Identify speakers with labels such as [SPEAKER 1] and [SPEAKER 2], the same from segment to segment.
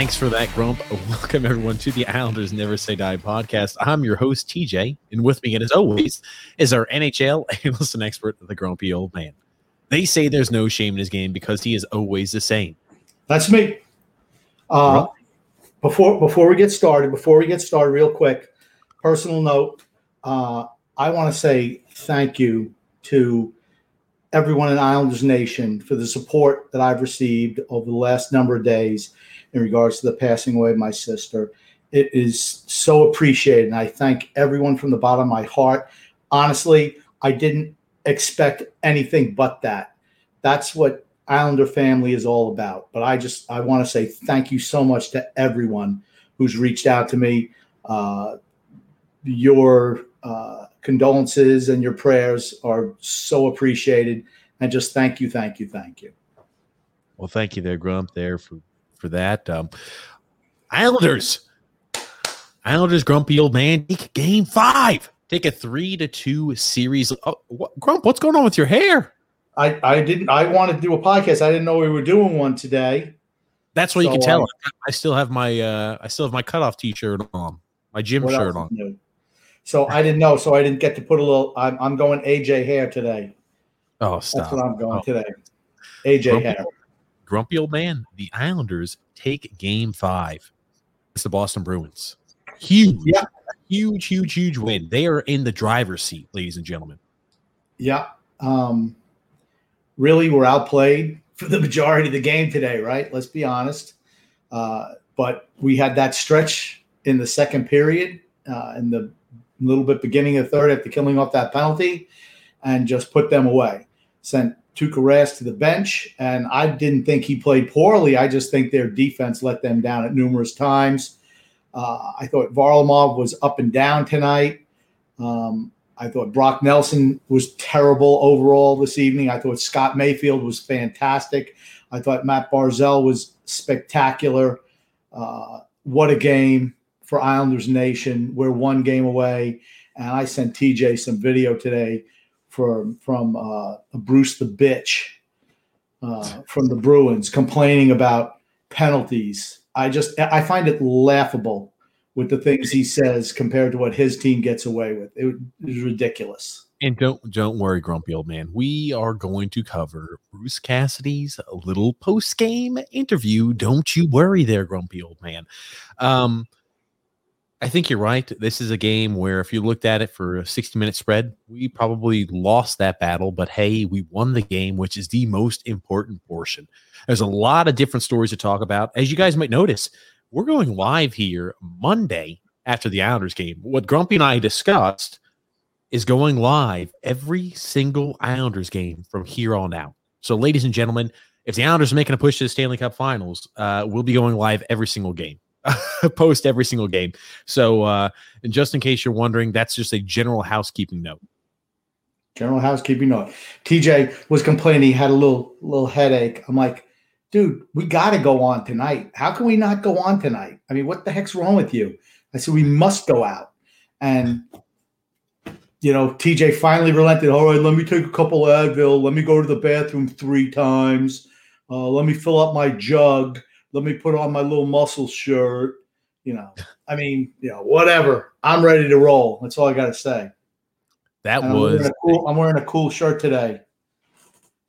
[SPEAKER 1] Thanks for that, Grump. Welcome, everyone, to the Islanders Never Say Die podcast. I'm your host, TJ, and with me, and as always, is our NHL analyst and expert, the grumpy old man. They say there's no shame in his game because he is always the same.
[SPEAKER 2] That's me. Uh, before before we get started, before we get started, real quick, personal note. Uh, I want to say thank you to everyone in Islanders Nation for the support that I've received over the last number of days in regards to the passing away of my sister. It is so appreciated, and I thank everyone from the bottom of my heart. Honestly, I didn't expect anything but that. That's what Islander family is all about. But I just I want to say thank you so much to everyone who's reached out to me. Uh, your uh, condolences and your prayers are so appreciated. And just thank you, thank you, thank you.
[SPEAKER 1] Well, thank you there, Grump, there for for that. Um, Islanders, Islanders, grumpy old man, game five. Take a three to two series. Oh, what, Grump, what's going on with your hair?
[SPEAKER 2] I, I didn't. I wanted to do a podcast. I didn't know we were doing one today.
[SPEAKER 1] That's what so, you can tell. Uh, I still have my uh, I still have my cutoff t-shirt on, my gym shirt on. New?
[SPEAKER 2] So I didn't know. So I didn't get to put a little. I'm, I'm going AJ hair today.
[SPEAKER 1] Oh, stop!
[SPEAKER 2] That's what I'm going oh. today. AJ grumpy, hair.
[SPEAKER 1] Grumpy old man. The Islanders take Game Five. It's the Boston Bruins. Huge, yeah. huge, huge, huge win. They are in the driver's seat, ladies and gentlemen.
[SPEAKER 2] Yeah. Um, really, we're outplayed for the majority of the game today, right? Let's be honest. Uh, but we had that stretch in the second period, uh, in the little bit beginning of the third after killing off that penalty, and just put them away. Sent Tuukka Rask to the bench, and I didn't think he played poorly. I just think their defense let them down at numerous times. Uh, I thought Varlamov was up and down tonight. Um, I thought Brock Nelson was terrible overall this evening. I thought Scott Mayfield was fantastic. I thought Matt Barzal was spectacular. Uh, what a game for Islanders Nation. We're one game away. And I sent TJ some video today from from uh, Bruce the Bitch uh, from the Bruins complaining about penalties. I just I find it laughable with the things he says compared to what his team gets away with. It is ridiculous.
[SPEAKER 1] And don't don't worry, grumpy old man. We are going to cover Bruce Cassidy's little post game interview. Don't you worry, there, grumpy old man. Um, I think you're right. This is a game where if you looked at it for a 60 minute spread, we probably lost that battle. But hey, we won the game, which is the most important portion. There's a lot of different stories to talk about. As you guys might notice, we're going live here Monday after the Islanders game. What Grumpy and I discussed is going live every single Islanders game from here on out. So, ladies and gentlemen, if the Islanders are making a push to the Stanley Cup Finals, uh, we'll be going live every single game, post every single game. So, uh, and just in case you're wondering, that's just a general housekeeping note.
[SPEAKER 2] General housekeeping note. TJ was complaining he had a little little headache. I'm like, dude, we got to go on tonight. How can we not go on tonight? I mean, what the heck's wrong with you? I said, we must go out. And, you know, TJ finally relented. All right, let me take a couple Advil. Let me go to the bathroom three times. Uh, let me fill up my jug. Let me put on my little muscle shirt. You know, I mean, you know, whatever. I'm ready to roll. That's all I got to say.
[SPEAKER 1] That and was.
[SPEAKER 2] I'm wearing, cool, I'm wearing a cool shirt today.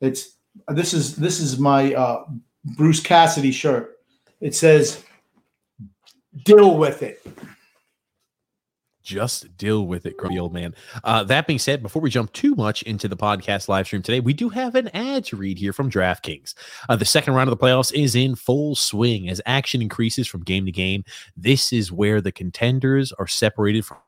[SPEAKER 2] It's this is this is my uh, Bruce Cassidy shirt. It says, "Deal with it."
[SPEAKER 1] Just deal with it, grumpy old man. Uh, that being said, before we jump too much into the podcast live stream today, we do have an ad to read here from DraftKings. Uh, the second round of the playoffs is in full swing as action increases from game to game. This is where the contenders are separated from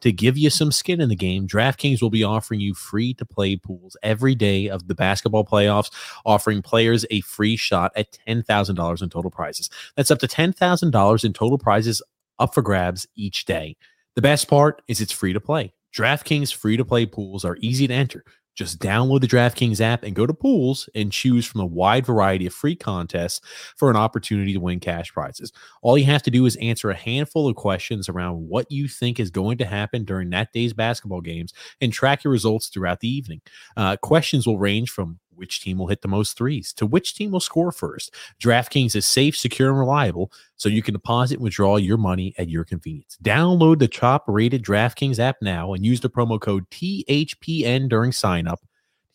[SPEAKER 1] to give you some skin in the game, DraftKings will be offering you free to play pools every day of the basketball playoffs, offering players a free shot at $10,000 in total prizes. That's up to $10,000 in total prizes up for grabs each day. The best part is it's free to play. DraftKings free to play pools are easy to enter. Just download the DraftKings app and go to pools and choose from a wide variety of free contests for an opportunity to win cash prizes. All you have to do is answer a handful of questions around what you think is going to happen during that day's basketball games and track your results throughout the evening. Uh, questions will range from which team will hit the most threes, to which team will score first. DraftKings is safe, secure, and reliable, so you can deposit and withdraw your money at your convenience. Download the top rated DraftKings app now and use the promo code THPN during sign up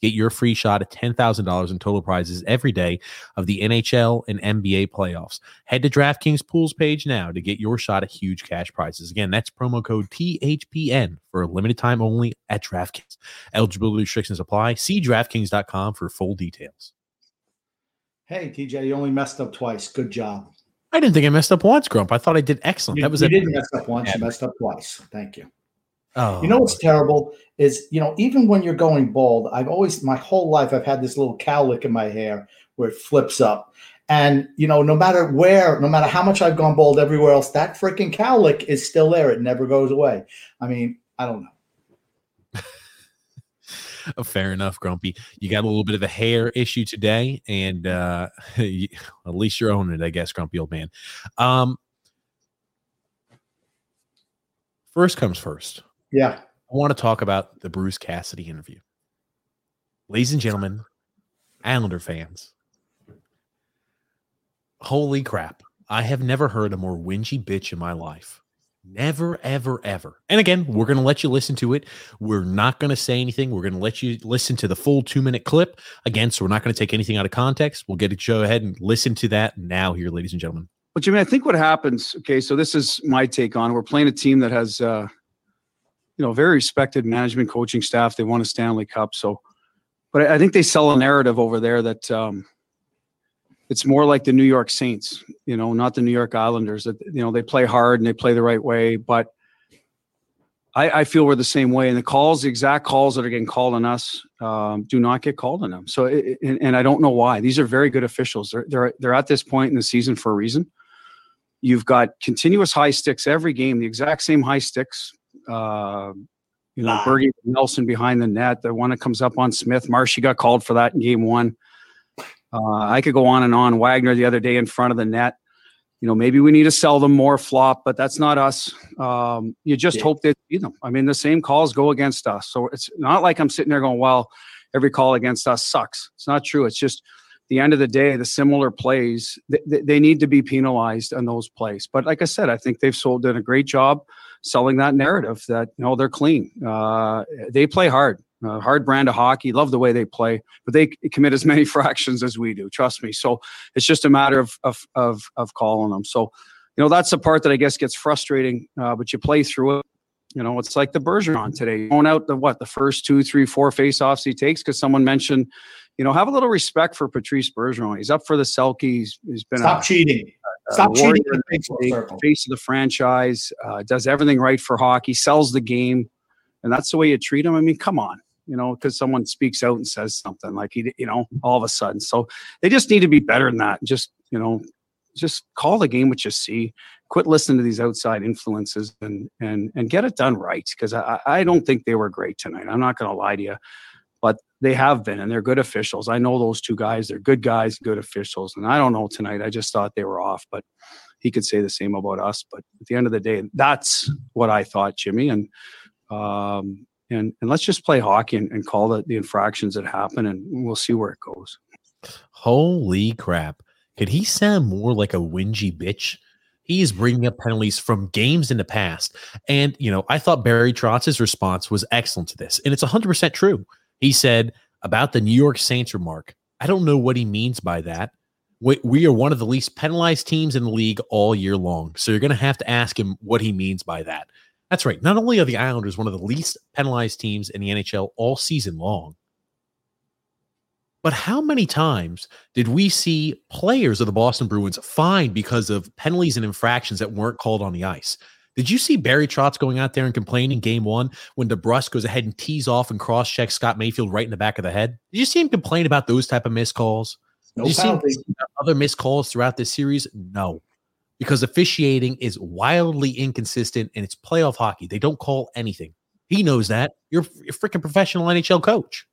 [SPEAKER 1] Get your free shot at $10,000 in total prizes every day of the NHL and NBA playoffs. Head to DraftKings Pools page now to get your shot at huge cash prizes. Again, that's promo code THPN for a limited time only at DraftKings. Eligibility restrictions apply. See DraftKings.com for full details.
[SPEAKER 2] Hey, TJ, you only messed up twice. Good job.
[SPEAKER 1] I didn't think I messed up once, Grump. I thought I did excellent.
[SPEAKER 2] You,
[SPEAKER 1] that was
[SPEAKER 2] you
[SPEAKER 1] a-
[SPEAKER 2] didn't mess up once. You messed up twice. Thank you.
[SPEAKER 1] Oh,
[SPEAKER 2] You know what's terrible is, you know, even when you're going bald, I've always, my whole life, I've had this little cowlick in my hair where it flips up. And, you know, no matter where, no matter how much I've gone bald everywhere else, that freaking cowlick is still there. It never goes away. I mean, I don't know.
[SPEAKER 1] Oh, fair enough, Grumpy. You got a little bit of a hair issue today, and uh, you- at least you're owning it, I guess, Grumpy old man. Um, first comes first.
[SPEAKER 2] Yeah.
[SPEAKER 1] I want to talk about the Bruce Cassidy interview. Ladies and gentlemen, Islander fans, holy crap. I have never heard a more whingy bitch in my life. Never, ever, ever. And again, we're going to let you listen to it. We're not going to say anything. We're going to let you listen to the full two minute clip. Again, so we're not going to take anything out of context. We'll get it. Go ahead and listen to that now, here, ladies and gentlemen.
[SPEAKER 3] But Jimmy, I think what happens. Okay, so this is my take on. We're playing a team that has, uh, you know, very respected management, coaching staff. They won a Stanley Cup, so. But I think they sell a narrative over there that um, it's more like the New York Saints. You know, not the New York Islanders. That you know they play hard and they play the right way, but. I, I feel we're the same way, and the calls, the exact calls that are getting called on us, um, do not get called on them. So, it, and, and I don't know why. These are very good officials. They're they're they're at this point in the season for a reason. You've got continuous high sticks every game, the exact same high sticks. Uh, you know,
[SPEAKER 2] Lie.
[SPEAKER 3] Bergie Nelson behind the net, the one that comes up on Smith. Marshy got called for that in game one. Uh, I could go on and on. Wagner the other day in front of the net. You know, maybe we need to sell them more flop, but that's not us. Um, you just
[SPEAKER 2] Yeah.
[SPEAKER 3] hope they see them. I mean, the same calls go against us. So it's not like I'm sitting there going, well, every call against us sucks. It's not true. It's just the end of the day, the similar plays, they, they need to be penalized on those plays. But like I said, I think they've sold done a great job selling that narrative that you know they're clean. Uh, they play hard, uh, hard brand of hockey. Love the way they play, but they commit as many fractions as we do. Trust me. So it's just a matter of of of, of calling them. So you know that's the part that I guess gets frustrating. Uh, but you play through it. You know, it's like the Bergeron today, going out the what the first two, three, four face-offs he takes because someone mentioned, you know, have a little respect for Patrice Bergeron. He's up for the Selke. He's, he's been
[SPEAKER 2] Stop
[SPEAKER 3] a,
[SPEAKER 2] cheating.
[SPEAKER 3] A
[SPEAKER 2] Stop cheating the baseball
[SPEAKER 3] face of the franchise, uh, does everything right for hockey, sells the game, and that's the way you treat him. I mean, come on, you know, because someone speaks out and says something like he, you know, all of a sudden. So they just need to be better than that. Just you know, just call the game what you see. Quit listening to these outside influences and and and get it done right. Because I I don't think they were great tonight. I'm not going to lie to you. They have been, and they're good officials. I know those two guys. They're good guys, good officials. And I don't know tonight. I just thought they were off. But he could say the same about us. But at the end of the day, that's what I thought, Jimmy. And um, and and let's just play hockey and, and call the, the infractions that happen, and we'll see where it goes.
[SPEAKER 1] Holy crap. Could he sound more like a whingy bitch? He is bringing up penalties from games in the past. And, you know, I thought Barry Trotz's response was excellent to this. And it's 100% true. He said about the New York Saints remark, I don't know what he means by that. We, we are one of the least penalized teams in the league all year long. So you're going to have to ask him what he means by that. That's right. Not only are the Islanders one of the least penalized teams in the NHL all season long, but how many times did we see players of the Boston Bruins fined because of penalties and infractions that weren't called on the ice? Did you see Barry Trotz going out there and complaining game one when DeBrusk goes ahead and tees off and cross checks Scott Mayfield right in the back of the head? Did you see him complain about those type of missed calls?
[SPEAKER 2] No
[SPEAKER 1] Did you see
[SPEAKER 2] penalty.
[SPEAKER 1] other missed calls throughout this series? No, because officiating is wildly inconsistent and it's playoff hockey. They don't call anything. He knows that. You're a freaking professional NHL coach.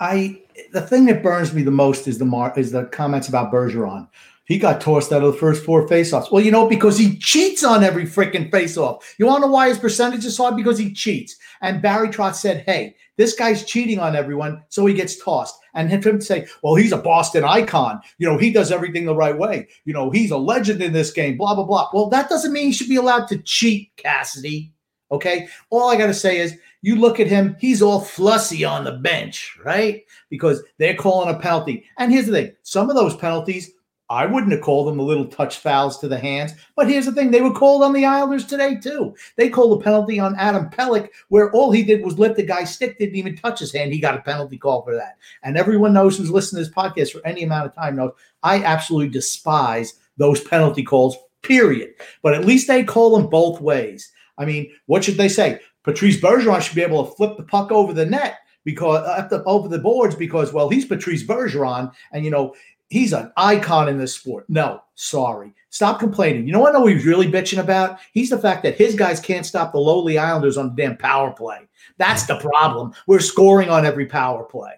[SPEAKER 2] I the thing that burns me the most is the mar- is the comments about Bergeron. He got tossed out of the first four faceoffs. Well, you know, because he cheats on every freaking faceoff. You want to know why his percentage is high? Because he cheats. And Barry Trotz said, "Hey, this guy's cheating on everyone, so he gets tossed." And him to say, well, he's a Boston icon. You know, he does everything the right way. You know, he's a legend in this game, blah, blah, blah. Well, that doesn't mean he should be allowed to cheat, Cassidy. Okay. All I got to say is you look at him, he's all flussy on the bench, right? Because they're calling a penalty. And here's the thing some of those penalties I wouldn't have called them the little touch fouls to the hands. But here's the thing they were called on the Islanders today, too. They called a penalty on Adam Pelech where all he did was lift the guy's stick, didn't even touch his hand. He got a penalty call for that. And everyone knows who's listened to this podcast for any amount of time knows I absolutely despise those penalty calls, period. But at least they call them both ways. I mean, what should they say? Patrice Bergeron should be able to flip the puck over the net because uh, up the, over the boards because well he's Patrice Bergeron and you know he's an icon in this sport. No, sorry. Stop complaining. You know what I know he's really bitching about? He's the fact that his guys can't stop the lowly Islanders on the damn power play. That's the problem. We're scoring on every power play.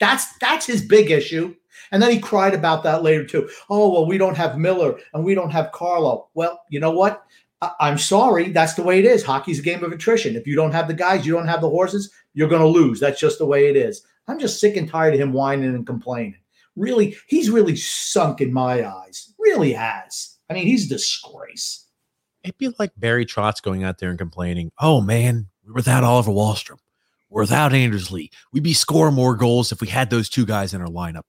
[SPEAKER 2] That's that's his big issue. And then he cried about that later too. Oh, well, we don't have Miller and we don't have Carlo. Well, you know what? I- I'm sorry. That's the way it is. Hockey's a game of attrition. If you don't have the guys, you don't have the horses, you're going to lose. That's just the way it is. I'm just sick and tired of him whining and complaining really, he's really sunk in my eyes. Really has. I mean, he's a disgrace.
[SPEAKER 1] It'd be like Barry Trotz going out there and complaining, oh man, we're without Oliver Wahlstrom. We're without Anders Lee. We'd be scoring more goals if we had those two guys in our lineup.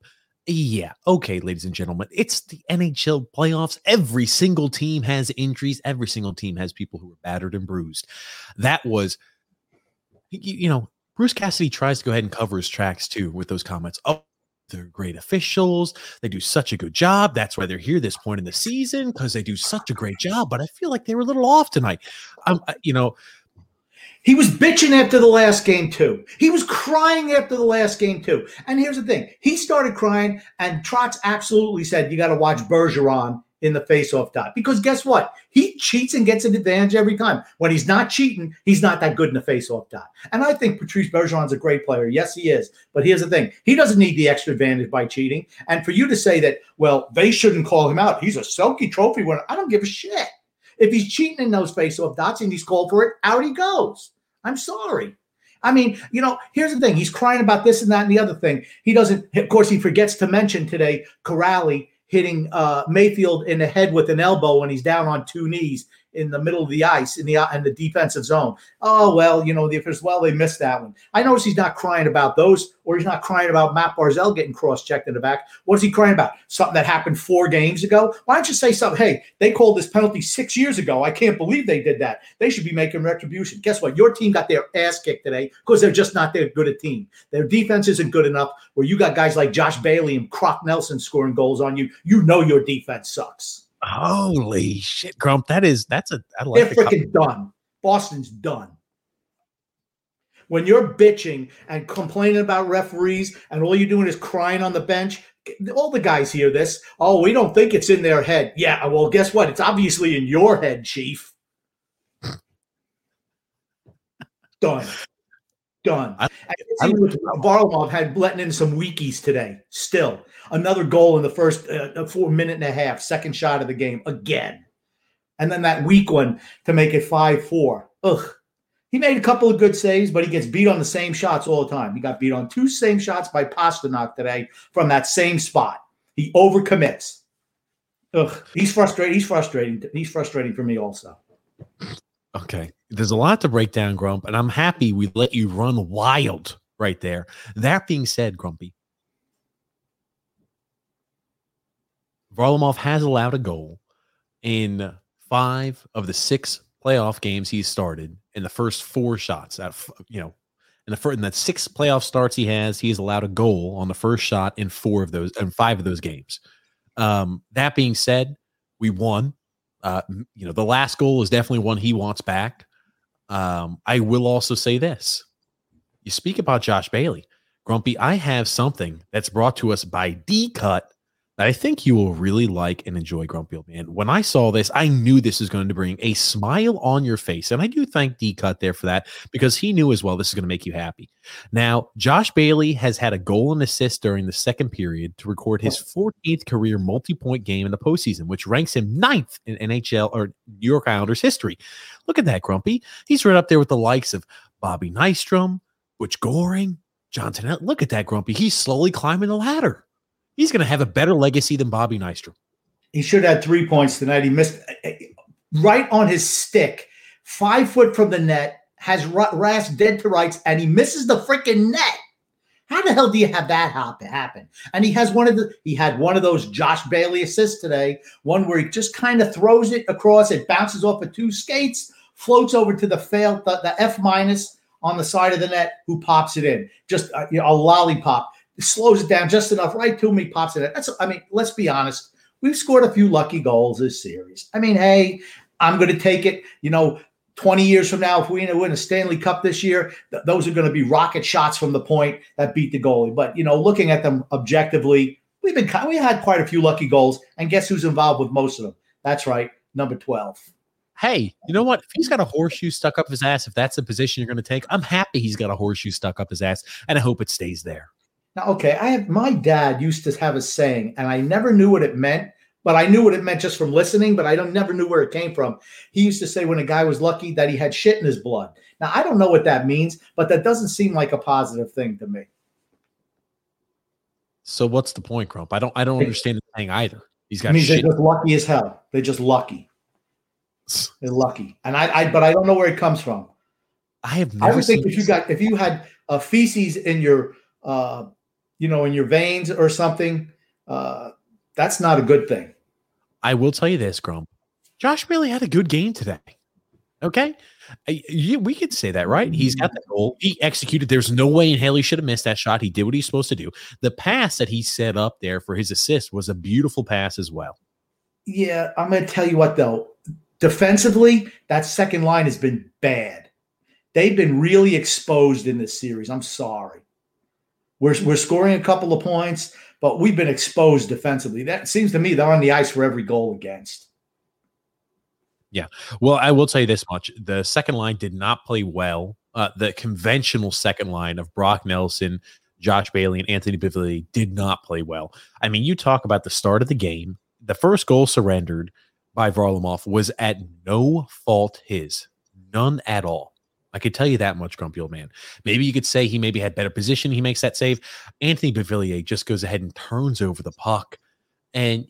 [SPEAKER 1] Yeah, okay, ladies and gentlemen, it's the NHL playoffs. Every single team has injuries. Every single team has people who are battered and bruised. That was, you, you know, Bruce Cassidy tries to go ahead and cover his tracks too with those comments. Oh, they're great officials. They do such a good job. That's why they're here this point in the season because they do such a great job. But I feel like they were a little off tonight. Um, you know,
[SPEAKER 2] he was bitching after the last game too. He was crying after the last game too. And here's the thing: he started crying, and Trotz absolutely said, "You got to watch Bergeron in the face-off dot. Because guess what? He cheats and gets an advantage every time. When he's not cheating, he's not that good in the face-off dot. And I think Patrice Bergeron's a great player. Yes, he is. But here's the thing: he doesn't need the extra advantage by cheating. And for you to say that, well, they shouldn't call him out. He's a Selke Trophy winner. I don't give a shit. If he's cheating in those face-off dots and he's called for it, out he goes. I'm sorry. I mean, you know, here's the thing. He's crying about this and that and the other thing. He doesn't, of course, he forgets to mention today Kuraly hitting uh, Mayfield in the head with an elbow when he's down on two knees in the middle of the ice in the uh, in the defensive zone. Oh well, you know the as well they missed that one. I notice he's not crying about those, or he's not crying about Matt Barzal getting cross-checked in the back. What is he crying about? Something that happened four games ago. Why don't you say something? Hey, they called this penalty six years ago. I can't believe they did that. They should be making retribution. Guess what? Your team got their ass kicked today because they're just not that good a team. Their defense isn't good enough. Where you got guys like Josh Bailey and Brock Nelson scoring goals on you, you know your defense sucks.
[SPEAKER 1] Holy shit, Grump! That is that's a I like
[SPEAKER 2] they're freaking done. Boston's done. When you're bitching and complaining about referees, and all you're doing is crying on the bench, all the guys hear this. Oh, we don't think it's in their head. Yeah, well, guess what? It's obviously in your head, Chief. done. Done. I, I, Varlamov had letting in some weakies today. Still, another goal in the first uh, four minute and a half, second shot of the game again, and then that weak one to make it five four. Ugh. He made a couple of good saves, but he gets beat on the same shots all the time. He got beat on two same shots by Pastrnak today from that same spot. He overcommits. Ugh, he's frustrated. He's frustrating. He's frustrating for me also.
[SPEAKER 1] Okay. There's a lot to break down, Grump, and I'm happy we let you run wild right there. That being said, Grumpy, Varlamov has allowed a goal in five of the six playoff games he's started in the first four shots. Of, you know, in the first, in the six playoff starts he has, he has allowed a goal on the first shot in four of those and five of those games. Um, that being said, we won. Uh, you know, the last goal is definitely one he wants back. Um, I will also say this: you speak about Josh Bailey, Grumpy. I have something that's brought to us by D Cut I think you will really like and enjoy, Grumpy Old Man. When I saw this, I knew this is going to bring a smile on your face. And I do thank D Cut there for that because he knew as well this is going to make you happy. Now, Josh Bailey has had a goal and assist during the second period to record his 14th career multi point game in the postseason, which ranks him ninth in NHL or New York Islanders history. Look at that, Grumpy. He's right up there with the likes of Bobby Nystrom, Butch Goring, John Tennant, look at that grumpy. He's slowly climbing the ladder. He's going to have a better legacy than Bobby Nystrom.
[SPEAKER 2] He should have had three points tonight. He missed uh, uh, right on his stick, five foot from the net, has Rask dead to rights, and he misses the freaking net. How the hell do you have that happen? And he has one of the he had one of those Josh Bailey assists today, one where he just kind of throws it across, it bounces off of two skates, floats over to the fail the, the F minus on the side of the net, who pops it in. Just uh, you know, a lollipop. Slows it down just enough, right to. He pops it in. That's I mean, let's be honest. We've scored a few lucky goals this series. I mean, hey, I'm going to take it. You know, 20 years from now, if we win a Stanley Cup this year, th- those are going to be rocket shots from the point that beat the goalie. But you know, looking at them objectively, we've been we had quite a few lucky goals, and guess who's involved with most of them? That's right, number 12.
[SPEAKER 1] Hey, you know what? If he's got a horseshoe stuck up his ass, if that's the position you're going to take, I'm happy he's got a horseshoe stuck up his ass, and I hope it stays there.
[SPEAKER 2] Now, okay, I have my dad used to have a saying, and I never knew what it meant but I knew what it meant just from listening, but I don't never knew where it came from. He used to say when a guy was lucky that he had shit in his blood. Now I don't know what that means, but that doesn't seem like a positive thing to me.
[SPEAKER 1] So what's the point, Grump? I don't I don't understand the thing either. He's got
[SPEAKER 2] means they're just lucky as hell. They're just lucky. They're lucky. And I, I but I don't know where it comes from.
[SPEAKER 1] I have never
[SPEAKER 2] I would think if you got if you had a feces in your uh you know in your veins or something, uh that's not a good thing.
[SPEAKER 1] I will tell you this, Grump. Josh really had a good game today. Okay. We could say that, right? He's got the goal. He executed. There's no way in hell he should have missed that shot. He did what he's supposed to do. The pass that he set up there for his assist was a beautiful pass as well.
[SPEAKER 2] Yeah. I'm going to tell you what, though. Defensively, that second line has been bad. They've been really exposed in this series. I'm sorry. We're, we're scoring a couple of points but we've been exposed defensively. That seems to me they're on the ice for every goal against.
[SPEAKER 1] Yeah. Well, I will tell you this much. The second line did not play well. Uh, the conventional second line of Brock Nelson, Josh Bailey, and Anthony Beauvillier did not play well. I mean, you talk about the start of the game. The first goal surrendered by Varlamov was at no fault his, none at all. I could tell you that much, grumpy old man. Maybe you could say he maybe had better position. He makes that save. Anthony Beauvillier just goes ahead and turns over the puck. And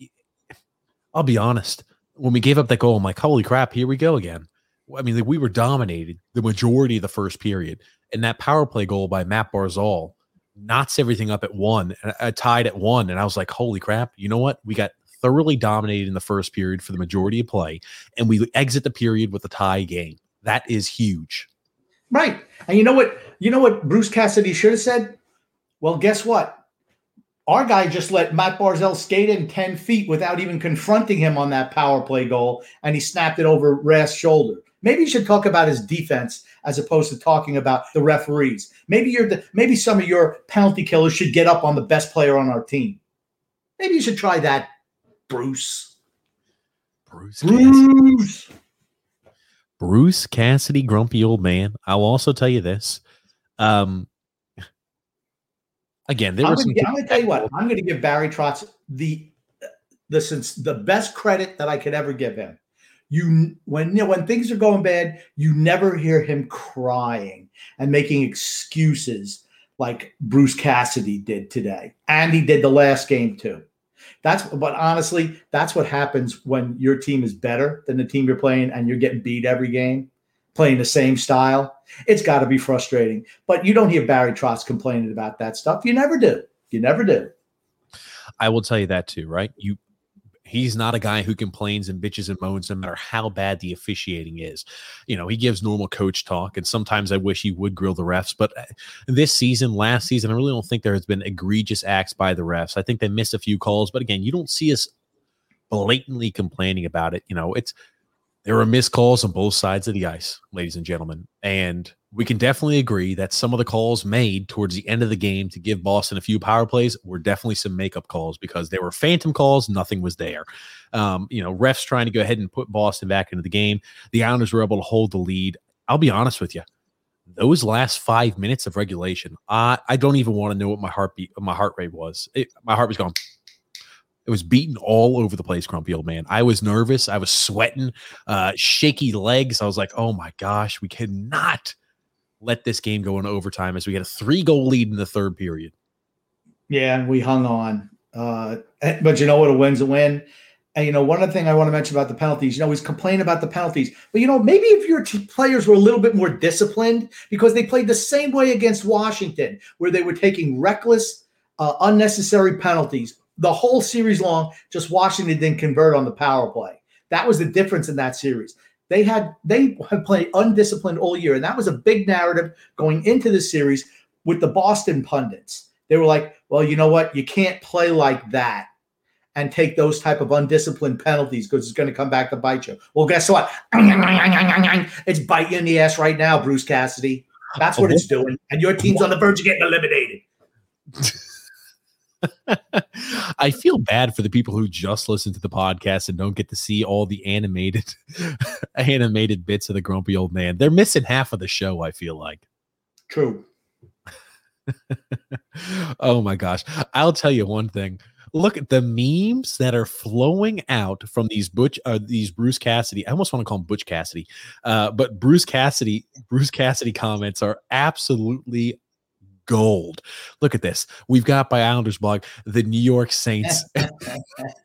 [SPEAKER 1] I'll be honest, when we gave up that goal, I'm like, holy crap, here we go again. I mean, we were dominated the majority of the first period. And that power play goal by Matt Barzal knots everything up at one, uh, tied at one. And I was like, holy crap, you know what? We got thoroughly dominated in the first period for the majority of play. And we exit the period with a tie game. That is huge.
[SPEAKER 2] Right. And you know what? You know what Bruce Cassidy should have said? Well, guess what? Our guy just let Matt Barzal skate in 10 feet without even confronting him on that power play goal, and he snapped it over Rask's shoulder. Maybe you should talk about his defense as opposed to talking about the referees. Maybe you're the, maybe some of your penalty killers should get up on the best player on our team. Maybe you should try that, Bruce.
[SPEAKER 1] Bruce. Bruce. Bruce Cassidy, grumpy old man. I will also tell you this. Um, again, there
[SPEAKER 2] I'm
[SPEAKER 1] was.
[SPEAKER 2] Gonna, I'm going to tell you what. I'm going to give Barry Trotz the the since the best credit that I could ever give him. You when you know, when things are going bad, you never hear him crying and making excuses like Bruce Cassidy did today, and he did the last game too. That's but honestly, that's what happens when your team is better than the team you're playing and you're getting beat every game, playing the same style. It's got to be frustrating. But you don't hear Barry Trotz complaining about that stuff. You never do. You never do.
[SPEAKER 1] I will tell you that too, right? You He's not a guy who complains and bitches and moans no matter how bad the officiating is. You know, he gives normal coach talk, and sometimes I wish he would grill the refs. But uh, this season, last season, I really don't think there has been egregious acts by the refs. I think they missed a few calls, but again, you don't see us blatantly complaining about it. You know, it's there were missed calls on both sides of the ice, ladies and gentlemen. And we can definitely agree that some of the calls made towards the end of the game to give Boston a few power plays were definitely some makeup calls because they were phantom calls. Nothing was there. Um, you know, refs trying to go ahead and put Boston back into the game. The Islanders were able to hold the lead. I'll be honest with you. Those last five minutes of regulation, I, I don't even want to know what my heartbeat, my heart rate was. It, my heart was going it was beaten all over the place, grumpy old man. I was nervous. I was sweating, uh, shaky legs. I was like, oh my gosh, we cannot let this game go into overtime as we had a three goal lead in the third period.
[SPEAKER 2] Yeah, we hung on. Uh, but you know what? A win's a win. And you know, one other thing I want to mention about the penalties, you know, he's complaining about the penalties, but you know, maybe if your t- players were a little bit more disciplined because they played the same way against Washington, where they were taking reckless, uh, unnecessary penalties the whole series long. Just Washington didn't convert on the power play. That was the difference in that series. They had they had played undisciplined all year, and that was a big narrative going into the series with the Boston pundits. They were like, "Well, you know what? You can't play like that." and take those type of undisciplined penalties because it's going to come back to bite you. Well, guess what? It's biting you in the ass right now, Bruce Cassidy. That's what it's uh-huh. doing. And your team's on the verge of getting eliminated.
[SPEAKER 1] I feel bad for the people who just listen to the podcast and don't get to see all the animated animated bits of the grumpy old man. They're missing half of the show, I feel like.
[SPEAKER 2] True.
[SPEAKER 1] oh my gosh. I'll tell you one thing look at the memes that are flowing out from these Butch, uh, these Bruce Cassidy. I almost want to call him Butch Cassidy, uh, but Bruce Cassidy, Bruce Cassidy comments are absolutely gold. Look at this. We've got by Islanders blog the New York Saints.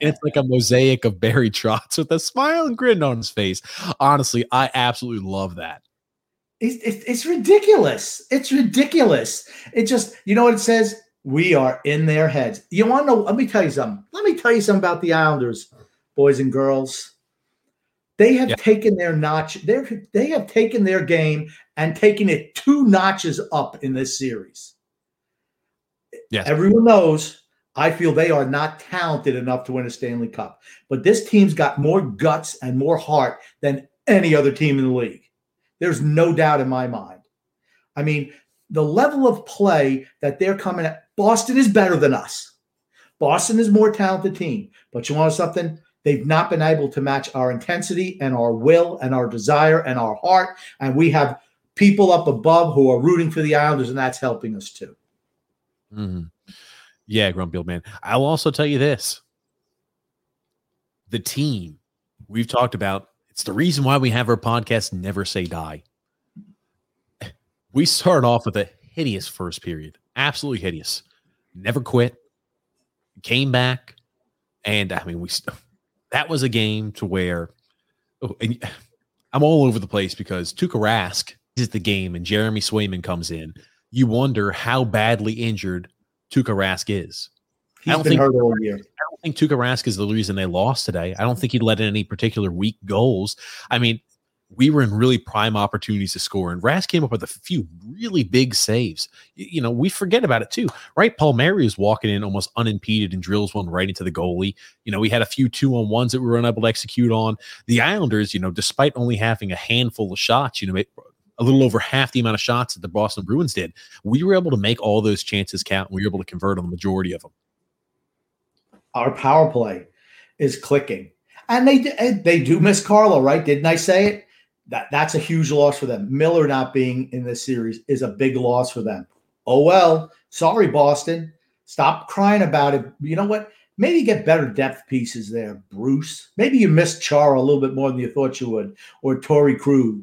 [SPEAKER 1] it's like a mosaic of Barry Trotz with a smile and grin on his face. Honestly, I absolutely love that.
[SPEAKER 2] It's, it's, it's ridiculous. It's ridiculous. It just, you know what it says? We are in their heads. You want to know? Let me tell you something. Let me tell you something about the Islanders, boys and girls. They have taken their notch. They they have taken their game and taking it two notches up in this series.
[SPEAKER 1] Yes.
[SPEAKER 2] Everyone knows. I feel they are not talented enough to win a Stanley Cup, but this team's got more guts and more heart than any other team in the league. There's no doubt in my mind. I mean, the level of play that they're coming at, Boston is better than us. Boston is more talented team, but you want something? They've not been able to match our intensity and our will and our desire and our heart. And we have people up above who are rooting for the Islanders, and that's helping us too.
[SPEAKER 1] Mm-hmm. Yeah, Grumpy Old Man. I'll also tell you this the team we've talked about, it's the reason why we have our podcast, Never Say Die. We started off with a hideous first period, absolutely hideous never quit, came back, and I mean, we that was a game to where oh, and I'm all over the place because Tuukka Rask the game and Jeremy Swayman comes in. You wonder how badly injured Tuukka Rask is.
[SPEAKER 2] He's I don't think, hurt all year. I
[SPEAKER 1] don't think Tuukka Rask is the reason they lost today. I don't think he let in any particular weak goals. I mean, we were in really prime opportunities to score. And Rask came up with a few really big saves. You, know, we forget about it too, right? Palmieri is walking in almost unimpeded and drills one right into the goalie. You know, we had a few two on ones that we were unable to execute on. The Islanders, you know, despite only having a handful of shots, you know, a little over half the amount of shots that the Boston Bruins did, we were able to make all those chances count. we were able to convert on the majority of them.
[SPEAKER 2] Our power play is clicking. And they eh, they do miss Carlo, right? Didn't I say it? that that's a huge loss for them. Miller not being in this series is a big loss for them. Oh well, sorry Boston. Stop crying about it. You know what? Maybe get better depth pieces there, Bruce. Maybe you missed Chara a little bit more than you thought you would, or Torey Krug.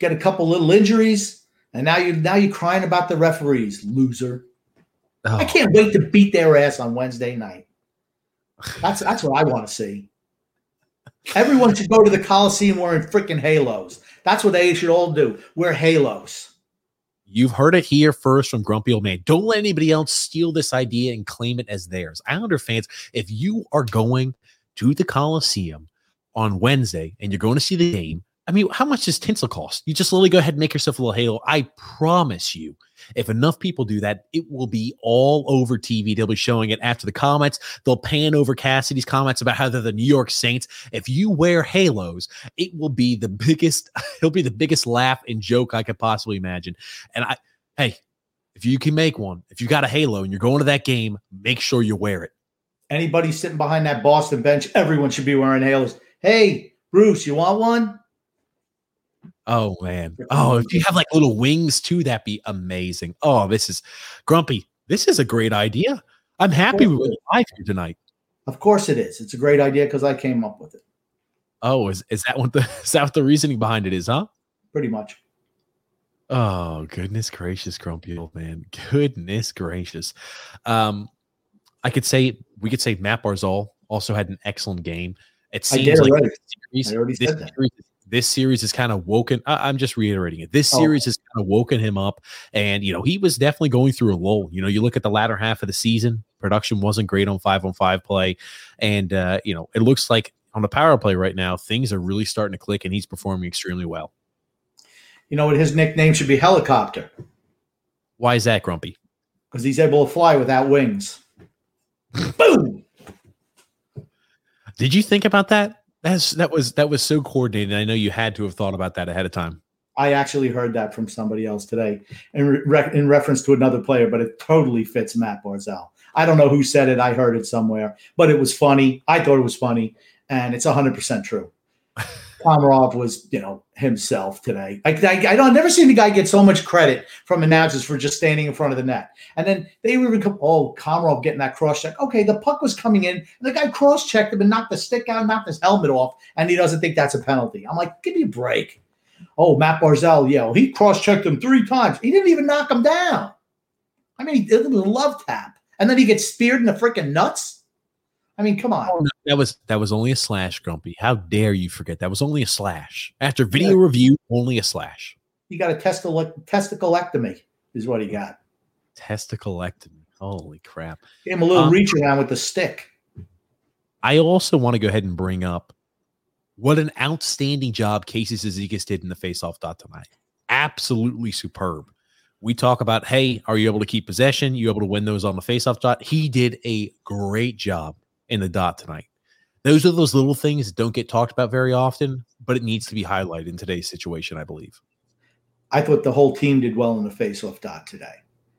[SPEAKER 2] Get a couple little injuries, and now you now you're crying about the referees, loser. Oh. I can't wait to beat their ass on Wednesday night. That's that's what I want to see. Everyone should go to the Coliseum wearing freaking halos. That's what they should all do. Wear halos.
[SPEAKER 1] You've heard it here first from Grumpy Old Man. Don't let anybody else steal this idea and claim it as theirs. Islander fans, if you are going to the Coliseum on Wednesday and you're going to see the game, I mean, how much does tinsel cost? You just literally go ahead and make yourself a little halo. I promise you, if enough people do that, it will be all over TV. They'll be showing it after the comments. They'll pan over Cassidy's comments about how they're the New York Saints. If you wear halos, it will be the biggest, it'll be the biggest laugh and joke I could possibly imagine. And I, hey, if you can make one, if you got a halo and you're going to that game, make sure you wear it.
[SPEAKER 2] Anybody sitting behind that Boston bench, everyone should be wearing halos. Hey, Bruce, you want one?
[SPEAKER 1] Oh man. Oh, if you have like little wings too, that'd be amazing. Oh, this is grumpy. This is a great idea. I'm happy with live here tonight.
[SPEAKER 2] Of course it is. It's a great idea because I came up with it.
[SPEAKER 1] Oh, is, is that what the is that what the reasoning behind it is, huh?
[SPEAKER 2] Pretty much.
[SPEAKER 1] Oh goodness gracious, grumpy old man. Goodness gracious. Um, I could say we could say Matt Barzal also had an excellent game. It
[SPEAKER 2] I
[SPEAKER 1] seems
[SPEAKER 2] did
[SPEAKER 1] like
[SPEAKER 2] already.
[SPEAKER 1] series,
[SPEAKER 2] I already
[SPEAKER 1] this
[SPEAKER 2] said that.
[SPEAKER 1] This series has kind of woken. I, I'm just reiterating it. This
[SPEAKER 2] Oh.
[SPEAKER 1] series has kind of woken him up, and you know he was definitely going through a lull. You know, you look at the latter half of the season, production wasn't great on five on five play, and uh, you know it looks like on the power play right now things are really starting to click, and he's performing extremely well.
[SPEAKER 2] You know what? His nickname should be Helicopter
[SPEAKER 1] Why is that, Grumpy?
[SPEAKER 2] because he's able to fly without wings. Boom!
[SPEAKER 1] Did you think about that? That's that was that was so coordinated. I know you had to have thought about that ahead of time.
[SPEAKER 2] I actually heard that from somebody else today in, re- in reference to another player, but it totally fits Matt Barzal. I don't know who said it. I heard it somewhere, but it was funny. I thought it was funny, and it's 100% true. Komarov was, you know, himself today. I, I, I don't I've never seen the guy get so much credit from announcers for just standing in front of the net. And then they were oh, Komarov getting that cross check. Okay, the puck was coming in, the guy cross checked him and knocked the stick out, knocked his helmet off, and he doesn't think that's a penalty. I'm like, give me a break. Oh, Matt Barzal, yeah, well, he cross checked him three times. He didn't even knock him down. I mean, it was a love tap. And then he gets speared in the freaking nuts. I mean, come on.
[SPEAKER 1] That was that was only a slash, Grumpy. How dare you forget that was only a slash. After video review, only a slash.
[SPEAKER 2] He got a testicle testiclectomy, is what he got.
[SPEAKER 1] Testiclectomy. Holy crap.
[SPEAKER 2] Gave him a little
[SPEAKER 1] Um,
[SPEAKER 2] reach around with the stick.
[SPEAKER 1] I also want to go ahead and bring up what an outstanding job Casey Cizikas did in the faceoff dot tonight. Absolutely superb. We talk about, hey, are you able to keep possession? You able to win those on the faceoff dot? He did a great job in the dot tonight. Those are those little things that don't get talked about very often, but it needs to be highlighted in today's situation, I believe.
[SPEAKER 2] I thought the whole team did well in the face-off dot today.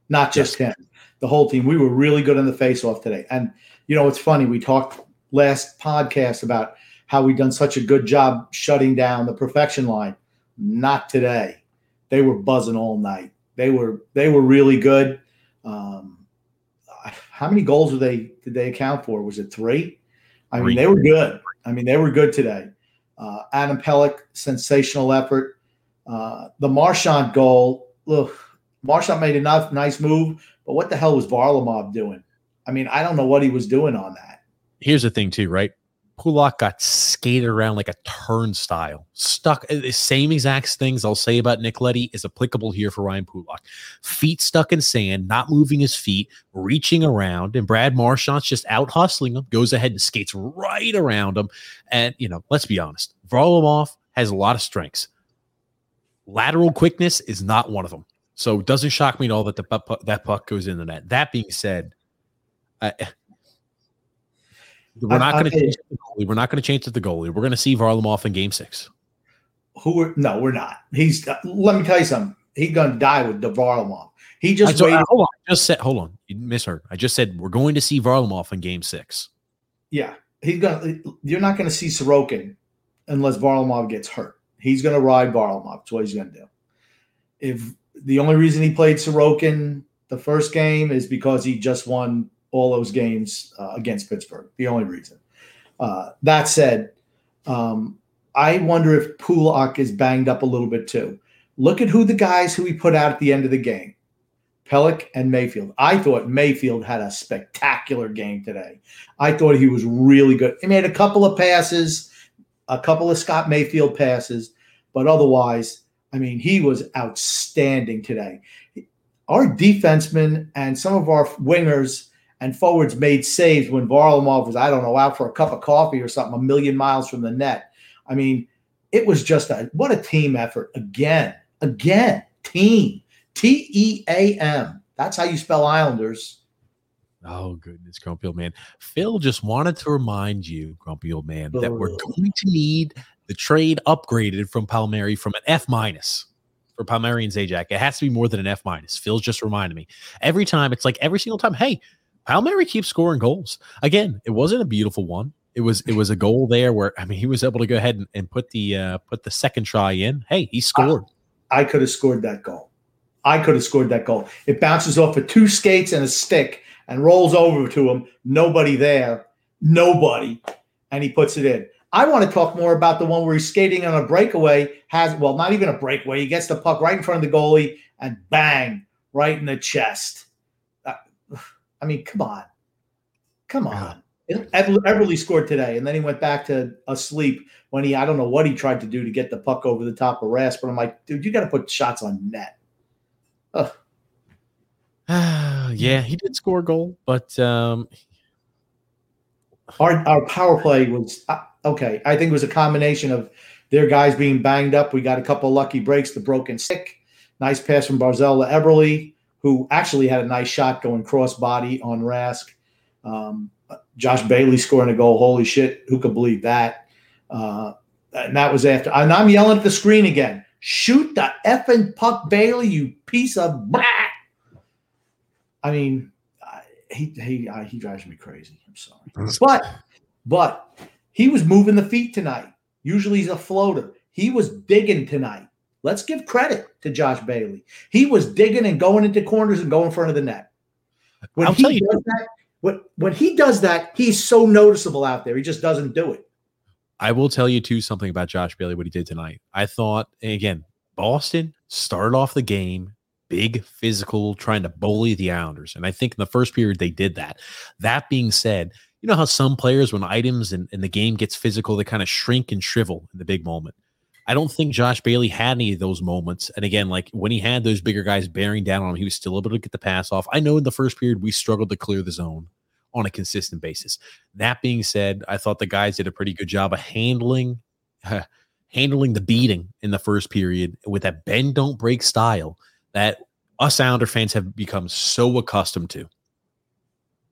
[SPEAKER 2] Not just him. The whole team. We were really good in the face-off today. And you know, it's funny. We talked last podcast about how we done such a good job shutting down the perfection line. Not today. They were buzzing all night. They were they were really good. Um, how many goals were they did they account for? Was it three? I mean, they were good. I mean, they were good today. Uh, Adam Pelech, sensational effort. Uh, the Marchand goal, look, Marchand made a nice, nice move, but what the hell was Varlamov doing? I mean, I don't know what he was doing on that.
[SPEAKER 1] Here's the thing, too, right? Pulock got skated around like a turnstile, stuck. uh, The same exact things I'll say about Nick Leddy is applicable here for Ryan Pulock. Feet stuck in sand, not moving his feet, reaching around, and Brad Marchand's just out hustling him, goes ahead and skates right around him. And, you know, let's be honest, Varlamov has a lot of strengths. Lateral quickness is not one of them. So it doesn't shock me at all that the that puck goes in the net. That being said, I, we're not going to change the goalie. We're not going to change the goalie. We're going to see Varlamov in Game Six.
[SPEAKER 2] Who? Were, no, we're not. He's. Uh, let me tell you something. He's gonna die with the Varlamov. He just
[SPEAKER 1] so-
[SPEAKER 2] waited.
[SPEAKER 1] hold on. Just said. Hold on. You misheard. I just said we're going to see Varlamov in Game Six.
[SPEAKER 2] Yeah, he's gonna. You're not gonna see Sorokin unless Varlamov gets hurt. He's gonna ride Varlamov. That's what he's gonna do. If the only reason he played Sorokin the first game is because he just won all those games uh, against Pittsburgh. The only reason. Uh, that said, um, I wonder if Pulock is banged up a little bit too. Look at who the guys who he put out at the end of the game. Pelech and Mayfield. I thought Mayfield had a spectacular game today. I thought he was really good. He made a couple of passes, a couple of Scott Mayfield passes, but otherwise, I mean, he was outstanding today. Our defensemen and some of our wingers and forwards made saves when Varlamov was, I don't know, out for a cup of coffee or something, a million miles from the net. I mean, it was just a what a team effort again, again, team, T E A M. That's how you spell Islanders.
[SPEAKER 1] Oh goodness, grumpy old man. Phil just wanted to remind you, grumpy old man, that we're
[SPEAKER 2] oh.
[SPEAKER 1] going to need the trade upgraded from Palmieri from an F minus for Palmieri and Zajac. It has to be more than an F minus. Phil's just reminded me every time. It's like every single time. Hey, Palmieri keeps scoring goals. Again, it wasn't a beautiful one. It was it was a goal there where I mean he was able to go ahead and, and put the uh put the second try in. Hey, he scored.
[SPEAKER 2] I could have scored that goal. I could have scored that goal. It bounces off of two skates and a stick and rolls over to him. Nobody there. Nobody. And he puts it in. I want to talk more about the one where he's skating on a breakaway, has well, not even a breakaway. He gets the puck right in front of the goalie and bang, right in the chest. I mean, come on. Come on. Eberle scored today, and then he went back to asleep when he, I don't know what he tried to do to get the puck over the top of Rask, but I'm like, dude, you got to put shots on net.
[SPEAKER 1] Ugh. yeah, he did score a goal, but um,
[SPEAKER 2] our our power play was uh, okay. I think it was a combination of their guys being banged up. We got a couple lucky breaks, the broken stick, nice pass from Barzal to Eberle, who actually had a nice shot going crossbody on Rask. Um, Josh Bailey scoring a goal. Holy shit, who could believe that? Uh, and that was after. And I'm yelling at the screen again. Shoot the effing puck, Bailey, you piece of. Blah. I mean, he he uh, he drives me crazy. I'm sorry, but but he was moving the feet tonight. Usually he's a floater. He was digging tonight. Let's give credit to Josh Bailey. He was digging and going into corners and going in front of the net. When I'll he does you. that, when, when he does that, he's so noticeable out there. He just doesn't do it.
[SPEAKER 1] I will tell you too something about Josh Bailey, what he did tonight. I thought again, Boston started off the game big, physical, trying to bully the Islanders. And I think in the first period, they did that. That being said, you know how some players, when items and, and the game gets physical, they kind of shrink and shrivel in the big moment. I don't think Josh Bailey had any of those moments. And again, like when he had those bigger guys bearing down on him, he was still able to get the pass off. I know in the first period, we struggled to clear the zone on a consistent basis. That being said, I thought the guys did a pretty good job of handling. Handling the beating in the first period with that bend don't break style that us Islander fans have become so accustomed to.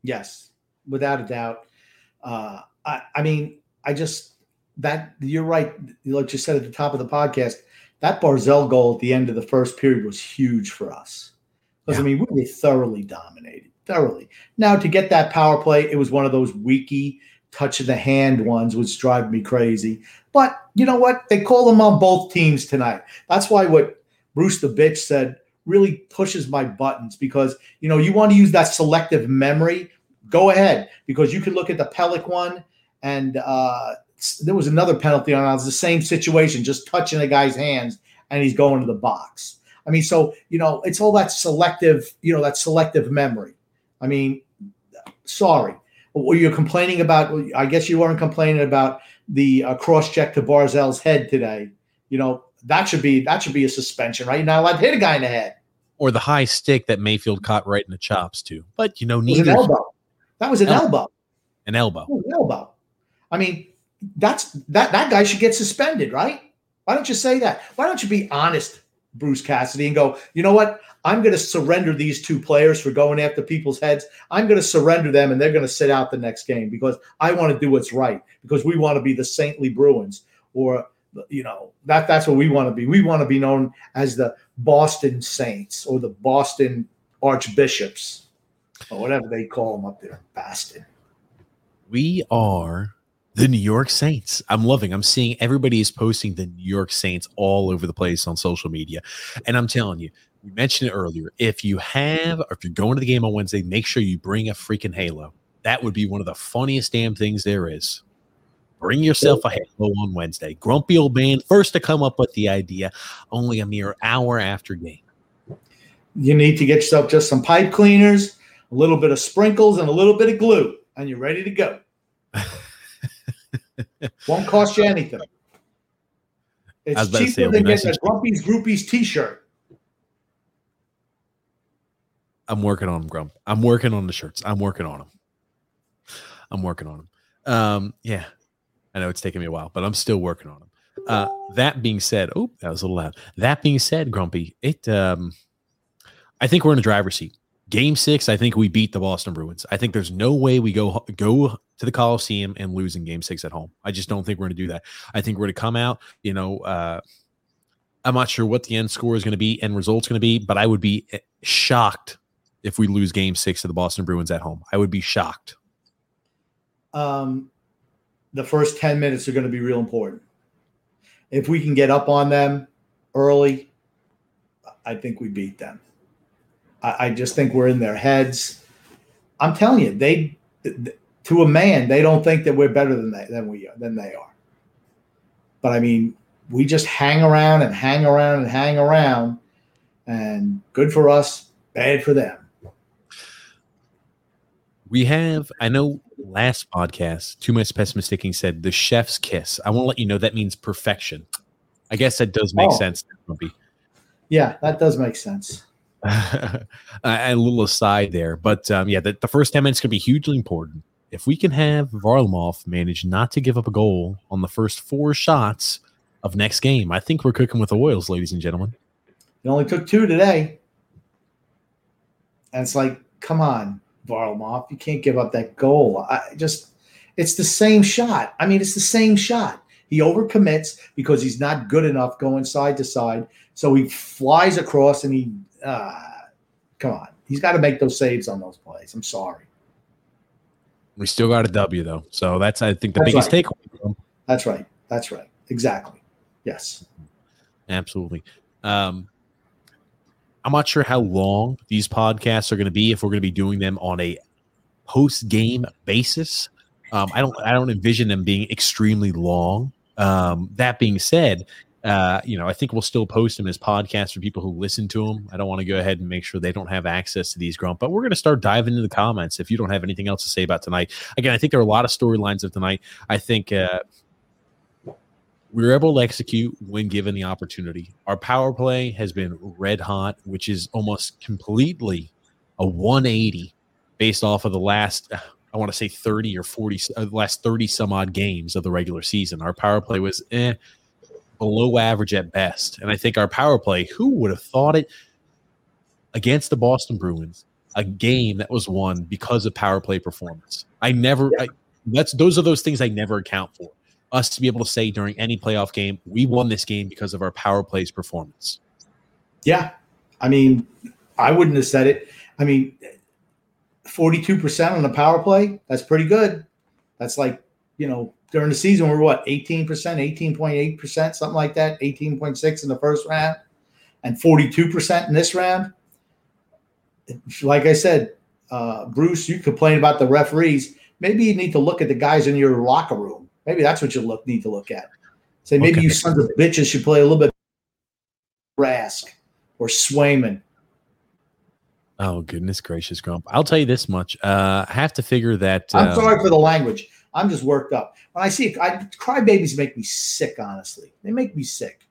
[SPEAKER 2] Yes, without a doubt. Uh, I, I mean, I just that you're right. Like you said at the top of the podcast, that Barzal goal at the end of the first period was huge for us because yeah. I mean we were thoroughly dominated, thoroughly. Now to get that power play, it was one of those weaky touch of the hand ones, which drive me crazy. But you know what? They call them on both teams tonight. That's why what Bruce the bitch said really pushes my buttons because you know you want to use that selective memory. Go ahead because you can look at the Pelech one and uh, there was another penalty on. It was the same situation, just touching a guy's hands and he's going to the box. I mean, so you know, it's all that selective, you know, that selective memory. I mean, sorry, were you complaining about? I guess you weren't complaining about the uh, cross check to Barzal's head today. You know, that should be that should be a suspension, right? You're not allowed to hit a guy in the head
[SPEAKER 1] or the high stick that Mayfield caught right in the chops too. But you know, neither.
[SPEAKER 2] An elbow. That was an el- elbow.
[SPEAKER 1] An elbow.
[SPEAKER 2] An elbow. I mean, that's that that guy should get suspended, right? Why don't you say that? Why don't you be honest, Bruce Cassidy, and go, you know what? I'm going to surrender these two players for going after people's heads. I'm going to surrender them, and they're going to sit out the next game because I want to do what's right because we want to be the saintly Bruins or you know that that's what we want to be. We want to be known as the Boston Saints or the Boston Archbishops or whatever they call them up there, Boston.
[SPEAKER 1] We are the New York Saints. I'm loving. I'm seeing everybody is posting the New York Saints all over the place on social media, and I'm telling you, we mentioned it earlier. If you have, or if you're going to the game on Wednesday, make sure you bring a freaking halo. That would be one of the funniest damn things there is. Bring yourself a halo on Wednesday. Grumpy old man, first to come up with the idea, only a mere hour after game.
[SPEAKER 2] You need to get yourself just some pipe cleaners, a little bit of sprinkles, and a little bit of glue, and you're ready to go. Won't cost you anything. It's cheaper say, than getting a Grumpy's Groupies t-shirt.
[SPEAKER 1] I'm working on them, Grump. I'm working on the shirts. I'm working on them. I'm working on them. Um, yeah, I know it's taking me a while, but I'm still working on them. Uh, that being said, oh, that was a little loud. That being said, Grumpy, it um, I think we're in the driver's seat. Game six, I think we beat the Boston Bruins. I think there's no way we go go to the Coliseum and lose in Game six at home. I just don't think we're going to do that. I think we're going to come out. You know, uh, I'm not sure what the end score is going to be, end result's going to be, but I would be eh, shocked if we lose Game six to the Boston Bruins at home. I would be shocked.
[SPEAKER 2] Um, the first 10 minutes are going to be real important. If we can get up on them early, I think we beat them. I, I just think we're in their heads. I'm telling you, they to a man, they don't think that we're better than they than we are than they are. but I mean, we just hang around and hang around and hang around, and good for us, bad for them.
[SPEAKER 1] We have, I know last podcast, Too Much Pessimisticking said the chef's kiss. I want to let you know that means perfection. I guess that does make
[SPEAKER 2] Oh.
[SPEAKER 1] sense.
[SPEAKER 2] Yeah, that does make sense.
[SPEAKER 1] a little aside there, but um, yeah, the, the first 10 minutes could be hugely important. If we can have Varlamov manage not to give up a goal on the first four shots of next game, I think we're cooking with the oils, ladies and gentlemen.
[SPEAKER 2] It only took two today. And it's like, come on, Varlamov, you can't give up that goal. I just, it's the same shot. I mean, it's the same shot. He overcommits because he's not good enough going side to side. So he flies across and he, uh, come on, he's got to make those saves on those plays. I'm sorry.
[SPEAKER 1] We still got a W though, so that's I think the
[SPEAKER 2] That's
[SPEAKER 1] biggest
[SPEAKER 2] right.
[SPEAKER 1] takeaway.
[SPEAKER 2] That's right. That's right. Exactly. Yes.
[SPEAKER 1] Absolutely. Um, I'm not sure how long these podcasts are going to be. If we're going to be doing them on a post game basis, um, I don't. I don't envision them being extremely long. Um, that being said, uh, you know, I think we'll still post them as podcasts for people who listen to them. I don't want to go ahead and make sure they don't have access to these grump, but we're going to start diving into the comments. If you don't have anything else to say about tonight, again, I think there are a lot of storylines of tonight. I think uh, we were able to execute when given the opportunity. Our power play has been red hot, which is almost completely a 180 based off of the last, I want to say 30 or 40, uh, last 30 some odd games of the regular season. Our power play was eh, below average at best. And I think our power play, who would have thought it against the Boston Bruins, a game that was won because of power play performance? I never, I, that's those are those things I never account for us to be able to say during any playoff game, we won this game because of our power plays performance.
[SPEAKER 2] Yeah. I mean, I wouldn't have said it. I mean, 42% on the power play, that's pretty good. That's like, you know, during the season, we're what, 18%, 18.8%, something like that, 18.6 in the first round, and 42% in this round. Like I said, uh, Bruce, you complain about the referees. Maybe you need to look at the guys in your locker room. Maybe that's what you look need to look at. Say maybe
[SPEAKER 1] Okay.
[SPEAKER 2] you sons of bitches should play a little bit Rask or Swayman.
[SPEAKER 1] Oh goodness gracious, Grump! I'll tell you this much: uh, I have to figure that.
[SPEAKER 2] I'm
[SPEAKER 1] um,
[SPEAKER 2] sorry for the language. I'm just worked up. When I see I crybabies make me sick, honestly. They make me sick.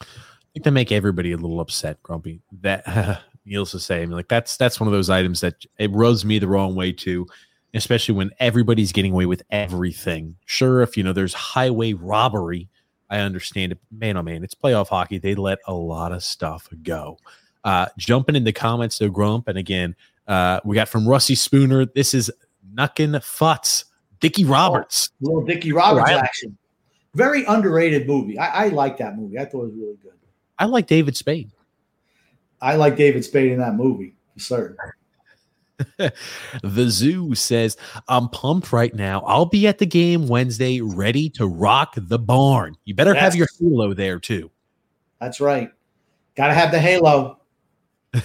[SPEAKER 1] I think they make everybody a little upset, Grumpy. That Neil's the same. Like that's that's one of those items that it rubs me the wrong way too, especially when everybody's getting away with everything. Sure, if you know there's highway robbery, I understand it. Man, oh man, it's playoff hockey. They let a lot of stuff go. Uh, jumping in the comments to Grump, and again, uh, we got from Rusty Spooner. This is Nuckin Futz, Dickie oh, Roberts.
[SPEAKER 2] Little Dickie Roberts
[SPEAKER 1] Oh,
[SPEAKER 2] action. Very underrated movie. I, I like that movie. I thought it was really good.
[SPEAKER 1] I like David Spade.
[SPEAKER 2] I like David Spade in that movie for certain.
[SPEAKER 1] the zoo says, I'm pumped right now. I'll be at the game Wednesday, ready to rock the barn. You better have your halo there too.
[SPEAKER 2] That's right. Got to have the halo.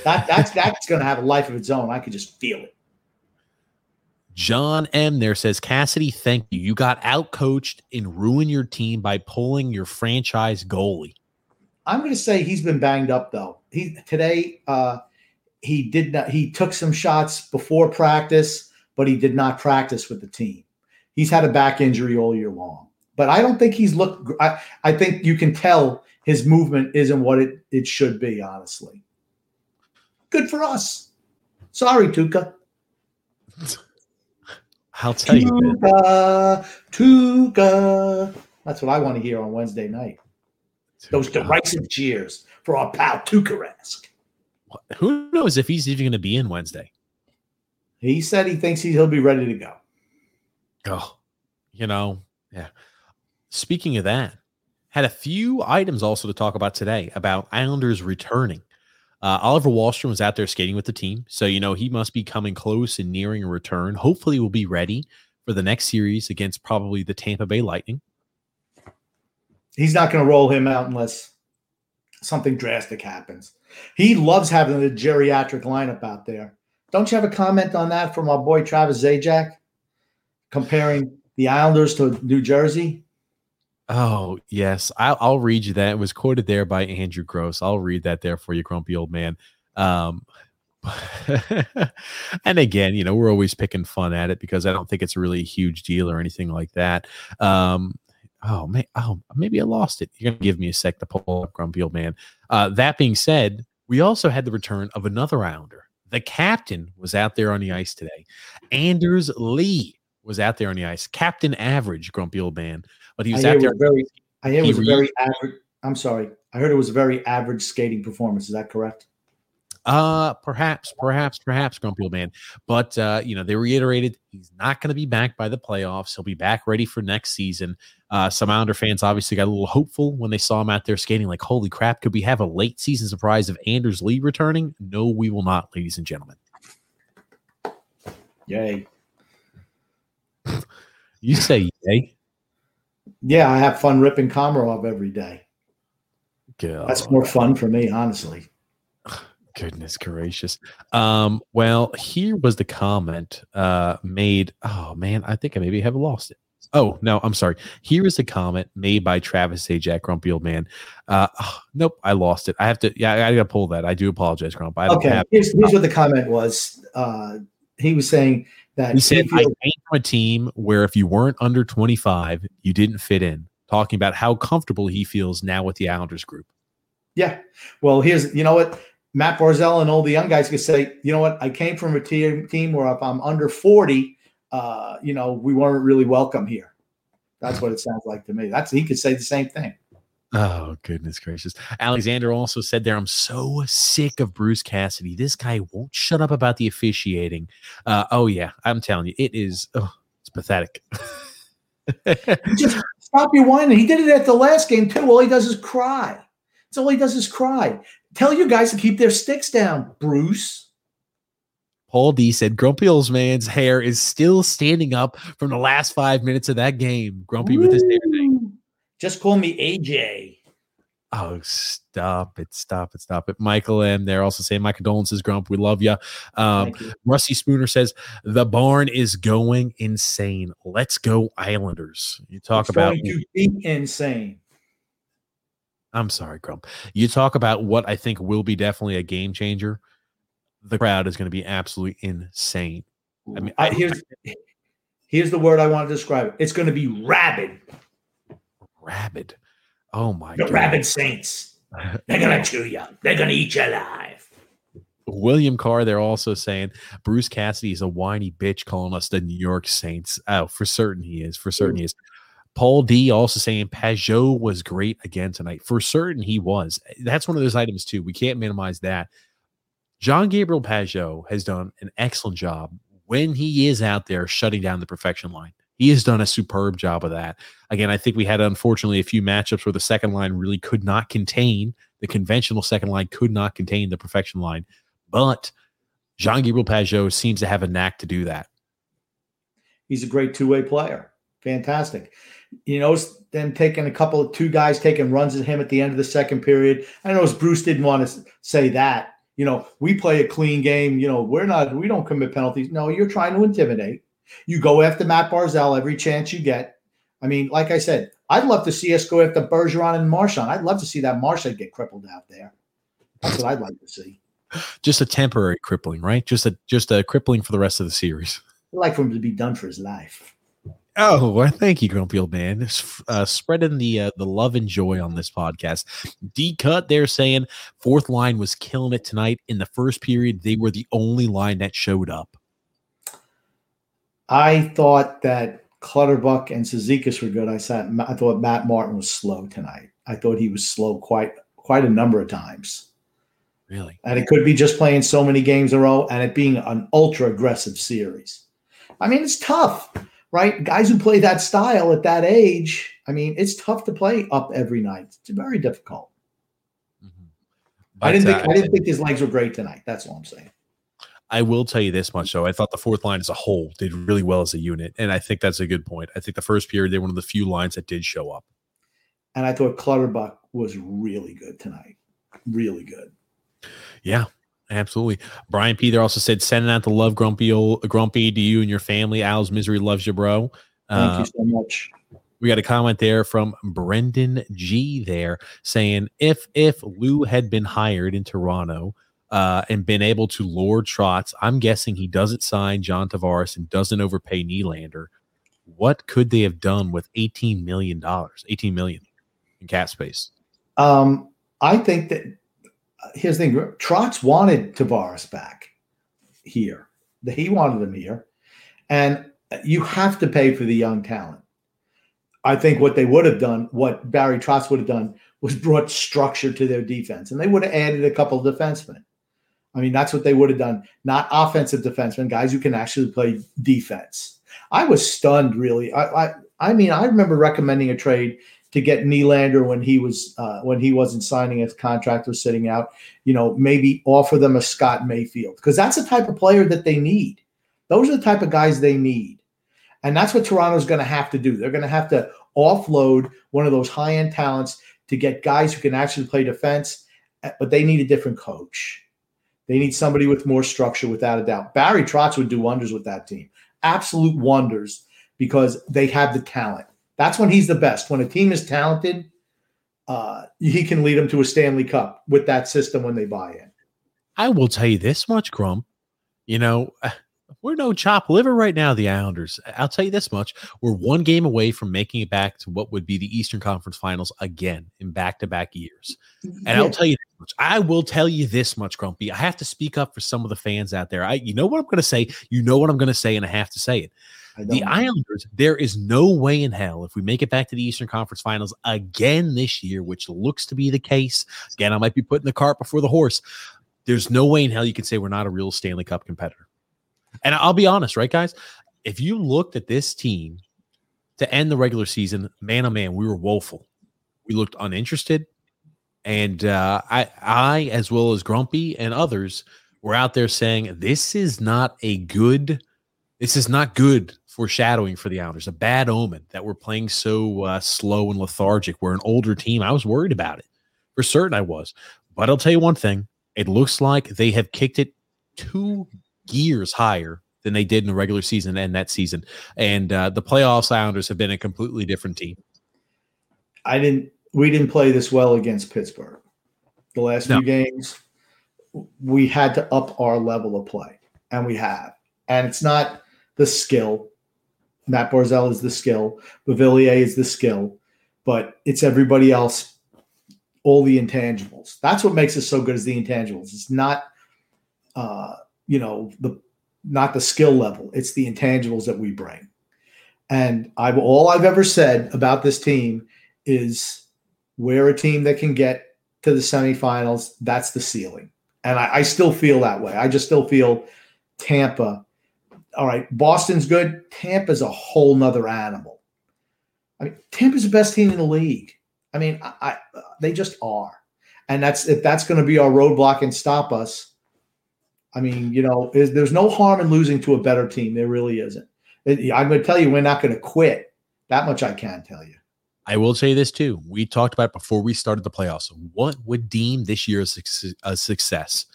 [SPEAKER 2] That that's that's going to have a life of its own. I could just feel it.
[SPEAKER 1] John M there says, Cassidy, thank you. You got out coached and ruined your team by pulling your franchise goalie.
[SPEAKER 2] I'm going to say he's been banged up though. He today uh, he did not. He took some shots before practice, but he did not practice with the team. He's had a back injury all year long. But I don't think he's looked. I, I think you can tell his movement isn't what it it should be. Honestly, good for us. Sorry, Tuukka.
[SPEAKER 1] I'll tell you. man.
[SPEAKER 2] Tuukka, Tuukka. That's what I want to hear on Wednesday night. Those derisive cheers for our pal Tuukka Rask.
[SPEAKER 1] Who knows if he's even going to be in Wednesday?
[SPEAKER 2] He said he thinks he'll be ready to go.
[SPEAKER 1] Oh, you know, yeah. Speaking of that, had a few items also to talk about today about Islanders returning. Uh, Oliver Wahlstrom was out there skating with the team, so you know he must be coming close and nearing a return. Hopefully, we'll be ready for the next series against probably the Tampa Bay Lightning.
[SPEAKER 2] He's not going to roll him out unless something drastic happens. He loves having the geriatric lineup out there. Don't you have a comment on that from our boy Travis Zajac comparing the Islanders to New Jersey?
[SPEAKER 1] Oh yes, I'll, I'll read you that. It was quoted there by Andrew Gross. I'll read that there for you, grumpy old man. Um, and again, you know, we're always picking fun at it because I don't think it's really a huge deal or anything like that. Um, oh man, oh maybe I lost it. You're gonna give me a sec to pull up grumpy old man. Uh, that being said, we also had the return of another rounder. The captain was out there on the ice today. Anders Lee was out there on the ice. Captain average, grumpy old man. But he was
[SPEAKER 2] I
[SPEAKER 1] out there.
[SPEAKER 2] Very, I hear it was a
[SPEAKER 1] re-
[SPEAKER 2] very average. I'm sorry. I heard it was a very average skating performance. Is that correct?
[SPEAKER 1] Uh, perhaps, perhaps, perhaps, Grumpy Old Man. But uh, you know, they reiterated he's not going to be back by the playoffs. He'll be back ready for next season. Uh, some Islander fans obviously got a little hopeful when they saw him out there skating. Like, holy crap, could we have a late season surprise of Anders Lee returning? No, we will not, ladies and gentlemen.
[SPEAKER 2] Yay.
[SPEAKER 1] You say yay.
[SPEAKER 2] Yeah, I have fun ripping Komarov every day.
[SPEAKER 1] God.
[SPEAKER 2] That's more fun for me, honestly.
[SPEAKER 1] Goodness gracious. Um, well, here was the comment uh made. Oh man, I think I maybe have lost it. Oh no, I'm sorry. Here is the comment made by Travis Zajac, Grumpy Old Man. Uh oh, nope, I lost it. I have to yeah, I gotta pull that. I do apologize, Grump. I don't
[SPEAKER 2] Okay,
[SPEAKER 1] have
[SPEAKER 2] here's, here's what the comment was. Uh, he was saying that
[SPEAKER 1] he said I came from a team where if you weren't under 25, you didn't fit in. Talking about how comfortable he feels now with the Islanders group.
[SPEAKER 2] Yeah. Well, here's you know what Matt Barzal and all the young guys could say. You know what? I came from a team team where if I'm under forty, uh, you know, we weren't really welcome here. That's what it sounds like to me. That's he could say the same thing.
[SPEAKER 1] Oh, goodness gracious. Alexander also said there, I'm so sick of Bruce Cassidy. This guy won't shut up about the officiating. Uh, oh, yeah, I'm telling you, it is, oh, it's pathetic.
[SPEAKER 2] Just stop your whining. He did it at the last game too. All he does is cry. That's all he does is cry. Tell you guys to keep their sticks down, Bruce.
[SPEAKER 1] Paul D said, Grumpy Old Man's hair is still standing up from the last five minutes of that game. Grumpy with his hair. day.
[SPEAKER 2] Just call me AJ.
[SPEAKER 1] Oh, stop it, stop it, stop it. Michael M. They're also saying, My condolences, Grump. We love you. Um,
[SPEAKER 2] you.
[SPEAKER 1] Rusty Spooner says, The barn is going insane. Let's go, Islanders. You talk
[SPEAKER 2] It's
[SPEAKER 1] about
[SPEAKER 2] going to be insane.
[SPEAKER 1] I'm sorry, Grump. You talk about what I think will be definitely a game changer. The crowd is going to be absolutely insane. I mean,
[SPEAKER 2] I, here's here's the word I want to describe it. It's going to be rabid.
[SPEAKER 1] Rabid. Oh my
[SPEAKER 2] The
[SPEAKER 1] god.
[SPEAKER 2] rabid saints. They're going to chew you. They're going to eat you alive.
[SPEAKER 1] William Carr, they're also saying Bruce Cassidy is a whiny bitch calling us the New York Saints. Oh, for certain he is. For certain he is. Paul D also saying Pageau was great again tonight. For certain he was. That's one of those items too. We can't minimize that. John Gabriel Pageau has done an excellent job when he is out there shutting down the perfection line. He has done a superb job of that. Again, I think we had unfortunately a few matchups where the second line really could not contain the conventional second line could not contain the perfection line. But Jean Gabriel Pageau seems to have a knack to do that.
[SPEAKER 2] He's a great two way player. Fantastic. You know, them taking a couple of two guys taking runs at him at the end of the second period. I know Bruce didn't want to say that. You know, we play a clean game. You know, we're not, we don't commit penalties. No, you're trying to intimidate. You go after Matt Barzal every chance you get. I mean, like I said, I'd love to see us go after Bergeron and Marchand. I'd love to see that Marchand get crippled out there. That's what I'd like to see.
[SPEAKER 1] Just a temporary crippling, right? Just a just a crippling for the rest of the series.
[SPEAKER 2] I'd like for him to be done for his life.
[SPEAKER 1] Oh, well, thank you, Grumpy Old Man. Uh, spreading the uh, the love and joy on this podcast. D cut, they're saying fourth line was killing it tonight. In the first period, they were the only line that showed up.
[SPEAKER 2] I thought that Clutterbuck and Cizikas were good. I said I thought Matt Martin was slow tonight. I thought he was slow quite quite a number of times.
[SPEAKER 1] Really?
[SPEAKER 2] And it could be just playing so many games in a row and it being an ultra aggressive series. I mean, it's tough, right? Guys who play that style at that age, I mean, it's tough to play up every night. It's very difficult. I didn't think
[SPEAKER 1] uh,
[SPEAKER 2] I didn't think his legs were great tonight. That's all I'm saying.
[SPEAKER 1] I will tell you this much though. I thought the fourth line as a whole did really well as a unit. And I think that's a good point. I think the first period, they were one of the few lines that did show up.
[SPEAKER 2] And I thought Clutterbuck was really good tonight. Really good.
[SPEAKER 1] Yeah, absolutely. Brian Peter also said, sending out the love, grumpy old grumpy to you and your family. Al's misery loves you, bro.
[SPEAKER 2] Thank
[SPEAKER 1] Uh,
[SPEAKER 2] you so much.
[SPEAKER 1] We got a comment there from Brendan G there saying if if Lou had been hired in Toronto uh, and been able to lure Trotz, I'm guessing he doesn't sign John Tavares and doesn't overpay Nylander. What could they have done with 18 million dollars, 18 million in cap space?
[SPEAKER 2] Um, I think that here's the thing: Trotz wanted Tavares back here. He wanted him here, and you have to pay for the young talent. I think what they would have done, what Barry Trotz would have done, was brought structure to their defense, and they would have added a couple of defensemen. I mean, that's what they would have done. Not offensive defensemen, guys who can actually play defense. I was stunned, really. I, I, I mean, I remember recommending a trade to get Nylander when he was uh, when he wasn't signing his contract or sitting out. You know, maybe offer them a Scott Mayfield because that's the type of player that they need. Those are the type of guys they need, and that's what Toronto's going to have to do. They're going to have to offload one of those high end talents to get guys who can actually play defense, but they need a different coach. They need somebody with more structure, without a doubt. Barry Trotz would do wonders with that team, absolute wonders, because they have the talent. That's when he's the best. When a team is talented, uh, he can lead them to a Stanley Cup with that system when they buy in.
[SPEAKER 1] I will tell you this much, Grump. You know, we're no chop liver right now, the Islanders. I'll tell you this much. We're one game away from making it back to what would be the Eastern Conference Finals again in back to back years. And yeah. I'll tell you this much. I will tell you this much, Grumpy. I have to speak up for some of the fans out there. I you know what I'm gonna say, you know what I'm gonna say, and I have to say it. The Islanders, there is no way in hell if we make it back to the Eastern Conference Finals again this year, which looks to be the case. Again, I might be putting the cart before the horse. There's no way in hell you can say we're not a real Stanley Cup competitor. And I'll be honest, right, guys? If you looked at this team to end the regular season, man oh man, we were woeful. We looked uninterested. And uh, I, I, as well as Grumpy and others, were out there saying this is not a good, this is not good foreshadowing for the Islanders. A bad omen that we're playing so uh, slow and lethargic. We're an older team. I was worried about it. For certain, I was. But I'll tell you one thing: it looks like they have kicked it two gears higher than they did in the regular season and that season. And uh, the playoffs Islanders have been a completely different team.
[SPEAKER 2] I didn't. We didn't play this well against Pittsburgh. The last no. few games, we had to up our level of play, and we have. And it's not the skill. Matt Barzal is the skill. Beauvillier is the skill, but it's everybody else. All the intangibles. That's what makes us so good. Is the intangibles. It's not. Uh, you know the not the skill level it's the intangibles that we bring. And i've all i've ever said about this team is we're a team that can get to the semifinals that's the ceiling. And I, I still feel that way. I just still feel tampa all right boston's good tampa's a whole nother animal. I mean tampa's the best team in the league. I mean I, I they just are. And that's if that's going to be our roadblock and stop us I mean, you know, there's no harm in losing to a better team. There really isn't. I'm going to tell you, we're not going to quit. That much I can tell you.
[SPEAKER 1] I will say this too. We talked about before we started the playoffs. What would deem this year a success?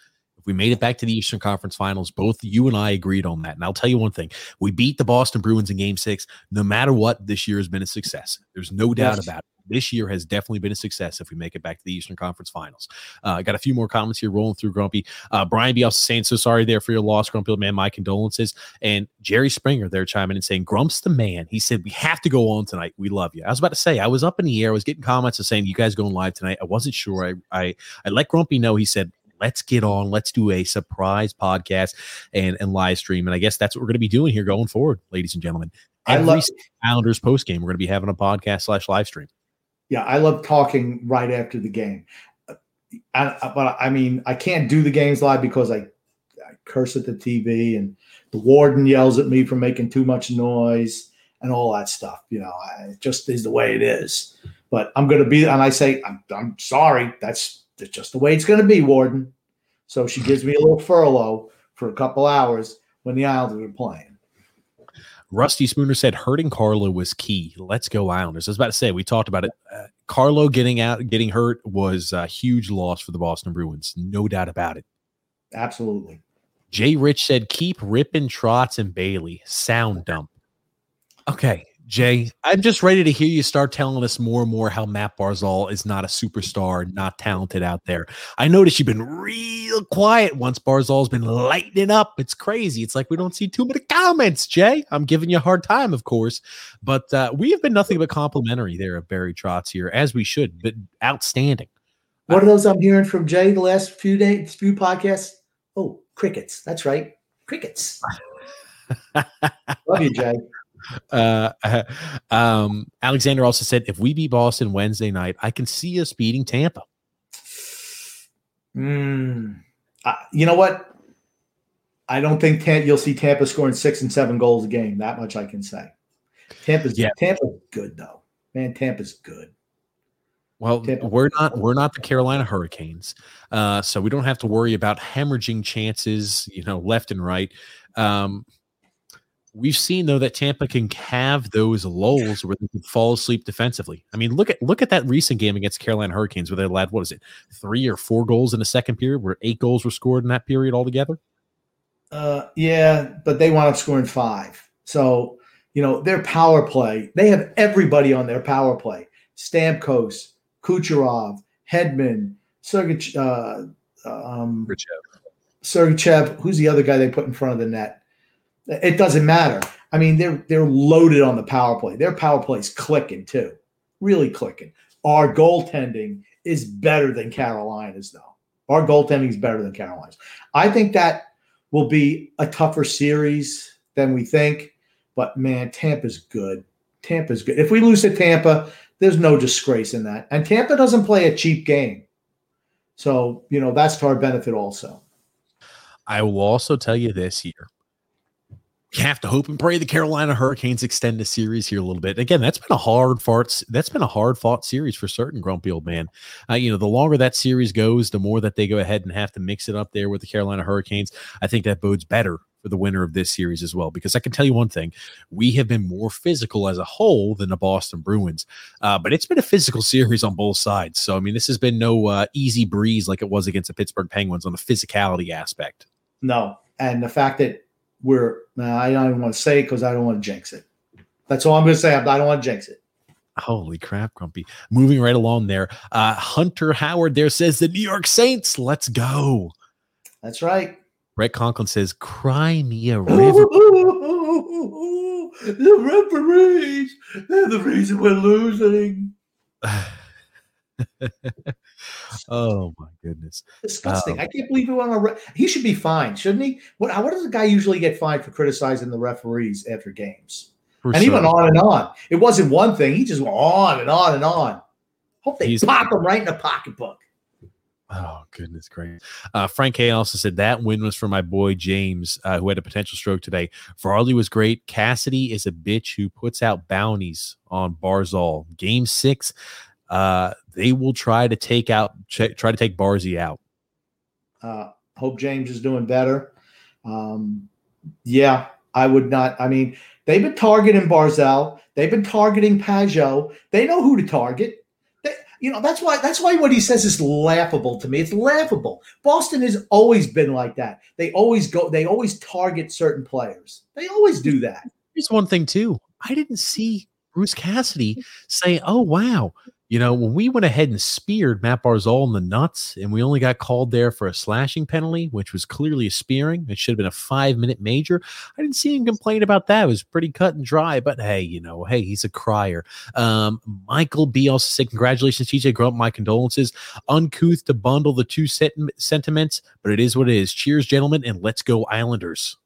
[SPEAKER 1] If we made it back to the Eastern Conference Finals, both you and I agreed on that. And I'll tell you one thing: we beat the Boston Bruins in Game Six. No matter what, this year has been a success. There's no doubt yes. about it this year has definitely been a success if we make it back to the Eastern Conference Finals. Uh, I got a few more comments here rolling through Grumpy. Uh, Brian B. also saying, so sorry there for your loss, Grumpy, man. My condolences. And Jerry Springer there chiming in saying, Grump's the man. He said, we have to go on tonight. We love you. I was about to say, I was up in the air. I was getting comments and saying, you guys going live tonight. I wasn't sure. I, I, I let Grumpy know. He said, let's get on. Let's do a surprise podcast and, and live stream. And I guess that's what we're going to be doing here going forward, ladies and gentlemen. Every I love Islanders post game, we're going to be having a podcast slash live stream
[SPEAKER 2] yeah, I love talking right after the game. Uh, I, but I mean, I can't do the games live because I, I curse at the TV and the warden yells at me for making too much noise and all that stuff. You know, I, it just is the way it is. But I'm going to be, and I say, I'm, I'm sorry. That's, that's just the way it's going to be, warden. So she gives me a little furlough for a couple hours when the Islanders are playing.
[SPEAKER 1] Rusty Spooner said hurting Carlo was key. Let's go Islanders. I was about to say we talked about it. Uh, Carlo getting out, getting hurt was a huge loss for the Boston Bruins, no doubt about it.
[SPEAKER 2] Absolutely.
[SPEAKER 1] Jay Rich said keep ripping Trotz and Bailey. Sound dump. Okay, Jay, I'm just ready to hear you start telling us more and more how Matt Barzal is not a superstar, not talented out there. I noticed you've been real quiet once Barzal's been lighting up. It's crazy. It's like we don't see too many comments, Jay. I'm giving you a hard time, of course, but uh, we have been nothing but complimentary there of Barry Trotz here, as we should, but outstanding.
[SPEAKER 2] What are those I'm hearing from Jay the last few days, few podcasts? Oh, crickets. That's right. Crickets. Love you, Jay.
[SPEAKER 1] Uh, um, Alexander also said, if we beat Boston Wednesday night, I can see us beating Tampa.
[SPEAKER 2] Mm, uh, you know what? I don't think Tampa, you'll see Tampa scoring six and seven goals a game. That much I can say. Tampa's yeah. Tampa's good though. Man, Tampa's good.
[SPEAKER 1] Well, Tampa. we're not we're not the Carolina Hurricanes, uh, so we don't have to worry about hemorrhaging chances, you know, left and right. Um, we've seen though that Tampa can have those lulls where they can fall asleep defensively. I mean, look at look at that recent game against Carolina Hurricanes where they led what is it, three or four goals in the second period, where eight goals were scored in that period altogether.
[SPEAKER 2] Uh, yeah, but they wound up scoring five. So you know their power play, they have everybody on their power play: Stamkos, Kucherov, Hedman, Sergey, uh, um, Sergachev. Who's the other guy they put in front of the net? It doesn't matter. I mean, they're they're loaded on the power play. Their power play is clicking too, really clicking. Our goaltending is better than Carolina's, though. Our goaltending is better than Carolina's. I think that will be a tougher series than we think. But man, Tampa's good. Tampa's good. If we lose to Tampa, there's no disgrace in that. And Tampa doesn't play a cheap game. So, you know, that's to our benefit also.
[SPEAKER 1] I will also tell you this year you have to hope and pray the Carolina Hurricanes extend the series here a little bit. Again, that's been a hard fought. That's been a hard fought series for certain, Grumpy old man. Uh, you know, the longer that series goes, the more that they go ahead and have to mix it up there with the Carolina Hurricanes. I think that bodes better for the winner of this series as well. Because I can tell you one thing: we have been more physical as a whole than the Boston Bruins, uh, but it's been a physical series on both sides. So I mean, this has been no uh, easy breeze like it was against the Pittsburgh Penguins on the physicality aspect.
[SPEAKER 2] No, and the fact that we're I don't even want to say it because I don't want to jinx it. That's all I'm going to say. I don't want to jinx it.
[SPEAKER 1] Holy crap, Grumpy. Moving right along there. Uh, Hunter Howard there says the New York Saints, let's go.
[SPEAKER 2] That's right.
[SPEAKER 1] Brett Conklin says, Cry me a river.
[SPEAKER 2] the referees, they're the reason we're losing.
[SPEAKER 1] oh my goodness!
[SPEAKER 2] Disgusting! Um, I can't believe he went on a. Re- he should be fined, shouldn't he? What? What does a guy usually get fined for criticizing the referees after games? And sure. he went on and on. It wasn't one thing. He just went on and on and on. Hope they He's, pop him right in the pocketbook.
[SPEAKER 1] Oh goodness great. Uh, Frank K also said that win was for my boy James, uh, who had a potential stroke today. Varley was great. Cassidy is a bitch who puts out bounties on Barzal. Game six, uh, they will try to take out try to take Barzy out.
[SPEAKER 2] Uh, hope James is doing better. Um, yeah, I would not. I mean, they've been targeting Barzal. They've been targeting Pageau. They know who to target. They, you know, that's why that's why what he says is laughable to me. It's laughable. Boston has always been like that. They always go. They always target certain players. They always do that.
[SPEAKER 1] Here's one thing too. I didn't see Bruce Cassidy say, "Oh wow, you know, when we went ahead and speared Matt Barzal in the nuts, and we only got called there for a slashing penalty, which was clearly a spearing, it should have been a five minute major. I didn't see him complain about that. It was pretty cut and dry, but hey, you know, hey, he's a crier. Um, Michael B also said, Congratulations, TJ Grump. My condolences. Uncouth to bundle the two set- sentiments, but it is what it is. Cheers, gentlemen, and let's go, Islanders.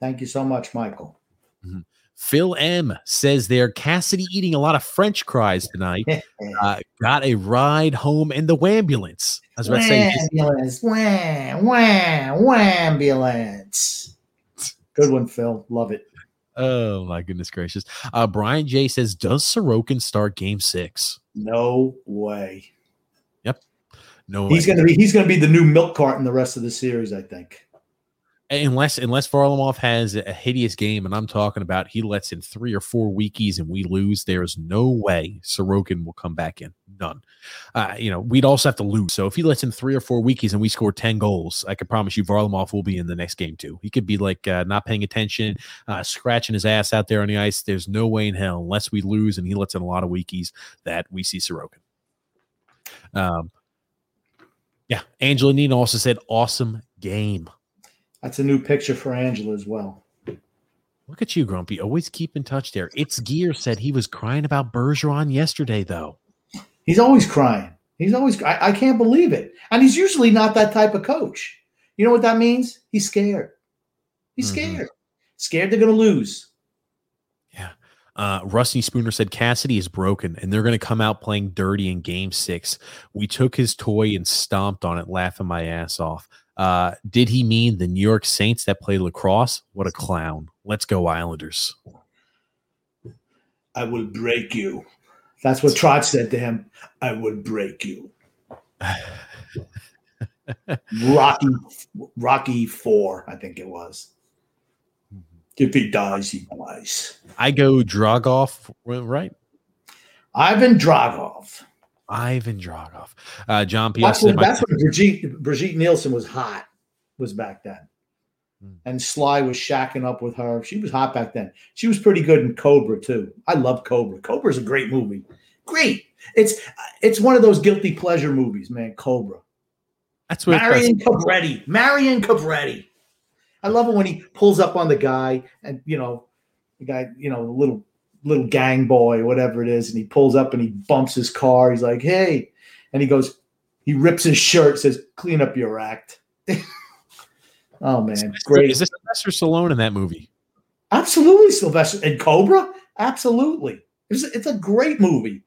[SPEAKER 2] Thank you so much, Michael.
[SPEAKER 1] Mm-hmm. Phil M says there Cassidy eating a lot of French fries tonight. uh, got a ride home in the ambulance. I was about to say
[SPEAKER 2] ambulance, wham, wham, ambulance. Good one, Phil. Love it.
[SPEAKER 1] Oh my goodness gracious. Uh, Brian J says, does Sorokin start game six?
[SPEAKER 2] No way.
[SPEAKER 1] Yep. No
[SPEAKER 2] He's
[SPEAKER 1] way.
[SPEAKER 2] gonna be he's gonna be the new milk carton the rest of the series, I think
[SPEAKER 1] unless unless Varlamov has a hideous game, and I'm talking about he lets in three or four weekies and we lose, there is no way Sorokin will come back in. None. Uh, you know, we'd also have to lose. So if he lets in three or four weekies and we score 10 goals, I can promise you Varlamov will be in the next game too. He could be like uh, not paying attention, uh, scratching his ass out there on the ice. There's no way in hell, unless we lose and he lets in a lot of weekies, that we see Sorokin. Um, yeah, Angela Nina also said, awesome game.
[SPEAKER 2] That's a new picture for Angela as well.
[SPEAKER 1] Look at you, Grumpy. Always keep in touch there. It's Gear said he was crying about Bergeron yesterday, though.
[SPEAKER 2] He's always crying. He's always, I, I can't believe it. And he's usually not that type of coach. You know what that means? He's scared. He's
[SPEAKER 1] Mhm.
[SPEAKER 2] scared. Scared they're going to lose.
[SPEAKER 1] Yeah. Uh, Rusty Spooner said Cassidy is broken and they're going to come out playing dirty in game six. We took his toy and stomped on it, laughing my ass off. Uh, did he mean the New York Saints that play lacrosse? What a clown. Let's go, Islanders.
[SPEAKER 2] I will break you. That's what Trotz said to him. I will break you. Rocky, Rocky Four, I think it was. If he dies, he dies.
[SPEAKER 1] I go Dragoff, right?
[SPEAKER 2] Ivan Dragov.
[SPEAKER 1] Ivan Dragoff. Uh, John P.
[SPEAKER 2] That's when, that's when Brigitte, Brigitte Nielsen was hot. Was back then,
[SPEAKER 1] Hmm.
[SPEAKER 2] and Sly was shacking up with her. She was hot back then. She was pretty good in Cobra too. I love Cobra. Cobra's a great movie. Great. It's it's one of those guilty pleasure movies, man. Cobra.
[SPEAKER 1] that's what
[SPEAKER 2] Marion Cobretti. Marion Cobretti. I love it when he pulls up on the guy and you know, the guy, you know, the little little gang boy, whatever it is, and he pulls up and he bumps his car. He's like, hey, and he goes, he rips his shirt, says, clean up your act. oh man, great.
[SPEAKER 1] Is this Sylvester Stallone in that movie?
[SPEAKER 2] Absolutely, Sylvester and Cobra. Absolutely, it's it's a great movie.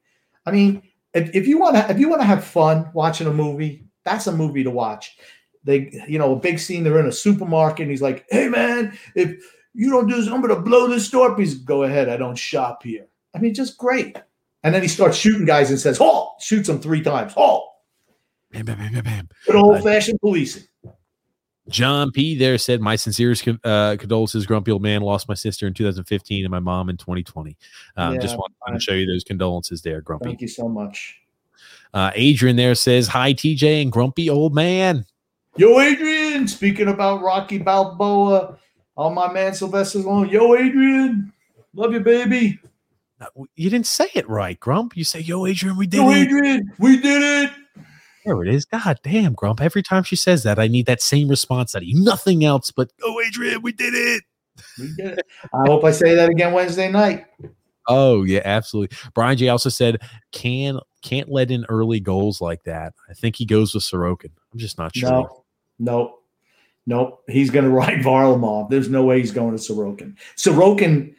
[SPEAKER 2] I mean, if, if you want to if you want to have fun watching a movie, that's a movie to watch. They, you know, a big scene. They're in a supermarket, and he's like, "Hey, man, if you don't do this, I'm gonna blow this store up." He's, "Go ahead, I don't shop here." I mean, just great. And then he starts shooting guys and says, "Halt!" Shoots them three times. Halt!
[SPEAKER 1] Bam, bam, bam, bam, bam.
[SPEAKER 2] Good old fashioned policing.
[SPEAKER 1] John P. there said, My sincerest uh, condolences, grumpy old man. Lost my sister in 2015 and my mom in 2020. Um,
[SPEAKER 2] Yeah,
[SPEAKER 1] just want to show you those condolences there, grumpy.
[SPEAKER 2] Thank you so much.
[SPEAKER 1] Uh, Adrian there says, Hi, TJ and grumpy old man.
[SPEAKER 2] Yo, Adrian. Speaking about Rocky Balboa, all my man Sylvester Stallone. Yo, Adrian. Love you, baby.
[SPEAKER 1] You didn't say it right, Grump. You say, Yo, Adrian, we did
[SPEAKER 2] Yo,
[SPEAKER 1] it.
[SPEAKER 2] Adrian. We did it.
[SPEAKER 1] There it is. God damn, Grump. Every time she says that, I need that same response out of you. Nothing else but, Oh, Adrian, we did it.
[SPEAKER 2] We did it. I hope I say that again Wednesday night.
[SPEAKER 1] Oh yeah, absolutely. Brian J also said can can't let in early goals like that. I think he goes with Sorokin. I'm just not sure.
[SPEAKER 2] No, no, no. He's going to ride Varlamov. There's no way he's going to Sorokin. Sorokin,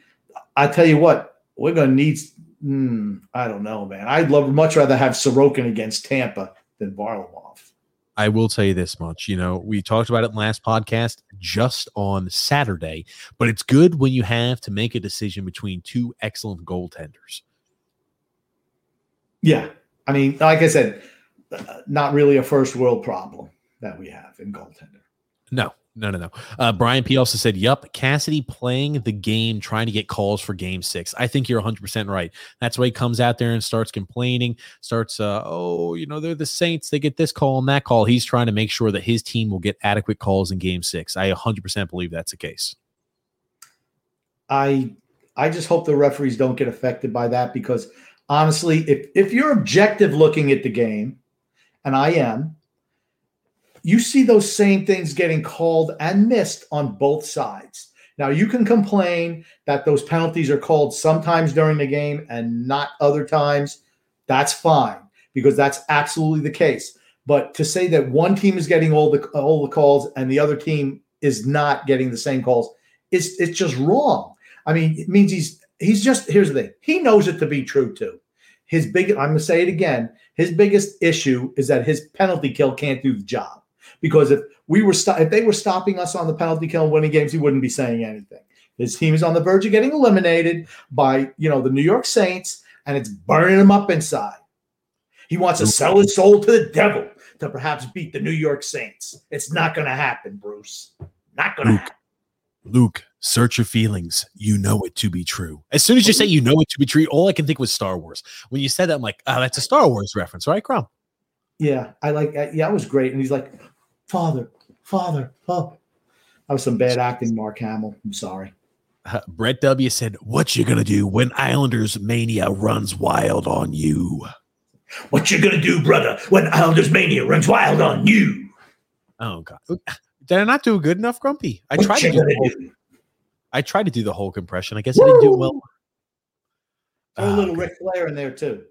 [SPEAKER 2] I tell you what, we're going to need. Hmm, I don't know, man. I'd love much rather have Sorokin against Tampa than Varlamov.
[SPEAKER 1] I will tell you this much. You know, we talked about it in last podcast just on Saturday, but it's good when you have to make a decision between two excellent goaltenders.
[SPEAKER 2] Yeah, I mean, like I said, uh, not really a first world problem that we have in goaltender.
[SPEAKER 1] No, no, no, no. Uh, Brian P also said, Yup, Cassidy playing the game, trying to get calls for game six. I think you're 100% right. That's why he comes out there and starts complaining, starts, uh, oh, you know, they're the Saints. They get this call and that call. He's trying to make sure that his team will get adequate calls in game six. I 100% believe that's the case.
[SPEAKER 2] I I just hope the referees don't get affected by that because honestly, if if you're objective looking at the game, and I am, you see those same things getting called and missed on both sides. Now you can complain that those penalties are called sometimes during the game and not other times. That's fine because that's absolutely the case. But to say that one team is getting all the all the calls and the other team is not getting the same calls is it's just wrong. I mean, it means he's he's just here's the thing. He knows it to be true too. His big I'm gonna say it again. His biggest issue is that his penalty kill can't do the job. Because if we were sto- if they were stopping us on the penalty kill and winning games, he wouldn't be saying anything. His team is on the verge of getting eliminated by you know the New York Saints, and it's burning him up inside. He wants to sell his soul to the devil to perhaps beat the New York Saints. It's not going to happen, Bruce. Not gonna
[SPEAKER 1] Luke. Luke, search your feelings. You know it to be true. As soon as you say you know it to be true, all I can think was Star Wars. When you said that, I'm like, oh, that's a Star Wars reference, right, Crom?
[SPEAKER 2] Yeah, I like. Yeah, that was great. And he's like, "Father, father, oh." That was some bad acting, Mark Hamill. I'm sorry.
[SPEAKER 1] Uh, Brett W said, "What you gonna do when Islanders mania runs wild on you?"
[SPEAKER 2] What you gonna do, brother, when Islanders mania runs wild on you?
[SPEAKER 1] Oh God, did I not do good enough, Grumpy? I
[SPEAKER 2] What
[SPEAKER 1] tried to do. The
[SPEAKER 2] gonna
[SPEAKER 1] whole,
[SPEAKER 2] do?
[SPEAKER 1] I tried to do the whole compression. I guess I didn't do well.
[SPEAKER 2] Throw a little
[SPEAKER 1] okay.
[SPEAKER 2] Ric Flair in there too.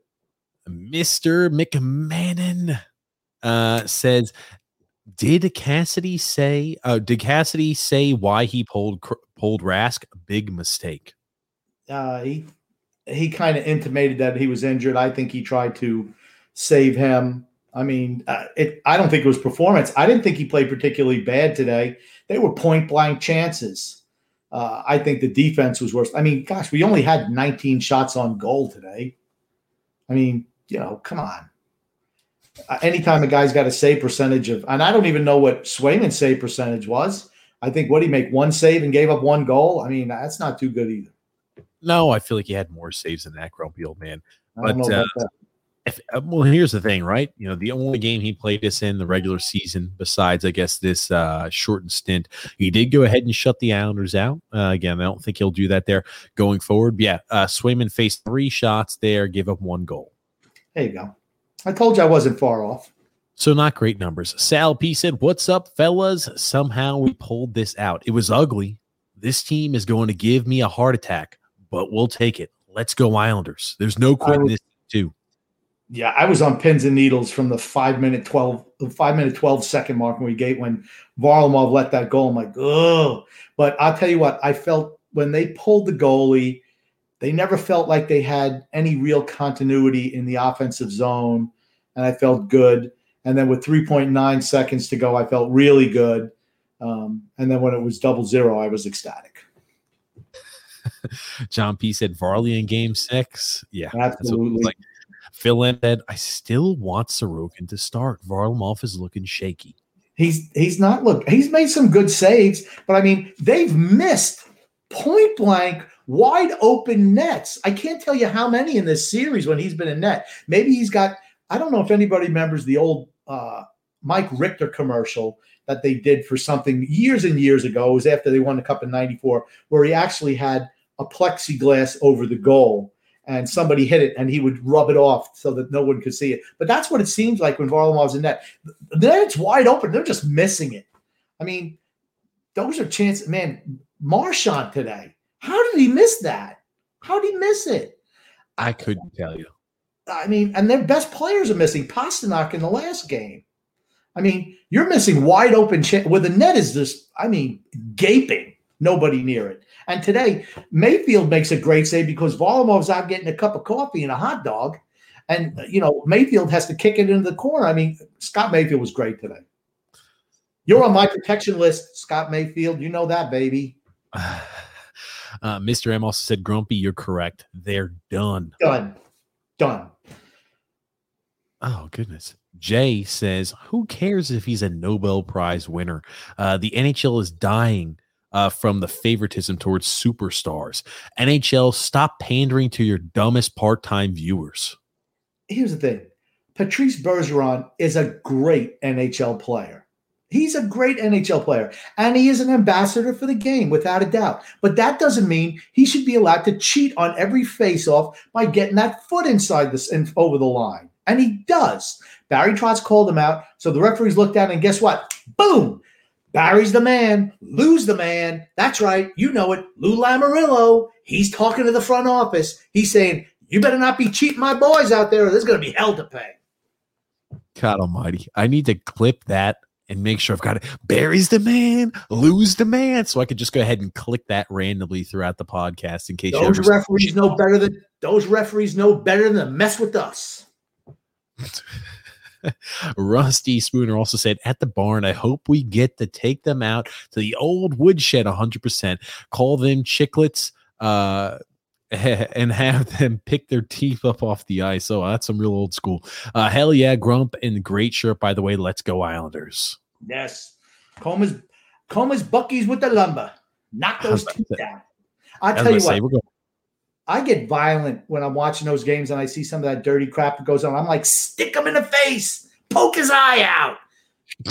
[SPEAKER 1] Mr. McMahon uh, says, "Did Cassidy say? Uh, did Cassidy say why he pulled pulled Rask? Big mistake."
[SPEAKER 2] Uh, he he kind of intimated that he was injured. I think he tried to save him. I mean, uh, it. I don't think it was performance. I didn't think he played particularly bad today. They were point blank chances. Uh, I think the defense was worse. I mean, gosh, we only had 19 shots on goal today. I mean, you know, come on. Uh, anytime a guy's got a save percentage of, and I don't even know what Swayman's save percentage was. I think what he make one save and gave up one goal. I mean, that's not too good either.
[SPEAKER 1] No, I feel like he had more saves than that grumpy old man.
[SPEAKER 2] I don't
[SPEAKER 1] But, uh,
[SPEAKER 2] that.
[SPEAKER 1] If, uh, well, here's the thing, right? You know, the only game he played this in the regular season, besides I guess this uh, shortened stint, he did go ahead and shut the Islanders out. Uh, again, I don't think he'll do that there going forward. But yeah, uh, Swayman faced three shots there, give up one goal.
[SPEAKER 2] There you go. I told you I wasn't far off.
[SPEAKER 1] So not great numbers. Sal P said, "What's up, fellas? Somehow we pulled this out. It was ugly. This team is going to give me a heart attack, but we'll take it. Let's go Islanders. There's no quitting this too.
[SPEAKER 2] Yeah, I was on pins and needles from the five minute twelve, the five minute twelve second mark when we gate when Varlamov let that goal. I'm like, oh. But I'll tell you what, I felt when they pulled the goalie, they never felt like they had any real continuity in the offensive zone, and I felt good. And then with 3.9 seconds to go, I felt really good. Um, and then when it was double zero, I was ecstatic.
[SPEAKER 1] John P said Varley in game six. Yeah, that's what it
[SPEAKER 2] Absolutely.
[SPEAKER 1] like. Phil said, I still want Sorokin to start. Varlamov is looking shaky.
[SPEAKER 2] He's he's not look. He's made some good saves, but I mean they've missed point blank wide open nets. I can't tell you how many in this series when he's been in net. Maybe he's got. I don't know if anybody remembers the old uh, Mike Richter commercial that they did for something years and years ago. It was after they won the Cup in '94, where he actually had a plexiglass over the goal. And somebody hit it, and he would rub it off so that no one could see it. But that's what it seems like when Varlamov's in net. Then it's wide open. They're just missing it. I mean, those are chances. Man, Marchand today. How did he miss that? How did he miss it?
[SPEAKER 1] I couldn't tell you.
[SPEAKER 2] I mean, and their best players are missing. Pastrnak in the last game. I mean, you're missing wide open chance where the net is just, I mean, gaping. Nobody near it. And today, Mayfield makes a great save because Varlamov's out getting a cup of coffee and a hot dog. And, you know, Mayfield has to kick it into the corner. I mean, Scott Mayfield was great today. You're on my protection list, Scott Mayfield. You know that, baby.
[SPEAKER 1] Uh, Mr. M also said, Grumpy, you're correct. They're done.
[SPEAKER 2] Done. Done.
[SPEAKER 1] Oh, goodness. Jay says, Who cares if he's a Nobel Prize winner? Uh, the NHL is dying uh, from the favoritism towards superstars. NHL, stop pandering to your dumbest part time viewers.
[SPEAKER 2] Here's the thing Patrice Bergeron is a great NHL player. He's a great NHL player, and he is an ambassador for the game, without a doubt. But that doesn't mean he should be allowed to cheat on every faceoff by getting that foot inside this and over the line. And he does. Barry Trotz called him out. So the referees looked it, and guess what? Boom! Barry's the man. Lou's the man. That's right. You know it. Lou Lamoriello. He's talking to the front office. He's saying, You better not be cheating my boys out there, or there's going to be hell to pay.
[SPEAKER 1] God almighty. I need to clip that and make sure I've got it. Barry's the man, Lou's the man. So I could just go ahead and click that randomly throughout the podcast in case you
[SPEAKER 2] Those
[SPEAKER 1] ever-
[SPEAKER 2] referees know better than those referees know better than to mess with us.
[SPEAKER 1] Rusty Spooner also said at the barn, I hope we get to take them out to the old woodshed 100%, call them chicklets, uh, and have them pick their teeth up off the ice. Oh, that's some real old school. Uh, hell yeah, Grump and great shirt, by the way. Let's go, Islanders.
[SPEAKER 2] Yes. Coma's Coma's Bucky's with the lumber. Knock those two down. I tell you
[SPEAKER 1] gonna
[SPEAKER 2] what, I get violent when I'm watching those games and I see some of that dirty crap that goes on. I'm like, stick him in the face, poke his eye out.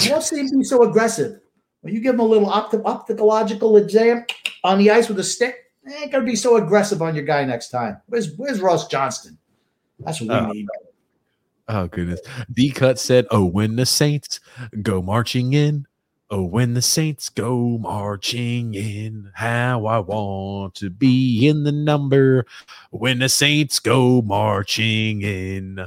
[SPEAKER 2] You don't seem to be so aggressive. When you give him a little opti- opticological exam on the ice with a stick, Eh, ain't gonna be so aggressive on your guy next time. Where's Where's Ross Johnston? That's what we
[SPEAKER 1] Oh.
[SPEAKER 2] need.
[SPEAKER 1] Oh goodness. D cut said, Oh, when the Saints go marching in. Oh, when the Saints go marching in, how I want to be in the number. When the Saints go marching in.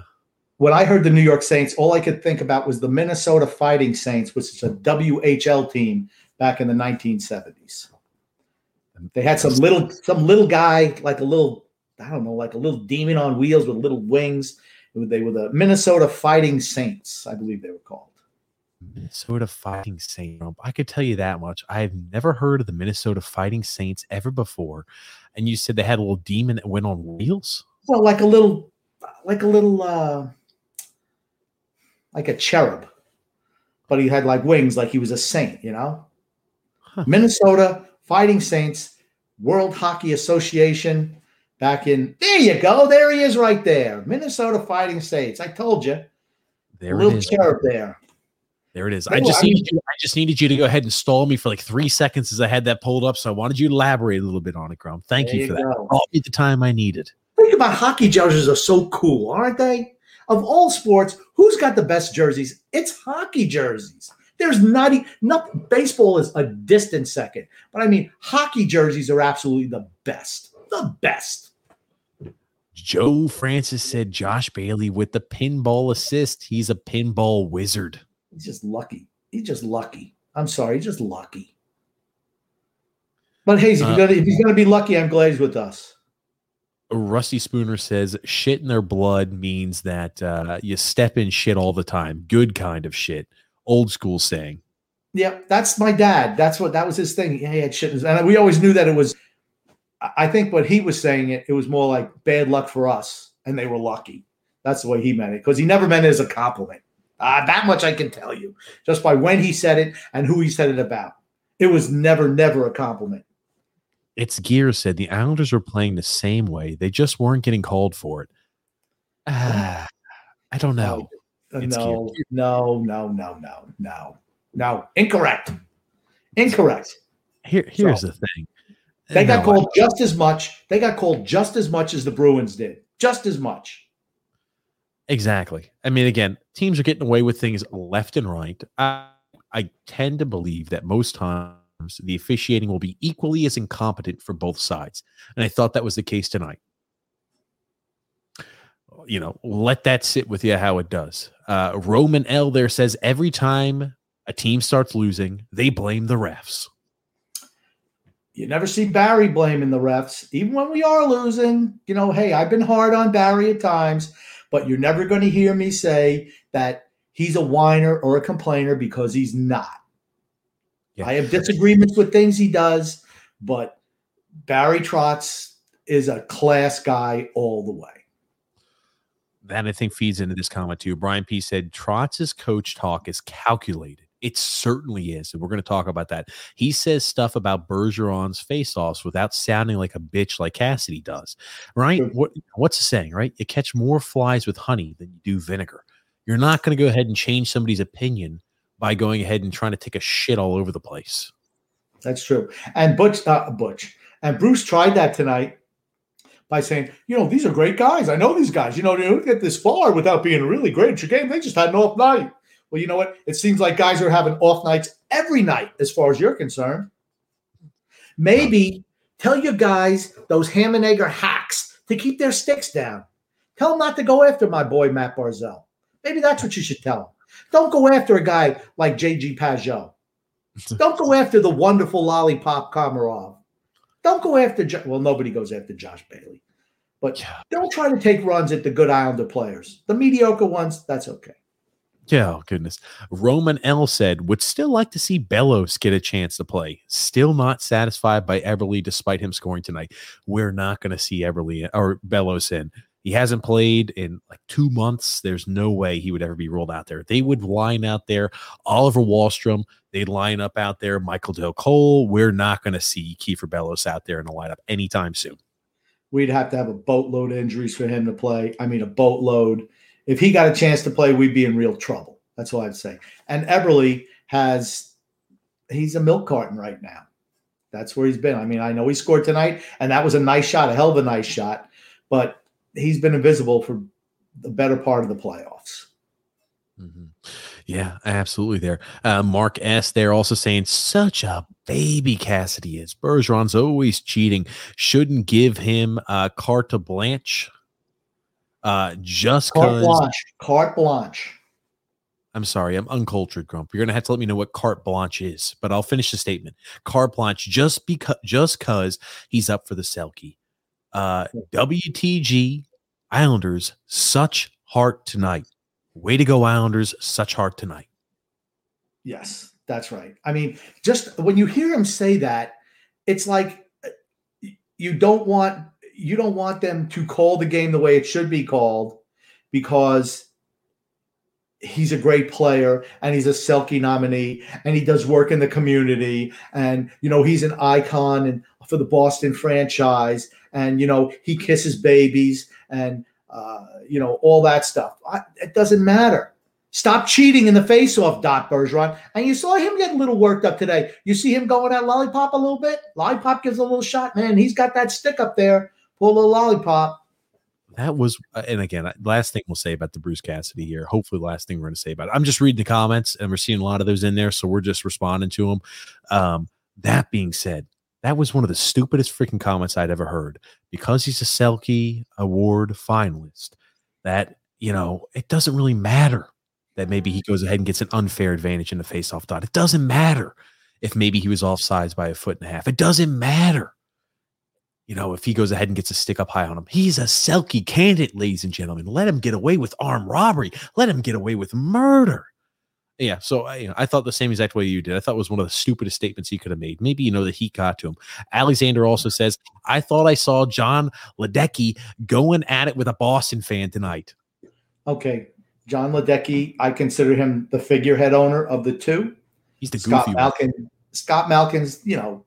[SPEAKER 2] When I heard the New York Saints, all I could think about was the Minnesota Fighting Saints, which is a WHL team back in the 1970s. They had some little some little guy, like a little, I don't know, like a little demon on wheels with little wings. They were the Minnesota Fighting Saints, I believe they were called.
[SPEAKER 1] Minnesota Fighting Saints. I could tell you that much. I've never heard of the Minnesota Fighting Saints ever before. And you said they had a little demon that went on wheels?
[SPEAKER 2] Well, like a little, like a little, uh like a cherub, but he had like wings, like he was a saint, you know.
[SPEAKER 1] Huh.
[SPEAKER 2] Minnesota Fighting Saints, World Hockey Association, back in there. You go, there he is, right there. Minnesota Fighting Saints. I told you,
[SPEAKER 1] There
[SPEAKER 2] little
[SPEAKER 1] it is.
[SPEAKER 2] cherub there.
[SPEAKER 1] There it is. I just
[SPEAKER 2] I
[SPEAKER 1] needed you. I just needed you to go ahead and stall me for like three seconds as I had that pulled up. So I wanted you to elaborate a little bit on it, Grum. Thank
[SPEAKER 2] There
[SPEAKER 1] you for that.
[SPEAKER 2] go.
[SPEAKER 1] Brought me the time I needed.
[SPEAKER 2] Think about hockey jerseys are so cool, aren't they? Of all sports, who's got the best jerseys? It's hockey jerseys. There's not, e- not baseball is a distant second, but I mean, hockey jerseys are absolutely the best. The best.
[SPEAKER 1] Joe Francis said Josh Bailey with the pinball assist. He's a pinball wizard.
[SPEAKER 2] He's just lucky. He's just lucky. I'm sorry, he's just lucky. But Hayes, if,
[SPEAKER 1] Uh,
[SPEAKER 2] gonna, if he's gonna be lucky, I'm glad he's with us.
[SPEAKER 1] Rusty Spooner says shit in their blood means that uh, you step in shit all the time. Good kind of shit. Old school saying.
[SPEAKER 2] Yeah, that's my dad. That's what that was his thing. Yeah, he had shit, and we always knew that it was. I- think what he was saying it, it was more like bad luck for us, and they were lucky. That's the way he meant it because he never meant it as a compliment. Uh, that much I can tell you just by when he said it and who he said it about. It was never, never a compliment.
[SPEAKER 1] It's Gears said the Islanders were playing the same way. They just weren't getting called for it. Ah, I don't know.
[SPEAKER 2] Uh,
[SPEAKER 1] It's
[SPEAKER 2] no, no, no, no, no, no, no. Incorrect. Incorrect.
[SPEAKER 1] Here, here's
[SPEAKER 2] So,
[SPEAKER 1] the thing.
[SPEAKER 2] They got
[SPEAKER 1] No, I-
[SPEAKER 2] called just as much. They got called just as much as the Bruins did. Just as much.
[SPEAKER 1] Exactly. I mean, again, teams are getting away with things left and right. I, I tend to believe that most times the officiating will be equally as incompetent for both sides. And I thought that was the case tonight. You know, let that sit with you how it does. Uh, Roman L there says every time a team starts losing, they blame the refs.
[SPEAKER 2] You never see Barry blaming the refs, even when we are losing. You know, hey, I've been hard on Barry at times, but you're never going to hear me say that he's a whiner or a complainer because he's not.
[SPEAKER 1] Yeah.
[SPEAKER 2] I have disagreements with things he does, but Barry Trotz is a class guy all the way.
[SPEAKER 1] That I think feeds into this comment too. Brian P said Trotz's coach talk is calculated. It certainly is. And we're going to talk about that. He says stuff about Bergeron's face-offs without sounding like a bitch like Cassidy does. Right?
[SPEAKER 2] Sure.
[SPEAKER 1] What what's the saying, right? You catch more flies with honey than you do vinegar. You're not going to go ahead and change somebody's opinion by going ahead and trying to take a shit all over the place.
[SPEAKER 2] That's true. And Butch, uh, Butch, and Bruce tried that tonight by saying, you know, these are great guys. I know these guys. You know, they don't get this far without being really great at your game. They just had an off night. Well, you know what? It seems like guys are having off nights every night, as far as you're concerned. Maybe tell your guys, those ham and egger hacks, to keep their sticks down. Tell them not to go after my boy Matt Barzal. Maybe that's what you should tell them. Don't go after a guy like JG Pageau. Don't go after the wonderful lollipop Komarov. Don't go after, Jo- well, nobody goes after Josh Bailey. But don't try to take runs at the good Islander players. The mediocre ones, that's okay.
[SPEAKER 1] Yeah, oh, goodness. Roman L said, would still like to see Bellows get a chance to play. Still not satisfied by Eberle despite him scoring tonight. We're not going to see Eberle or Bellows in. He hasn't played in like two months. There's no way he would ever be rolled out there. They would line out there Oliver Wahlstrom, They'd line up out there Michael Dal Colle. We're not going to see Kieffer Bellows out there in the lineup anytime soon.
[SPEAKER 2] We'd have to have a boatload of injuries for him to play. I mean, a boatload. If he got a chance to play, we'd be in real trouble. That's all I'd say. And Eberle has, he's a milk carton right now. That's where he's been. I mean, I know he scored tonight, and that was a nice shot, a hell of a nice shot, but he's been invisible for the better part of the playoffs.
[SPEAKER 1] Mm-hmm. Yeah, absolutely. There, uh, Mark S. There also saying such a baby Cassidy is. Bergeron's always cheating. Shouldn't give him uh, carte blanche. Uh, just
[SPEAKER 2] carte blanche. Carte blanche.
[SPEAKER 1] I'm sorry, I'm uncultured, Grump. You're gonna have to let me know what carte blanche is, but I'll finish the statement. Carte blanche, just because, just cause he's up for the Selke. Uh, WTG Islanders, such heart tonight. Way to go, Islanders, such heart tonight.
[SPEAKER 2] Yes, that's right. I mean, just when you hear him say that, it's like uh, you don't want you don't want them to call the game the way it should be called because he's a great player and he's a Selke nominee and he does work in the community and you know he's an icon and for the Boston franchise and you know he kisses babies and uh, you know all that stuff. I, it doesn't matter. Stop cheating in the face-off, Dot Bergeron. And you saw him get a little worked up today. You see him going at lollipop a little bit. Lollipop gives a little shot, man. He's got that stick up there. Pull a lollipop
[SPEAKER 1] that was uh, and again last thing we'll say about the bruce cassidy here hopefully last thing we're going to say about it i'm just reading the comments and we're seeing a lot of those in there so we're just responding to them um, that being said that was one of the stupidest freaking comments i'd ever heard because he's a selke award finalist that you know it doesn't really matter that maybe he goes ahead and gets an unfair advantage in the face-off dot it doesn't matter if maybe he was offsides by a foot and a half it doesn't matter you know, if he goes ahead and gets a stick up high on him, he's a Selke candidate, ladies and gentlemen. Let him get away with armed robbery. Let him get away with murder. Yeah, so you know, I thought the same exact way you did. I thought it was one of the stupidest statements he could have made. Maybe you know the heat got to him. Alexander also says, "I thought I saw Jon Ledecky going at it with a Boston fan tonight."
[SPEAKER 2] Okay, Jon Ledecky, I consider him the figurehead owner of the two.
[SPEAKER 1] He's the
[SPEAKER 2] Scott Malkin. One. Scott Malkin's, you know,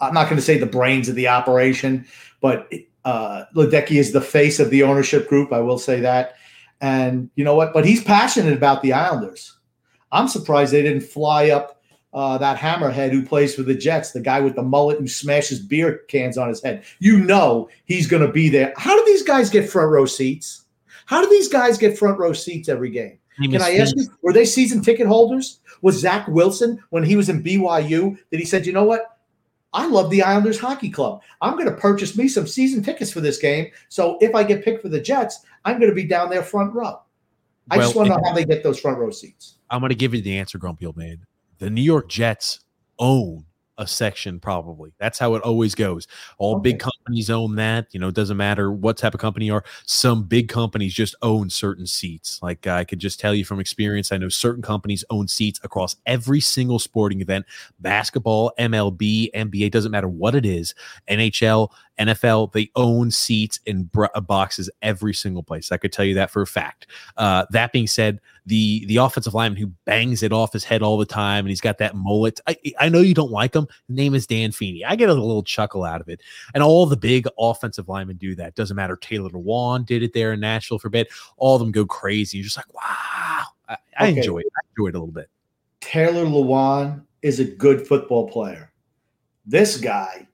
[SPEAKER 2] I'm not going to say the brains of the operation, but uh, Ledecky is the face of the ownership group. I will say that. And you know what? But he's passionate about the Islanders. I'm surprised they didn't fly up uh, that hammerhead who plays for the Jets, the guy with the mullet who smashes beer cans on his head. You know he's going to be there. How do these guys get front row seats? How do these guys get front row seats every game? Can I ask you, were they season ticket holders? Was Zach Wilson, when he was in BYU, that he said, you know what? I love the Islanders Hockey Club. I'm going to purchase me some season tickets for this game. So if I get picked for the Jets, I'm going to be down there front row. I well, just want to know how they get those front row seats.
[SPEAKER 1] I'm going to give you the answer, Grumpy Old Man. The New York Jets own a section probably. That's how it always goes. All okay. big companies own that you know it doesn't matter what type of company you are some big companies just own certain seats. Like i could just tell you from experience i know certain companies own seats across every single sporting event basketball mlb nba doesn't matter what it is nhl NFL, they own seats in uh, boxes every single place. I could tell you that for a fact. Uh, that being said, the the offensive lineman who bangs it off his head all the time and he's got that mullet. I, I know you don't like him. His name is Dan Feeney. I get a little chuckle out of it. And all the big offensive linemen do that. Doesn't matter. Taylor Lewan did it there in Nashville for a bit. All of them go crazy. You're just like, wow. I, I okay. enjoy it. I enjoy it a little bit.
[SPEAKER 2] Taylor Lewan is a good football player. This guy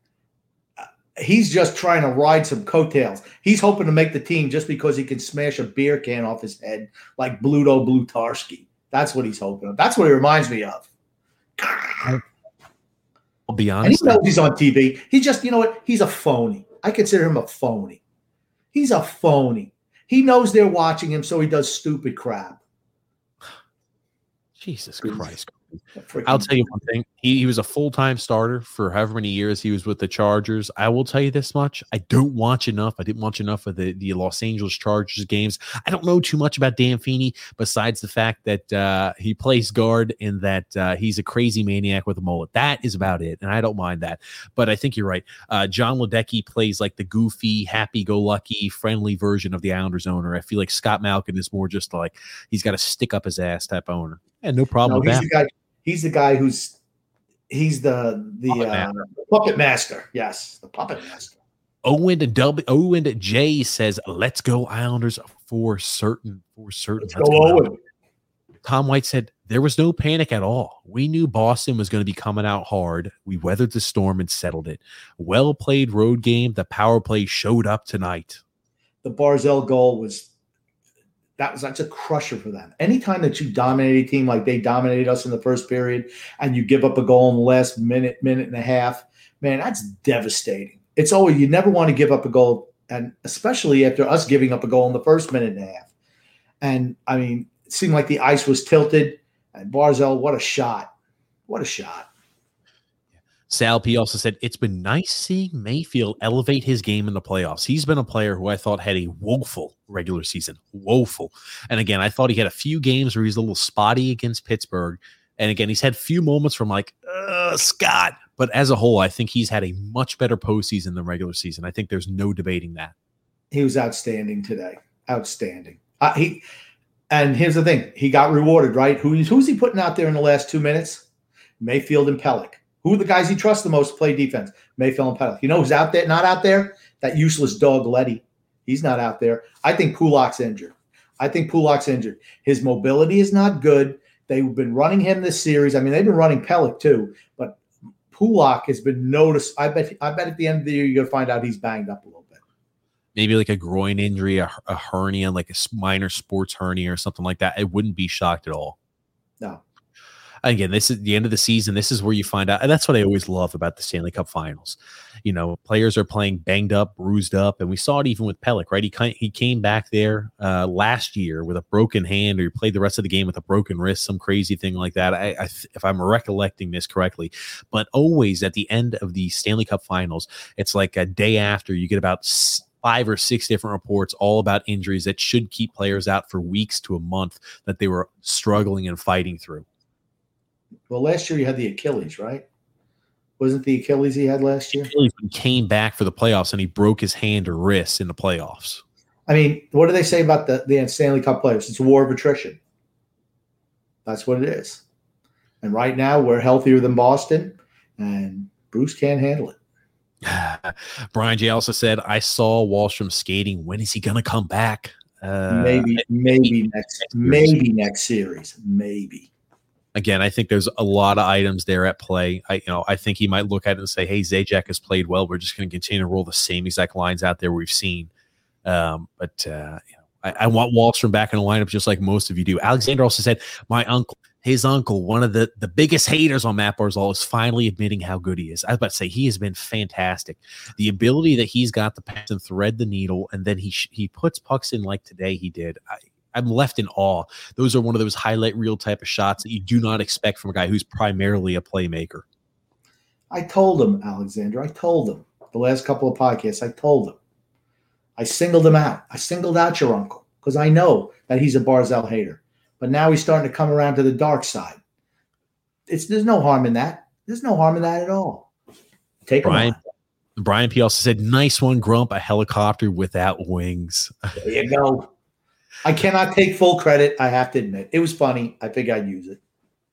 [SPEAKER 2] he's just trying to ride some coattails. He's hoping to make the team just because he can smash a beer can off his head like Bluto Blutarsky. That's what he's hoping. Of. That's what he reminds me of.
[SPEAKER 1] I'll be honest.
[SPEAKER 2] And he knows he's on TV. He just, you know what? He's a phony. I consider him a phony. He's a phony. He knows they're watching him, so he does stupid crap.
[SPEAKER 1] Jesus Christ. I'll tell you one thing. He, he was a full time starter for however many years he was with the Chargers. I will tell you this much. I don't watch enough. I didn't watch enough of the, the Los Angeles Chargers games. I don't know too much about Dan Feeney besides the fact that uh, he plays guard and that uh, he's a crazy maniac with a mullet. That is about it. And I don't mind that. But I think you're right. Uh, Jon Ledecky plays like the goofy, happy go lucky, friendly version of the Islanders owner. I feel like Scott Malkin is more just like he's got to stick up his ass type owner. And no problem no,
[SPEAKER 2] he's The guy, he's the guy who's he's the the puppet, uh, master. puppet master. Yes, the puppet master.
[SPEAKER 1] Owen W Owen J says, "Let's go Islanders for certain. For certain. Let's, Let's go, go Owen." Tom White said, There was no panic at all. We knew Boston was going to be coming out hard. We weathered the storm and settled it. Well played road game. The power play showed up tonight.
[SPEAKER 2] The Barzal goal was that was that's a crusher for them. Anytime that you dominate a team like they dominated us in the first period and you give up a goal in the last minute, minute and a half, man, that's devastating. It's always you never want to give up a goal, and especially after us giving up a goal in the first minute and a half. And I mean, it seemed like the ice was tilted. And Barzal, what a shot! What a shot!
[SPEAKER 1] Sal P also said it's been nice seeing Mayfield elevate his game in the playoffs. He's been a player who I thought had a woeful regular season, woeful. And again, I thought he had a few games where he's a little spotty against Pittsburgh. And again, he's had few moments from like Scott, but as a whole, I think he's had a much better postseason than regular season. I think there's no debating that.
[SPEAKER 2] He was outstanding today, outstanding. Uh, he and here's the thing: he got rewarded, right? Who's who's he putting out there in the last two minutes? Mayfield and Pelech. Who are the guys he trusts the most to play defense? Mayfield and Pelech. You know who's out there? Not out there? That useless dog Leddy. He's not out there. I think Pulock's injured. I think Pulock's injured. His mobility is not good. They've been running him this series. I mean, they've been running Pelech too, but Pulock has been noticed. I bet. I bet at the end of the year you're gonna find out he's banged up a little bit.
[SPEAKER 1] Maybe like a groin injury, a, a hernia, like a minor sports hernia or something like that. I wouldn't be shocked at all.
[SPEAKER 2] No,
[SPEAKER 1] again, this is the end of the season. This is where you find out. And that's what I always love about the Stanley Cup finals. You know, players are playing banged up, bruised up. And we saw it even with Pelech, right? He, he came back there uh, last year with a broken hand or he played the rest of the game with a broken wrist, some crazy thing like that. I, I if I'm recollecting this correctly, but always at the end of the Stanley Cup finals, it's like a day after you get about five or six different reports all about injuries that should keep players out for weeks to a month that they were struggling and fighting through.
[SPEAKER 2] Well, last year you had the Achilles, right? Wasn't the Achilles he had last year?
[SPEAKER 1] Achilles came back for the playoffs and he broke his hand or wrist in the playoffs.
[SPEAKER 2] I mean, what do they say about the, the Stanley Cup players? It's a war of attrition. That's what it is. And right now we're healthier than Boston, and Bruce can't handle it.
[SPEAKER 1] Brian J also said, I saw Wahlstrom skating. When is he going to come back?
[SPEAKER 2] Uh, maybe, maybe next, maybe next series. Maybe
[SPEAKER 1] again, I think there's a lot of items there at play. I, you know, I think he might look at it and say, "Hey, Zajac has played well. We're just going to continue to roll the same exact lines out there we've seen." Um, but uh, you know, I, I, want Wahlstrom back in the lineup, just like most of you do. Alexander also said, "My uncle, his uncle, one of the the biggest haters on Matt Barzal, is finally admitting how good he is." I was about to say he has been fantastic. The ability that he's got to pass and thread the needle, and then he he puts pucks in like today he did. I, I'm left in awe. Those are one of those highlight reel type of shots that you do not expect from a guy who's primarily a playmaker.
[SPEAKER 2] I told him, Alexander. I told him the last couple of podcasts. I told him. I singled him out. I singled out your uncle because I know that he's a Barzal hater. But now he's starting to come around to the dark side. It's there's no harm in that. There's no harm in that at all. Take Brian.
[SPEAKER 1] Brian P also said, "Nice one, Grump. A helicopter without wings."
[SPEAKER 2] There you go. I cannot take full credit. I have to admit, it was funny. I think I'd use it.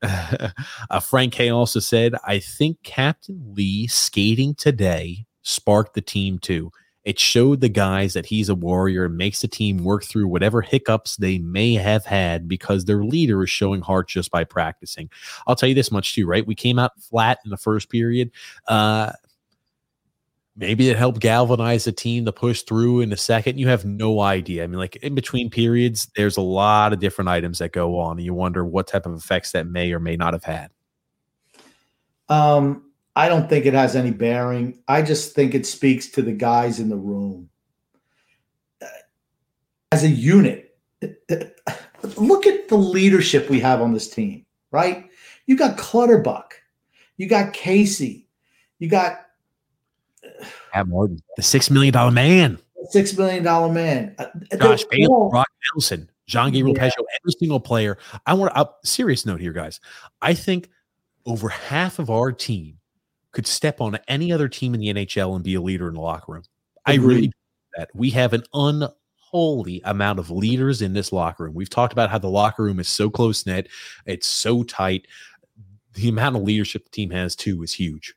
[SPEAKER 1] uh, Frank K also said, I think Captain Lee skating today sparked the team too. It showed the guys that he's a warrior and makes the team work through whatever hiccups they may have had because their leader is showing heart just by practicing. I'll tell you this much too, right? We came out flat in the first period. Uh, maybe it helped galvanize the team to push through in the second. You have no idea. I mean, like in between periods, there's a lot of different items that go on, and you wonder what type of effects that may or may not have had.
[SPEAKER 2] Um, I don't think it has any bearing. I just think it speaks to the guys in the room. As a unit, look at the leadership we have on this team, right? You got Clutterbuck. You got Casey. You got
[SPEAKER 1] Pat Martin, the six million dollar man,
[SPEAKER 2] six million dollar man. Uh,
[SPEAKER 1] Josh Bailey, Brock Nelson, Jean Gabriel yeah. Pageau, every single player. I want a serious note here, guys. I think over half of our team could step on any other team in the NHL and be a leader in the locker room. Agreed. I really that we have an unholy amount of leaders in this locker room. We've talked about how the locker room is so close knit, it's so tight. The amount of leadership the team has too is huge.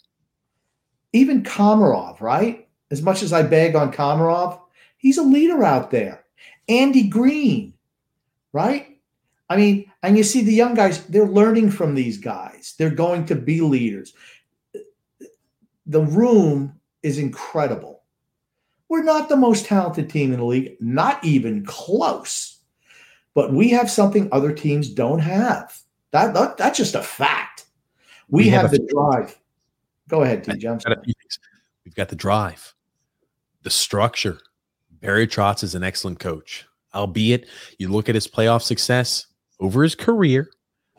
[SPEAKER 2] Even Komarov, right? As much as I beg on Komarov, he's a leader out there. Andy Greene, right? I mean, and you see the young guys, they're learning from these guys. They're going to be leaders. The room is incredible. We're not the most talented team in the league, not even close. But we have something other teams don't have. That, that that's just a fact. We, we have, have the drive. Go ahead, T. Johnson.
[SPEAKER 1] We've got the drive, the structure. Barry Trotz is an excellent coach. Albeit, you look at his playoff success over his career,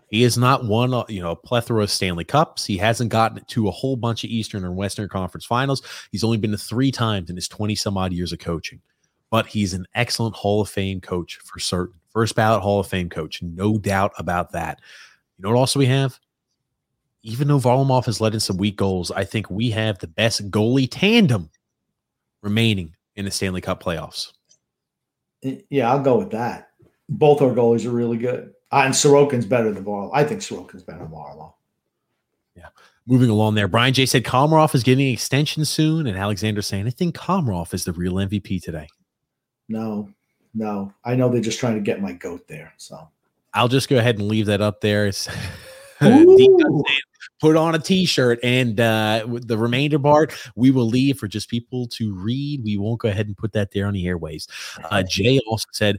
[SPEAKER 1] he has not won, you know, a plethora of Stanley Cups. He hasn't gotten to a whole bunch of Eastern or Western Conference Finals. He's only been to three times in his 20 some odd years of coaching. But he's an excellent Hall of Fame coach for certain. First ballot Hall of Fame coach, no doubt about that. You know what also we have? Even though Varlamov has led in some weak goals, I think we have the best goalie tandem remaining in the Stanley Cup playoffs.
[SPEAKER 2] Yeah, I'll go with that. Both our goalies are really good. Uh, and Sorokin's better than Varlamov. I think Sorokin's better than Varlamov.
[SPEAKER 1] Yeah. Moving along there, Brian J said Komarov is getting an extension soon, and Alexander saying, I think Komarov is the real MVP today.
[SPEAKER 2] No, no. I know they're just trying to get my goat there. So
[SPEAKER 1] I'll just go ahead and leave that up there. It's put on a t-shirt and uh, the remainder part we will leave for just people to read. We won't go ahead and put that there on the airways. Uh, jay also said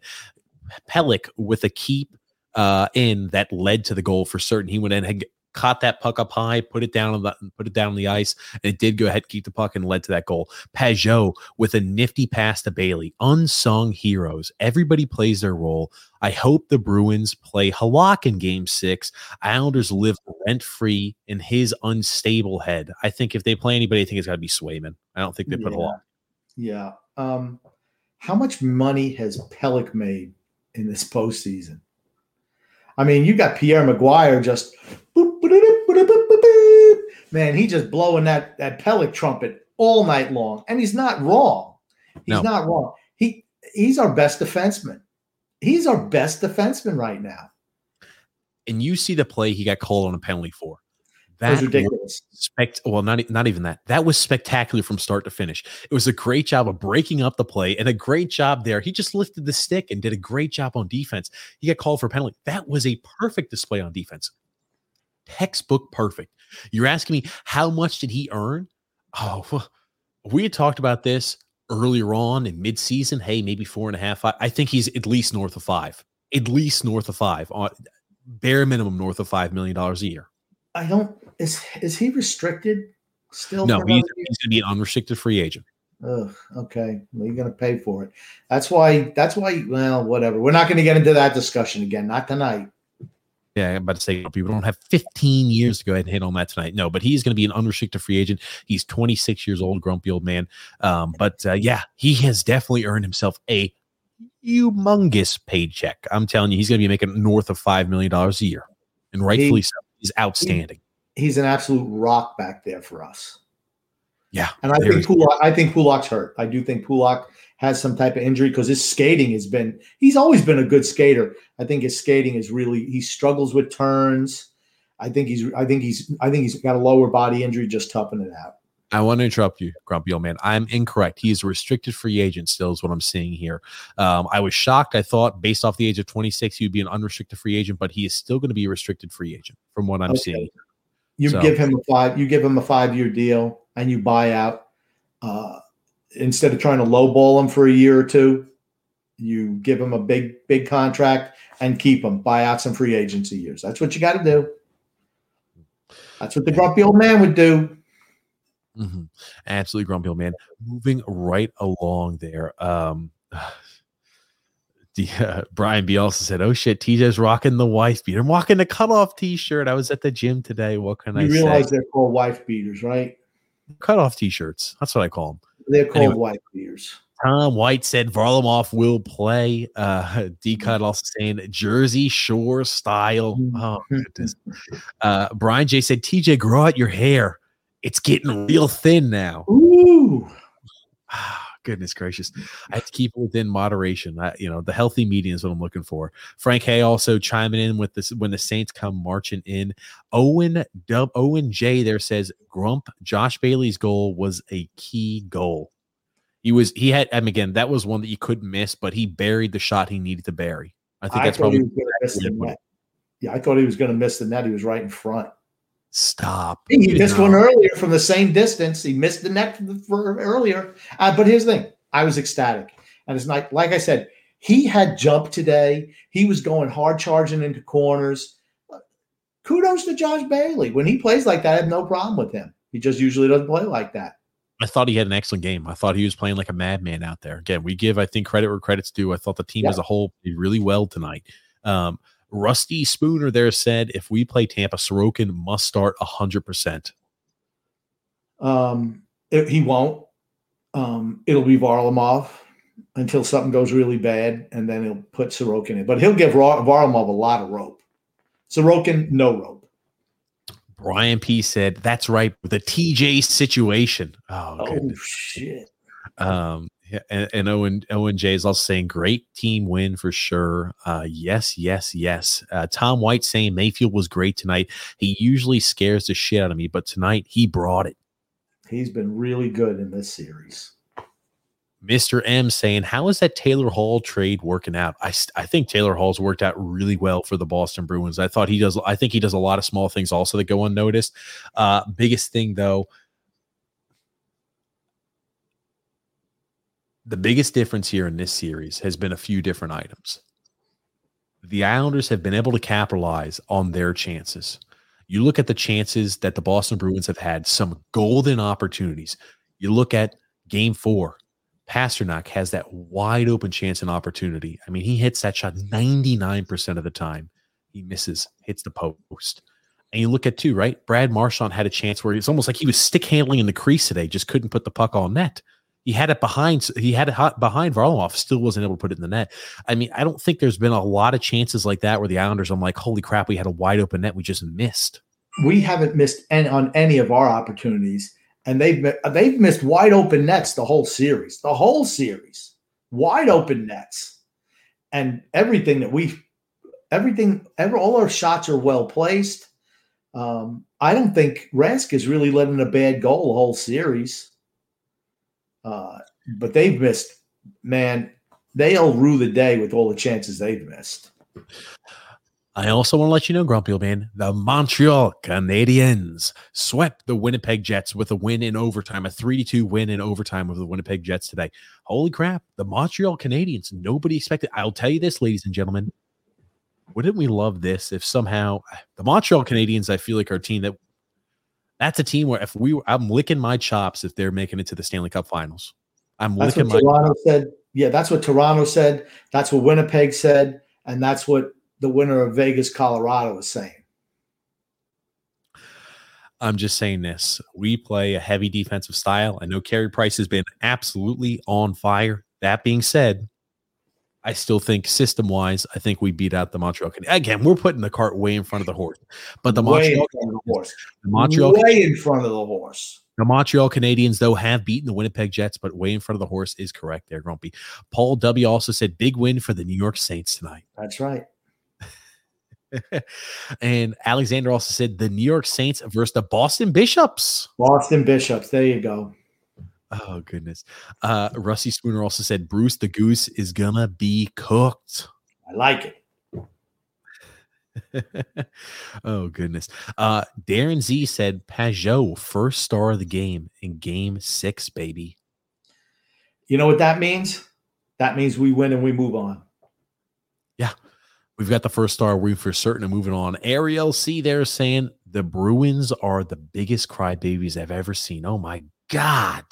[SPEAKER 1] pelech with a keep uh, in that led to the goal for certain. He went in and caught that puck up high, put it down on the put it down on the ice, and it did go ahead keep the puck and led to that goal. Pageau with a nifty pass to Bailey. Unsung heroes. Everybody plays their role. I hope the Bruins play Halak in game six. Islanders live rent free in his unstable head. I think if they play anybody, I think it's gotta be Swayman. I don't think they put
[SPEAKER 2] yeah.
[SPEAKER 1] Halak.
[SPEAKER 2] Yeah. Um, how much money has Pelech made in this postseason? I mean, you got Pierre McGuire just man, he just blowing that that pellet trumpet all night long, and he's not wrong. He's no. not wrong. He he's our best defenseman. He's our best defenseman right now.
[SPEAKER 1] And you see the play he got called on a penalty for.
[SPEAKER 2] That was ridiculous.
[SPEAKER 1] Spect- well, not not even that. That was spectacular from start to finish. It was a great job of breaking up the play and a great job there. He just lifted the stick and did a great job on defense. He got called for penalty. That was a perfect display on defense. Textbook perfect. You're asking me how much did he earn? Oh, we had talked about this earlier on in midseason. Hey, maybe four and a half. I, I think he's at least north of five. At least north of five. Uh, bare minimum north of five million dollars a year.
[SPEAKER 2] I don't. Is is he restricted still?
[SPEAKER 1] No, he's, he's going to be an unrestricted free agent.
[SPEAKER 2] Ugh, okay. Well, you're going to pay for it. That's why. That's why. Well, whatever. We're not going to get into that discussion again. Not tonight.
[SPEAKER 1] Yeah, I'm about to say people don't have 15 years to go ahead and hit on that tonight. No, but he's going to be an unrestricted free agent. He's 26 years old, grumpy old man. Um, but uh, yeah, he has definitely earned himself a humongous paycheck. I'm telling you, he's going to be making north of five million dollars a year, and rightfully he, so He's outstanding.
[SPEAKER 2] He's an absolute rock back there for us.
[SPEAKER 1] Yeah,
[SPEAKER 2] and I think Pulock, I think Pulock's hurt. I do think Pulock has some type of injury because his skating has been. He's always been a good skater. I think his skating is really. He struggles with turns. I think he's. I think he's. I think he's got a lower body injury, just toughing it out.
[SPEAKER 1] I want to interrupt you, Grumpy old man. I'm incorrect. He is a restricted free agent still, is what I'm seeing here. Um, I was shocked. I thought, based off the age of 26, he'd be an unrestricted free agent, but he is still going to be a restricted free agent from what I'm okay. seeing.
[SPEAKER 2] You so. give him a five. You give him a five year deal, and you buy out. Uh, instead of trying to lowball them for a year or two, you give them a big, big contract and keep them. Buy out some free agency years. That's what you got to do. That's what the grumpy old man would do.
[SPEAKER 1] Mm-hmm. Absolutely grumpy old man. Moving right along there. Um, The, uh, Brian B also said, "Oh shit, TJ's rocking the wife beater. I'm walking the cutoff t-shirt. I was at the gym today. What can I say?
[SPEAKER 2] You
[SPEAKER 1] I
[SPEAKER 2] realize
[SPEAKER 1] say?
[SPEAKER 2] they're called wife beaters, right?
[SPEAKER 1] Cutoff t-shirts. That's what I call them."
[SPEAKER 2] They're called
[SPEAKER 1] Anyway.
[SPEAKER 2] wife beaters.
[SPEAKER 1] Tom White said Varlamov will play. Uh, D Cut also saying Jersey Shore style. Oh goodness. Uh, Brian J said TJ, grow out your hair. It's getting real thin now.
[SPEAKER 2] Ooh.
[SPEAKER 1] Goodness gracious. I have to keep it within moderation. I, you know, the healthy median is what I'm looking for. Frank Hay also chiming in with this when the Saints come marching in. Owen Dub Owen J there says Grump, Josh Bailey's goal was a key goal. He was he had mean again, that was one that you couldn't miss, but he buried the shot he needed to bury. I think
[SPEAKER 2] I
[SPEAKER 1] that's probably
[SPEAKER 2] was going to miss
[SPEAKER 1] way
[SPEAKER 2] the
[SPEAKER 1] to put
[SPEAKER 2] net. Yeah, I thought he was going to miss the net. He was right in front.
[SPEAKER 1] Stop.
[SPEAKER 2] He missed
[SPEAKER 1] No.
[SPEAKER 2] one earlier from the same distance. He missed the net from the, for earlier. Uh, but here's the thing: I was ecstatic, and it's not like I said. He had jump today. He was going hard charging into corners. Kudos to Josh Bailey. When he plays like that, I have no problem with him. He just usually doesn't play like that.
[SPEAKER 1] I thought he had an excellent game. I thought he was playing like a madman out there. Again, we give, I think, credit where credit's due. I thought the team
[SPEAKER 2] Yeah.
[SPEAKER 1] as a whole played really well tonight. Um, Rusty Spooner there said, if we play Tampa, Sorokin must start 100%.
[SPEAKER 2] Um, it- he won't. Um, it'll be Varlamov until something goes really bad, and then he'll put Sorokin in. But he'll give Var- Varlamov a lot of rope. Sorokin, no rope.
[SPEAKER 1] Brian P said, that's right. With the TJ situation. Oh,
[SPEAKER 2] Oh, shit!
[SPEAKER 1] Um, and, and Owen Owen J is also saying great team win for sure. Uh, yes, yes, yes. Uh, Tom White saying Mayfield was great tonight. He usually scares the shit out of me, but tonight he brought it.
[SPEAKER 2] He's been really good in this series.
[SPEAKER 1] Mr. M saying, How is that Taylor Hall trade working out? I, I think Taylor Hall's worked out really well for the Boston Bruins. I thought he does, I think he does a lot of small things also that go unnoticed. Uh, biggest thing though, the biggest difference here in this series has been a few different items. The Islanders have been able to capitalize on their chances. You look at the chances that the Boston Bruins have had, some golden opportunities. You look at game four, Pastrnak has that wide open chance and opportunity. I mean, he hits that shot 99% of the time. He misses, hits the post. And you look at two, right? Brad Marchand had a chance where it's almost like he was stick handling in the crease today, just couldn't put the puck on net. He had it behind. He had it behind Varlamov. Still wasn't able to put it in the net. I mean, I don't think there's been a lot of chances like that where the Islanders. I'm like, holy crap, we had a wide open net. We just missed.
[SPEAKER 2] We haven't missed any, on any of our opportunities, and they've they've missed wide open nets the whole series. The whole series, wide open nets, and everything that we've everything, ever all our shots are well placed. Um, I don't think Rask has really let in a bad goal the whole series. Uh, but they've missed, man. They'll rue the day with all the chances they've missed.
[SPEAKER 1] I also want to let you know, Grumpy old man, the Montreal Canadiens swept the Winnipeg Jets with a win in overtime, a 3 2 win in overtime of the Winnipeg Jets today. Holy crap. The Montreal Canadiens, nobody expected. I'll tell you this, ladies and gentlemen. Wouldn't we love this if somehow the Montreal Canadiens, I feel like, a team that that's a team where if we were, I'm licking my chops if they're making it to the Stanley Cup finals. I'm
[SPEAKER 2] That's
[SPEAKER 1] licking
[SPEAKER 2] what
[SPEAKER 1] my
[SPEAKER 2] Toronto said. Yeah, that's what Toronto said. That's what Winnipeg said, and that's what the winner of Vegas, Colorado, is saying.
[SPEAKER 1] I'm just saying this. We play a heavy defensive style. I know Carey Price has been absolutely on fire. That being said, I still think system wise, I think we beat out the Montreal Canadiens. Again, we're putting the cart way in front of the horse. But the
[SPEAKER 2] way
[SPEAKER 1] Montreal,
[SPEAKER 2] the horse.
[SPEAKER 1] the Montreal,
[SPEAKER 2] way in front of the horse.
[SPEAKER 1] the Montreal Canadiens, though, have beaten the Winnipeg Jets, but way in front of the horse is correct there, Grumpy. Paul W. also said big win for the New York Saints tonight.
[SPEAKER 2] That's right.
[SPEAKER 1] and Alexander also said the New York Saints versus the Boston Bishops.
[SPEAKER 2] Boston Bishops. There you go.
[SPEAKER 1] Oh goodness. Uh Rusty Spooner also said Bruce the Goose is gonna be cooked.
[SPEAKER 2] I like it.
[SPEAKER 1] oh goodness. Uh Darren Z said Pageau first star of the game in game six, baby.
[SPEAKER 2] You know what that means? That means we win and we move on. Yeah.
[SPEAKER 1] We've got the first star we for certain and moving on. Ariel C there saying the Bruins are the biggest crybabies I've ever seen. Oh my god.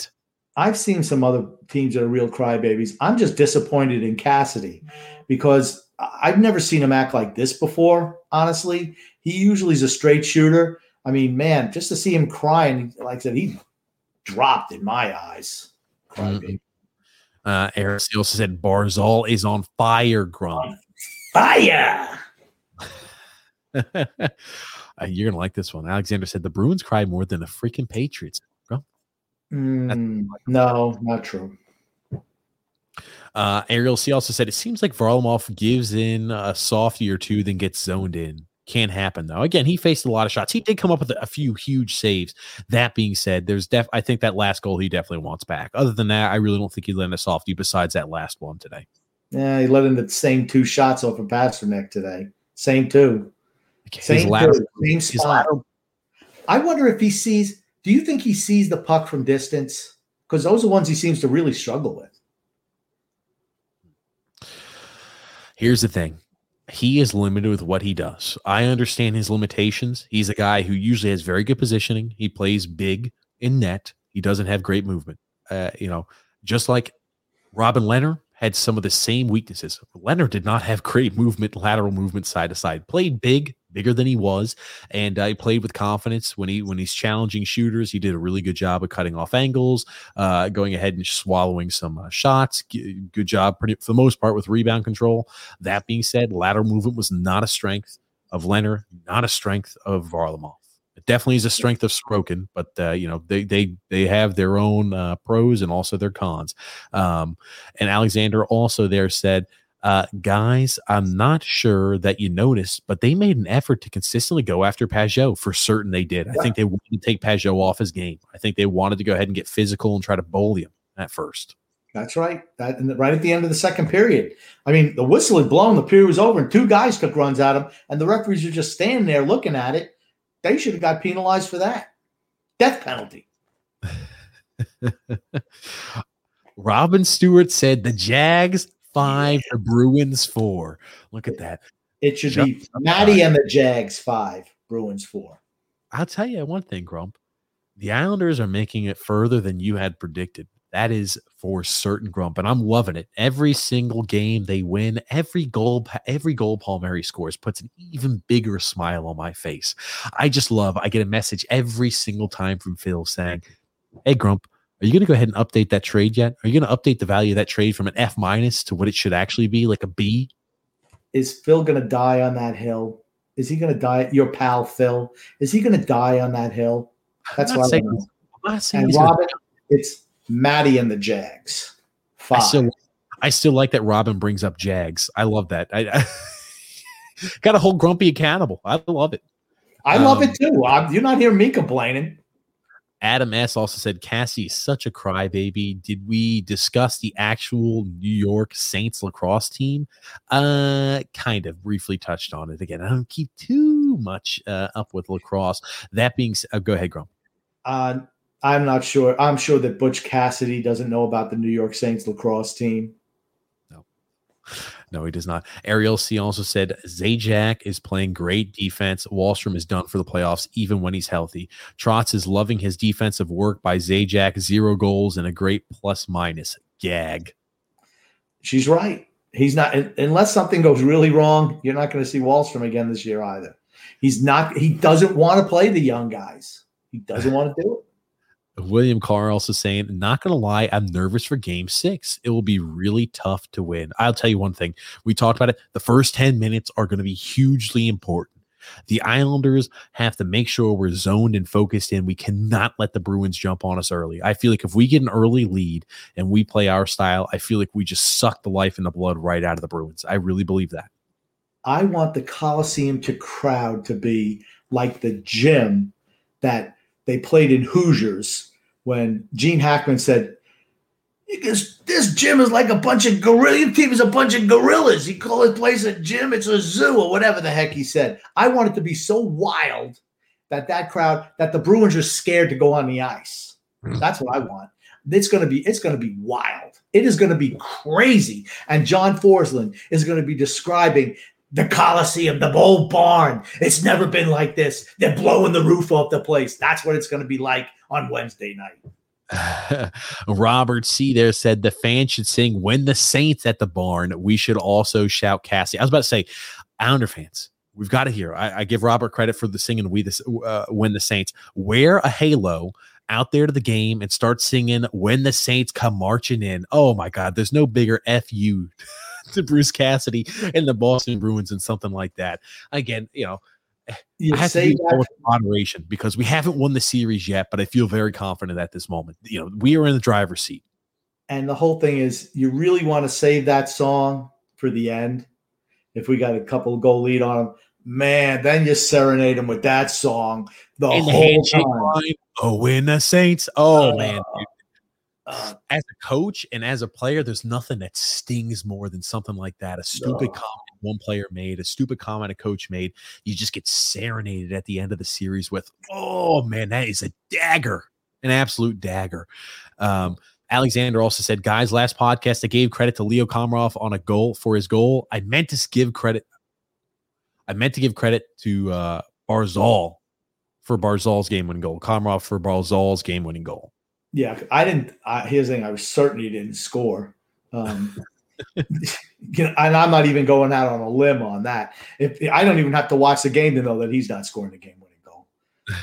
[SPEAKER 2] I've seen some other teams that are real crybabies. I'm just disappointed in Cassidy because I've never seen him act like this before. Honestly, he usually is a straight shooter. I mean, man, just to see him crying, like I said, he dropped in my eyes. Crybaby.
[SPEAKER 1] Uh, Eric also said Barzal is on fire, Grump.
[SPEAKER 2] Fire.
[SPEAKER 1] uh, you're gonna like this one. Alexander said the Bruins cry more than the freaking Patriots. Bro.
[SPEAKER 2] Mm, no, not true.
[SPEAKER 1] Uh, Ariel C also said it seems like Varlamov gives in a softy or two, then gets zoned in. Can't happen though. Again, he faced a lot of shots. He did come up with a few huge saves. That being said, there's def. I think that last goal he definitely wants back. Other than that, I really don't think he let in a softy. Besides that last one today.
[SPEAKER 2] Yeah, he let in the same two shots off of Pastrnak today. Same two. Same,
[SPEAKER 1] lateral,
[SPEAKER 2] two, same spot. I wonder if he sees. Do you think he sees the puck from distance? Because those are ones he seems to really struggle with.
[SPEAKER 1] Here's the thing. He is limited with what he does. I understand his limitations. He's a guy who usually has very good positioning. He plays big in net. He doesn't have great movement. Uh, you know, just like Robin Lehner had some of the same weaknesses. Lehner did not have great movement, lateral movement side to side. Played big, bigger than he was, and uh, he played with confidence when he when he's challenging shooters. He did a really good job of cutting off angles, uh, going ahead and swallowing some uh, shots. G- good job, pretty, for the most part, with rebound control. That being said, lateral movement was not a strength of Lehner, not a strength of Varlamov. It definitely is a strength of Sorokin, but uh, you know they they they have their own uh, pros and also their cons. Um, and Alexander also there said, uh, "Guys, I'm not sure that you noticed, but they made an effort to consistently go after Pageau. For certain, they did. I think they wanted to take Pageau off his game. I think they wanted to go ahead and get physical and try to bully him at first.
[SPEAKER 2] That's right. That right at the end of the second period. I mean, the whistle had blown, the period was over, and two guys took runs at him, and the referees are just standing there looking at it. They should have got penalized for that. Death penalty.
[SPEAKER 1] Robin Stewart said the Jags five, the Bruins four. Look at that.
[SPEAKER 2] It should Just be Maddie and the Jags five, Bruins four.
[SPEAKER 1] I'll tell you one thing, Grump. The Islanders are making it further than you had predicted. That is for certain, Grump, and I'm loving it. Every single game they win, every goal, every goal Palmieri scores puts an even bigger smile on my face. I just love. I get a message every single time from Phil saying, "Hey, Grump, are you going to go ahead and update that trade yet? Are you going to update the value of that trade from an F minus to what it should actually be, like a B?
[SPEAKER 2] Is Phil going to die on that hill? Is he going to die? Your pal Phil, is he going to die on that hill? That's what I know. And Robin, it's Maddie and the Jags.
[SPEAKER 1] Five. I still, I still like that Robin brings up Jags. I love that. I, I got to hold Grumpy accountable. I love it.
[SPEAKER 2] I um, love it too. I'm, you're not hearing me complaining.
[SPEAKER 1] Adam S. also said Cassie is such a crybaby. Did we discuss the actual New York Saints lacrosse team? Uh, kind of briefly touched on it again. I don't keep too much uh, up with lacrosse. That being said, uh, go ahead, Grump.
[SPEAKER 2] Uh, I'm not sure. I'm sure that Butch Cassidy doesn't know about the New York Saints lacrosse team.
[SPEAKER 1] No, he does not. Ariel C also said Zajac is playing great defense. Wahlstrom is done for the playoffs, even when he's healthy. Trotz is loving his defensive work by Zajac. Zero goals and a great plus minus. Gag.
[SPEAKER 2] She's right. He's not unless something goes really wrong. You're not going to see Wahlstrom again this year either. He's not. He doesn't want to play the young guys. He doesn't want to do it.
[SPEAKER 1] William Carr also saying, not going to lie, I'm nervous for game six. It will be really tough to win. I'll tell you one thing. We talked about it. The first 10 minutes are going to be hugely important. The Islanders have to make sure we're zoned and focused in. We cannot let the Bruins jump on us early. I feel like if we get an early lead and we play our style, I feel like we just suck the life and the blood right out of the Bruins. I really believe that.
[SPEAKER 2] I want the Coliseum to crowd to be like the gym that they played in Hoosiers when Gene Hackman said, this gym is like a bunch of gorilla. Your team is a bunch of gorillas. You call this place a gym, it's a zoo, or whatever the heck he said. I want it to be so wild that that crowd, that the Bruins are scared to go on the ice. Hmm. That's what I want. It's gonna be, it's gonna be wild. It is gonna be crazy. And John Forslund is gonna be describing the Coliseum, the old barn. It's never been like this. They're blowing the roof off the place. That's what it's going to be like on Wednesday night.
[SPEAKER 1] Robert C. there said the fans should sing "When the Saints at the barn." We should also shout Cassie. I was about to say, Islander fans, we've got to hear. I, I give Robert credit for the singing "We the uh, When the Saints." Wear a halo out there to the game and start singing "When the Saints come marching in." Oh my God, there's no bigger fu to Bruce Cassidy and the Boston Bruins and something like that. Again, you know you I have to that with moderation because we haven't won the series yet, but I feel very confident at this moment. You know, we are in the driver's seat.
[SPEAKER 2] And the whole thing is, you really want to save that song for the end. If we got a couple goal lead on them, man, then you serenade them with that song the and whole time. Line,
[SPEAKER 1] oh, win the Saints. Oh uh, man, uh, as a coach and as a player, there's nothing that stings more than something like that. A stupid comment one player made, a stupid comment a coach made. You just get serenaded at the end of the series with, oh man, that is a dagger, an absolute dagger. Um, Alexander also said, guys, last podcast I gave credit to Leo Komarov on a goal for his goal. I meant to give credit. I meant to give credit to uh, Barzal for Barzal's game winning goal. Komarov for Barzal's game winning goal.
[SPEAKER 2] Yeah, I didn't. I, here's the thing: I was certain he didn't score. Um, and I'm not even going out on a limb on that. If I don't even have to watch the game to know that he's not scoring the game-winning goal.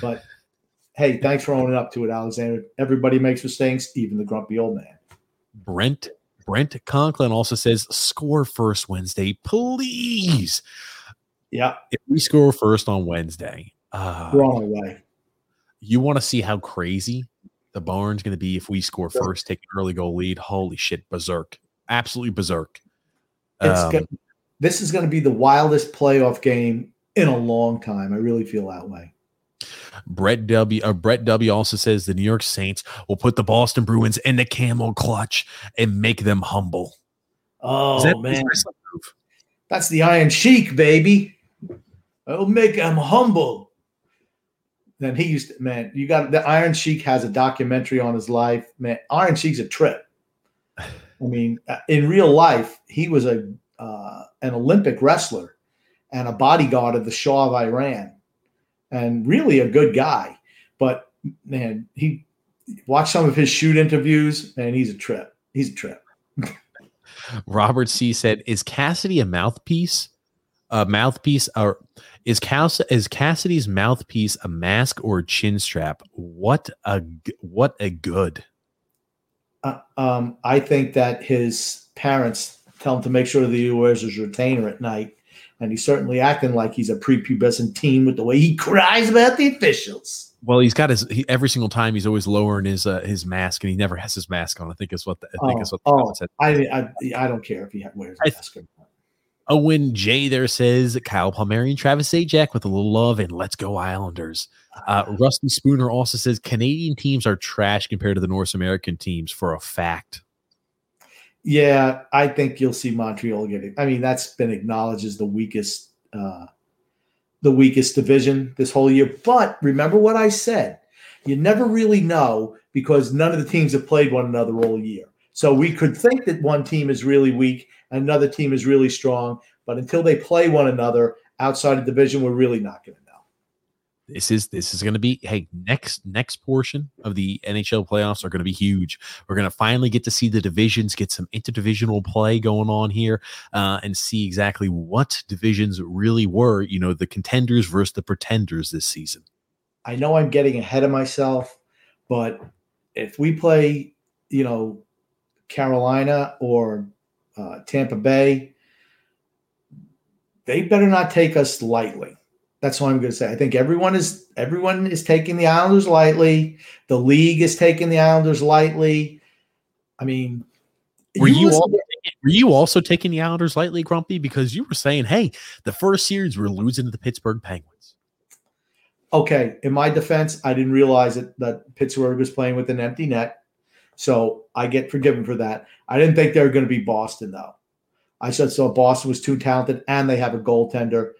[SPEAKER 2] But hey, thanks for owning up to it, Alexander. Everybody makes mistakes, even the grumpy old man.
[SPEAKER 1] Brent Brent Conklin also says, "Score first Wednesday, please."
[SPEAKER 2] Yeah.
[SPEAKER 1] If we score first on Wednesday, uh,
[SPEAKER 2] we're on our way.
[SPEAKER 1] You want to see how crazy the barn's going to be if we score first, take an early goal lead. Holy shit, berserk! Absolutely berserk.
[SPEAKER 2] Um, gonna, this is going to be the wildest playoff game in a long time. I really feel that way.
[SPEAKER 1] Brett W. Uh, Brett W. also says the New York Saints will put the Boston Bruins in the camel clutch and make them humble.
[SPEAKER 2] Oh that, man, that's the Iron Sheik, baby. It'll make them humble then he used to, man, you got the Iron Sheik has a documentary on his life. Man, Iron Sheik's a trip. I mean, uh, in real life, he was a uh, an Olympic wrestler and a bodyguard of the Shah of Iran, and really a good guy. But man, he watched some of his shoot interviews, and he's a trip. He's a trip.
[SPEAKER 1] Robert C said, "Is Cassidy a mouthpiece? A mouthpiece, or is Cass- is Cassidy's mouthpiece a mask or a chin strap? What a what a good.
[SPEAKER 2] Uh, um, I think that his parents tell him to make sure that he wears his retainer at night, and he's certainly acting like he's a prepubescent teen with the way he cries about the officials.
[SPEAKER 1] Well, he's got his he, every single time. He's always lowering his uh, his mask, and he never has his mask on. I think is what the, I think
[SPEAKER 2] oh,
[SPEAKER 1] is what
[SPEAKER 2] the oh, said. I, I I don't care if he wears a mask.
[SPEAKER 1] Owen J there says Kyle Palmieri and Travis Zajac with a little love and let's go Islanders. Uh, Rusty Spooner also says Canadian teams are trash compared to the North American teams for a fact.
[SPEAKER 2] Yeah, I think you'll see Montreal getting. I mean, that's been acknowledged as the weakest, uh, the weakest division this whole year. But remember what I said: you never really know because none of the teams have played one another all year. So we could think that one team is really weak and another team is really strong. But until they play one another outside of division, we're really not going to know.
[SPEAKER 1] This is this is going to be hey next next portion of the NHL playoffs are going to be huge. We're going to finally get to see the divisions, get some interdivisional play going on here, uh, and see exactly what divisions really were. You know, the contenders versus the pretenders this season.
[SPEAKER 2] I know I'm getting ahead of myself, but if we play, you know, Carolina or uh, Tampa Bay, they better not take us lightly. That's what I'm going to say. I think everyone is everyone is taking the Islanders lightly. The league is taking the Islanders lightly. I mean,
[SPEAKER 1] were you, you also, were you also taking the Islanders lightly, Grumpy? Because you were saying, "Hey, the first series we're losing to the Pittsburgh Penguins."
[SPEAKER 2] Okay, in my defense, I didn't realize that that Pittsburgh was playing with an empty net. So I get forgiven for that. I didn't think they were going to be Boston, though. I said so Boston was too talented and they have a goaltender.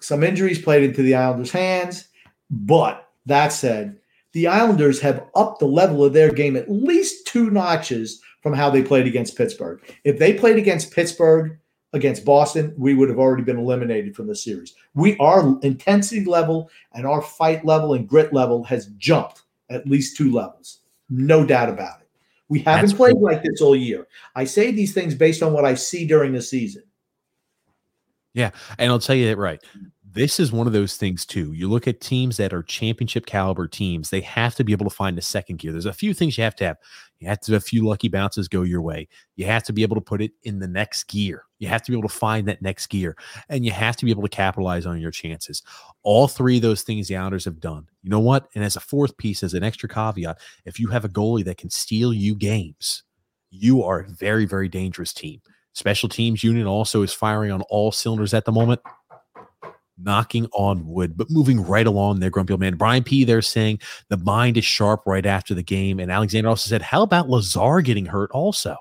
[SPEAKER 2] Some injuries played into the Islanders' hands. But that said, the Islanders have upped the level of their game at least two notches from how they played against Pittsburgh. If they played against Pittsburgh, against Boston, we would have already been eliminated from the series. We our intensity level and our fight level and grit level has jumped at least two levels. No doubt about it. We haven't
[SPEAKER 1] That's
[SPEAKER 2] played
[SPEAKER 1] cool.
[SPEAKER 2] like this all year. I say these things based on what I see during the season. Yeah.
[SPEAKER 1] And I'll tell you that right. This is one of those things too. You look at teams that are championship caliber teams, they have to be able to find a second gear. There's a few things you have to have. You have to have a few lucky bounces go your way. You have to be able to put it in the next gear. You have to be able to find that next gear. And you have to be able to capitalize on your chances. All three of those things the Islanders have done. You know what? And as a fourth piece, as an extra caveat, if you have a goalie that can steal you games, you are a very, very dangerous team. Special teams unit also is firing on all cylinders at the moment. Knocking on wood, but moving right along there, Grumpy Old Man. Brian P. They're saying the mind is sharp right after the game. And Alexander also said, How about Lazar getting hurt also?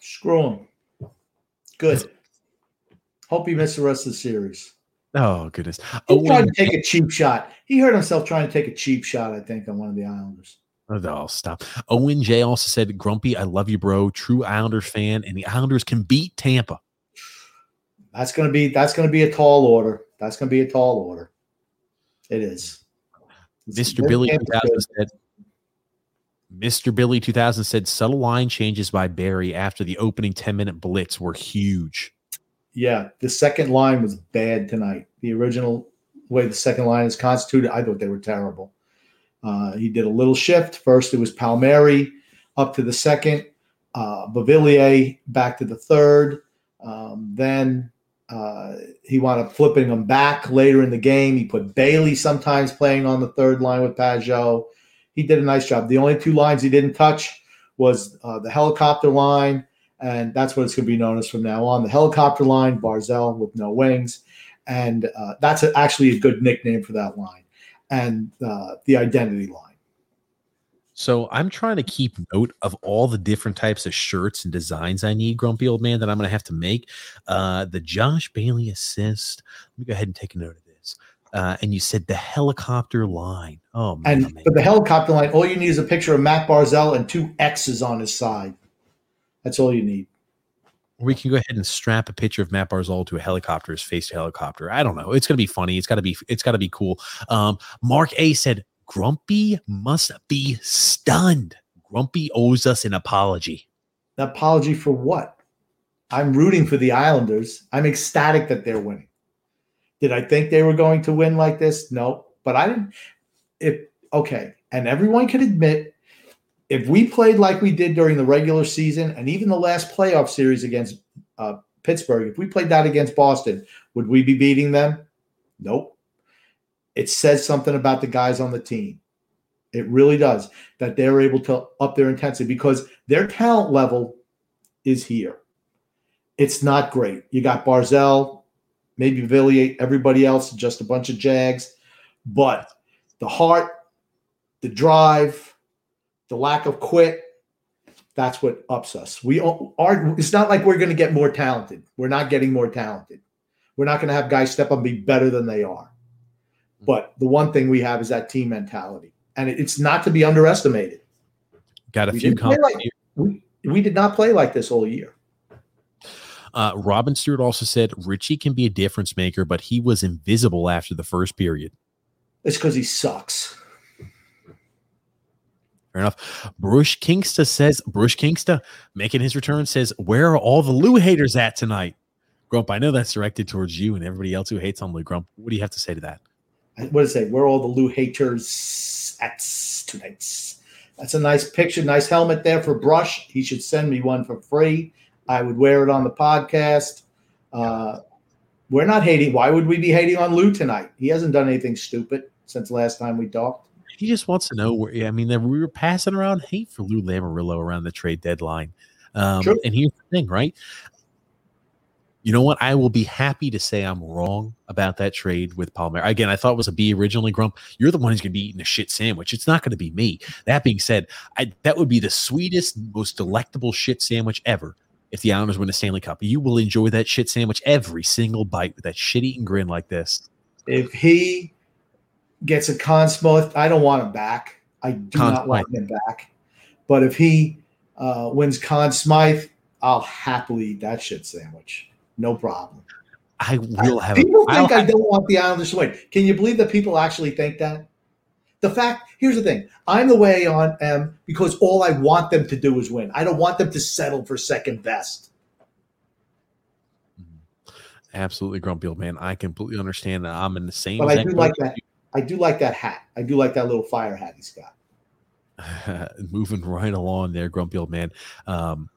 [SPEAKER 2] Screw him. Good. Hope he missed the rest of the series.
[SPEAKER 1] Oh, goodness.
[SPEAKER 2] He oh,
[SPEAKER 1] tried
[SPEAKER 2] to take a cheap shot. He hurt himself trying to take a cheap shot, I think, on one of the Islanders.
[SPEAKER 1] oh, no, stop. Owen J also said, Grumpy, I love you, bro. True Islanders fan. And the Islanders can beat Tampa.
[SPEAKER 2] That's gonna be that's gonna be a tall order. That's gonna be a tall order. It is.
[SPEAKER 1] Mr. Billy 2000 said, Mr. Billy 2000 said, subtle line changes by Barry after the opening 10 minute blitz were huge.
[SPEAKER 2] Yeah, the second line was bad tonight. The original way the second line is constituted, I thought they were terrible. Uh, he did a little shift. First, it was Palmieri up to the second, uh, Beauvillier back to the third. Um, then uh, he wound up flipping them back later in the game. He put Bailey sometimes playing on the third line with Pageau. He did a nice job. The only two lines he didn't touch was uh, the helicopter line and that's what it's going to be known as from now on. The helicopter line, Barzal with no wings, and uh, that's actually a good nickname for that line, and uh, the identity line.
[SPEAKER 1] So I'm trying to keep note of all the different types of shirts and designs I need, Grumpy Old Man, that I'm going to have to make. Uh, the Josh Bailey assist. Let me go ahead and take a note of this. Uh, and you said the helicopter line. Oh man,
[SPEAKER 2] And
[SPEAKER 1] man.
[SPEAKER 2] for the helicopter line, all you need is a picture of Matt Barzal and two X's on his side. That's all you need.
[SPEAKER 1] we can go ahead and strap a picture of Matt Barzal to a helicopter, his face to helicopter. I don't know. It's gonna be funny. It's gotta be. It's gotta be cool. Um, Mark A said, "Grumpy must be stunned. Grumpy owes us an apology."
[SPEAKER 2] An apology for what? I'm rooting for the Islanders. I'm ecstatic that they're winning. Did I think they were going to win like this? No, but I didn't. If okay, and everyone can admit, if we played like we did during the regular season and even the last playoff series against uh, Pittsburgh, if we played that against Boston, would we be beating them? Nope. It says something about the guys on the team. It really does that they're able to up their intensity because their talent level is here. It's not great. You got Barzal, maybe Villiers, everybody else, just a bunch of Jags, but the heart, the drive, the lack of quit, that's what ups us. We are. It's not like we're going to get more talented. We're not getting more talented. We're not going to have guys step up and be better than they are. But the one thing we have is that team mentality, and it's not to be underestimated.
[SPEAKER 1] Got a
[SPEAKER 2] We
[SPEAKER 1] few comments.
[SPEAKER 2] like- We we did not play like this all year.
[SPEAKER 1] Uh, Robin Stewart also said Richie can be a difference maker, but he was invisible after the first period.
[SPEAKER 2] It's because he sucks.
[SPEAKER 1] Fair enough. Bruce Kingsta says, Bruce Kingsta making his return says, Where are all the Lou haters at tonight? Grump, I know that's directed towards you and everybody else who hates on Lou Grump. What do you have to say to that?
[SPEAKER 2] What does it say? We're all the Lou haters at tonight. That's a nice picture, nice helmet there for Brush. He should send me one for free. I would wear it on the podcast. Uh, we're not hating. Why would we be hating on Lou tonight? He hasn't done anything stupid since last time we talked.
[SPEAKER 1] He just wants to know where. I mean, we were passing around hate for Lou Lamoriello around the trade deadline. Um, and here's the thing, right? You know what? I will be happy to say I'm wrong about that trade with Palmer. Again, I thought it was a B originally, Grump. You're the one who's going to be eating a shit sandwich. It's not going to be me. That being said, I, that would be the sweetest, most delectable shit sandwich ever if the Islanders win a Stanley Cup. You will enjoy that shit sandwich every single bite with that shit eating grin like this.
[SPEAKER 2] If he gets a Conn Smythe, I don't want him back. I do
[SPEAKER 1] Conn
[SPEAKER 2] not want him back. But if he uh, wins Conn Smythe, I'll happily eat that shit sandwich. No problem.
[SPEAKER 1] I will have.
[SPEAKER 2] People
[SPEAKER 1] I'll
[SPEAKER 2] think I
[SPEAKER 1] have-
[SPEAKER 2] don't want the Islanders to win. Can you believe that people actually think that? the fact here's the thing. I'm the way on M because all i want them to do is win. I don't want them to settle for second best.
[SPEAKER 1] Absolutely grumpy old man. I completely understand that. I'm in the same
[SPEAKER 2] but i do like that. i do like that hat. I do like that little fire hat he's got.
[SPEAKER 1] Moving right along there grumpy old man. Um,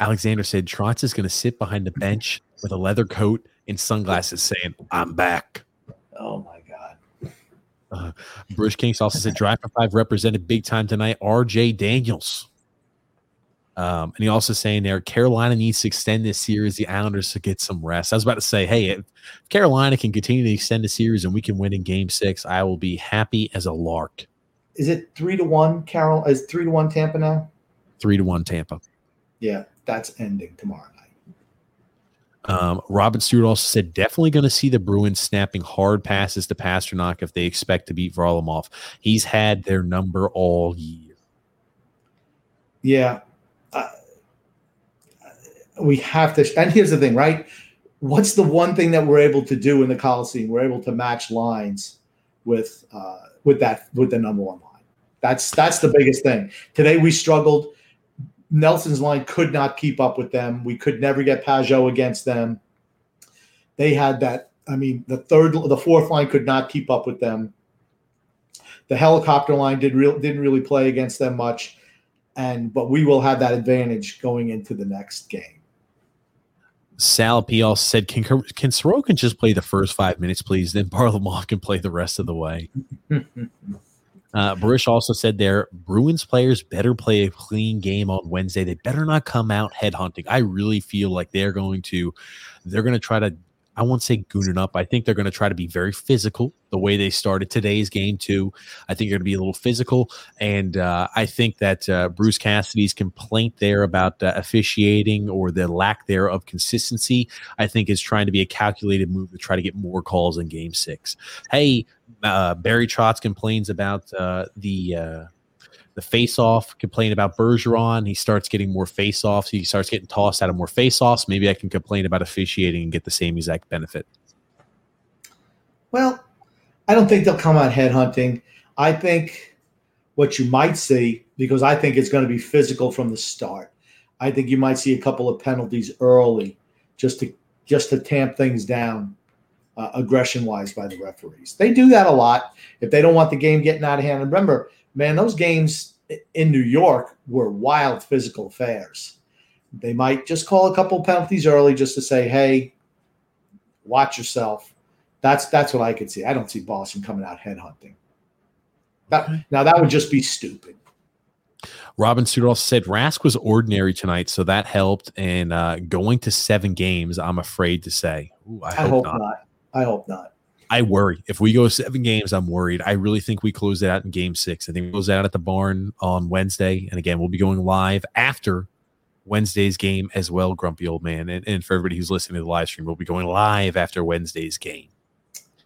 [SPEAKER 1] alexander said trotz is going to sit behind the bench with a leather coat and sunglasses saying i'm back
[SPEAKER 2] oh my
[SPEAKER 1] uh, Bruce Kings also said drive for five represented big time tonight. RJ Daniels. Um, and he also saying there Carolina needs to extend this series. The Islanders to get some rest. I was about to say, hey, if Carolina can continue to extend the series and we can win in Game Six, I will be happy as a lark.
[SPEAKER 2] Is it three to one? Carol is three to one Tampa now.
[SPEAKER 1] Three to one Tampa.
[SPEAKER 2] Yeah, that's ending tomorrow.
[SPEAKER 1] Um, Robin Stewart also said definitely going to see the Bruins snapping hard passes to Pastrnak if they expect to beat Varlamov. He's had their number all year.
[SPEAKER 2] Yeah, uh, we have to. And here's the thing, right? What's the one thing that we're able to do in the Coliseum? We're able to match lines with uh, with that with the number one line. That's that's the biggest thing. Today we struggled Nelson's line could not keep up with them. We could never get Pageau against them. They had that. I mean, the third, the fourth line could not keep up with them. The helicopter line did real didn't really play against them much, and but we will have that advantage going into the next game.
[SPEAKER 1] Sal P also said, "Can can Sorokin just play the first five minutes, please? Then Varlamov can play the rest of the way." Uh, Barish also said there, Bruins players better play a clean game on Wednesday. They better not come out headhunting. I really feel like they're going to, they're going to try to I won't say goon it up. I think they're going to try to be very physical the way they started today's game too. I think they're going to be a little physical, and uh, I think that uh, Bruce Cassidy's complaint there about uh, officiating or the lack there of consistency, I think is trying to be a calculated move to try to get more calls in Game Six. Hey, uh, Barry Trotz complains about uh, the uh, the face off, complain about Bergeron. He starts getting more face offs. He starts getting tossed out of more face offs. Maybe I can complain about officiating and get the same exact benefit.
[SPEAKER 2] Well, I don't think they'll come out headhunting. I think what you might see, because I think it's going to be physical from the start. I think you might see a couple of penalties early, just to just to tamp things down, uh, aggression wise by the referees. They do that a lot if they don't want the game getting out of hand. And remember, man, those games in New York were wild physical affairs. They might just call a couple penalties early just to say, "Hey, watch yourself." That's that's what I could see. I don't see Boston coming out headhunting. That, now that would just be stupid.
[SPEAKER 1] Robin Stewart also said Rask was ordinary tonight, so that helped. And uh, going to seven games, I'm afraid to say.
[SPEAKER 2] Ooh, I, I, hope, hope not. not. I hope not.
[SPEAKER 1] I worry. If we go seven games, I'm worried. I really think we close it out in game six. I think we close out at the barn on Wednesday. And again, we'll be going live after Wednesday's game as well, Grumpy Old Man. And, and for everybody who's listening to the live stream, we'll be going live after Wednesday's game.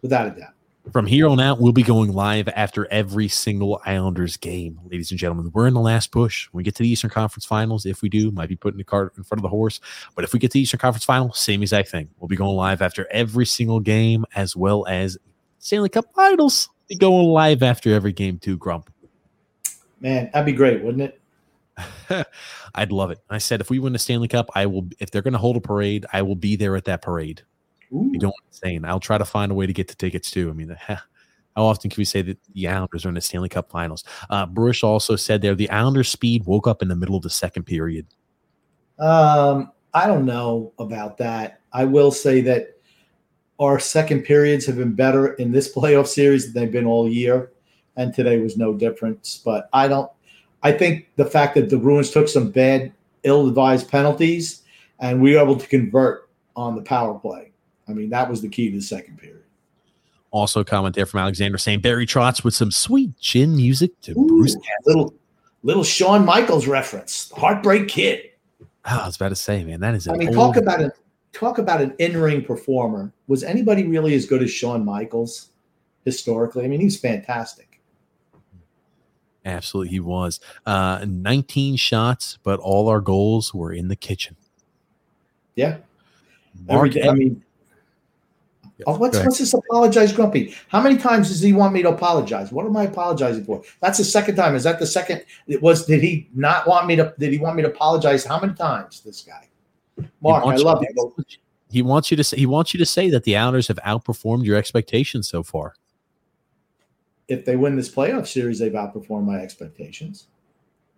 [SPEAKER 2] Without a doubt.
[SPEAKER 1] From here on out, we'll be going live after every single Islanders game, ladies and gentlemen. We're in the last push. When we get to the Eastern Conference Finals, if we do, might be putting the cart in front of the horse. But if we get to the Eastern Conference Final, same exact thing. We'll be going live after every single game, as well as Stanley Cup Finals. Be going live after every game too, Grump.
[SPEAKER 2] Man, that'd be great, wouldn't
[SPEAKER 1] it? I'd love it. I said if we win the Stanley Cup, I will. If they're going to hold a parade, I will be there at that parade. Ooh. You don't insane. I'll try to find a way to get the tickets too. I mean, how often can we say that the Islanders are in the Stanley Cup Finals? Uh, Bruce also said there the Islanders' speed woke up in the middle of the second period.
[SPEAKER 2] Um, I don't know about that. I will say that our second periods have been better in this playoff series than they've been all year, and today was no difference. But I don't. I think the fact that the Bruins took some bad, ill-advised penalties, and we were able to convert on the power play I mean, that was the key to the second period.
[SPEAKER 1] Also, a comment there from Alexander saying Barry Trotz with some sweet chin music to Ooh, Bruce.
[SPEAKER 2] Little, little Shawn Michaels reference, Heartbreak Kid.
[SPEAKER 1] Oh, I was about to say, man, that is.
[SPEAKER 2] I mean, old... talk about an talk about an in-ring performer. Was anybody really as good as Shawn Michaels historically? I mean, he's fantastic.
[SPEAKER 1] Absolutely, he was. Uh, 19 shots, but all our goals were in the kitchen.
[SPEAKER 2] Yeah. Mark, Every I mean, Oh, what's, what's this apologize, Grumpy? How many times does he want me to apologize? What am I apologizing for? That's the second time. Is that the second? It was. Did he not want me to? Did he want me to apologize? How many times? This guy, Mark. I love you.
[SPEAKER 1] He wants you to say. He wants you to say that the Islanders have outperformed your expectations so far.
[SPEAKER 2] If they win this playoff series, they've outperformed my expectations.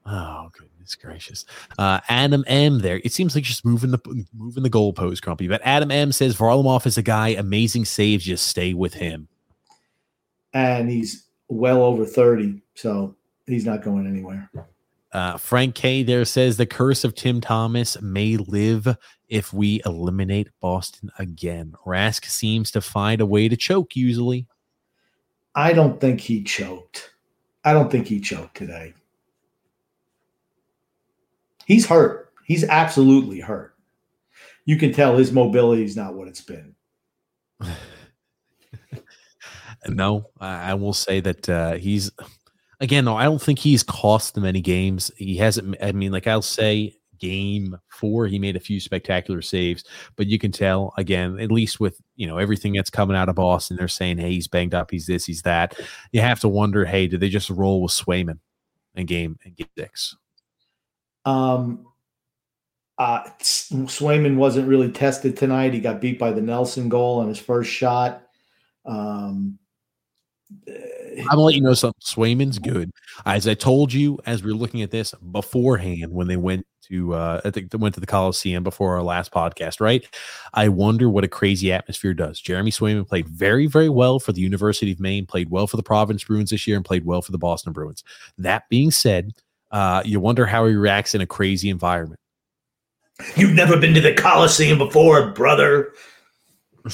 [SPEAKER 1] Oh goodness gracious! Uh, Adam M. There, it seems like just moving the moving the goalpost, Grumpy. But Adam M. says Varlamov is a guy, amazing saves. Just stay with him.
[SPEAKER 2] And he's well over thirty, so he's not going anywhere.
[SPEAKER 1] Uh, Frank K. There says the curse of Tim Thomas may live if we eliminate Boston again. Rask seems to find a way to choke usually.
[SPEAKER 2] I don't think he choked. I don't think he choked today. He's hurt. He's absolutely hurt. You can tell his mobility is not what it's been.
[SPEAKER 1] no, I, will say that uh, he's again. No, I don't think he's cost them any games. He hasn't. I mean, like I'll say, game four, he made a few spectacular saves, but you can tell again, at least with you know everything that's coming out of Boston, they're saying, "Hey, he's banged up. He's this. He's that." You have to wonder, hey, did they just roll with Swayman in game in game six?
[SPEAKER 2] Um, uh, Swayman wasn't really tested tonight. He got beat by the Nelson goal on his first shot. Um,
[SPEAKER 1] I'm gonna let you know something. Swayman's good. As I told you, as we were looking at this beforehand, when they went to, uh, I think they went to the Coliseum before our last podcast, right? I wonder what a crazy atmosphere does. Jeremy Swayman played very, very well for the University of Maine, played well for the Providence Bruins this year, and played well for the Boston Bruins. That being said, uh, you wonder how he reacts in a crazy environment.
[SPEAKER 2] You've never been to the Coliseum before, brother.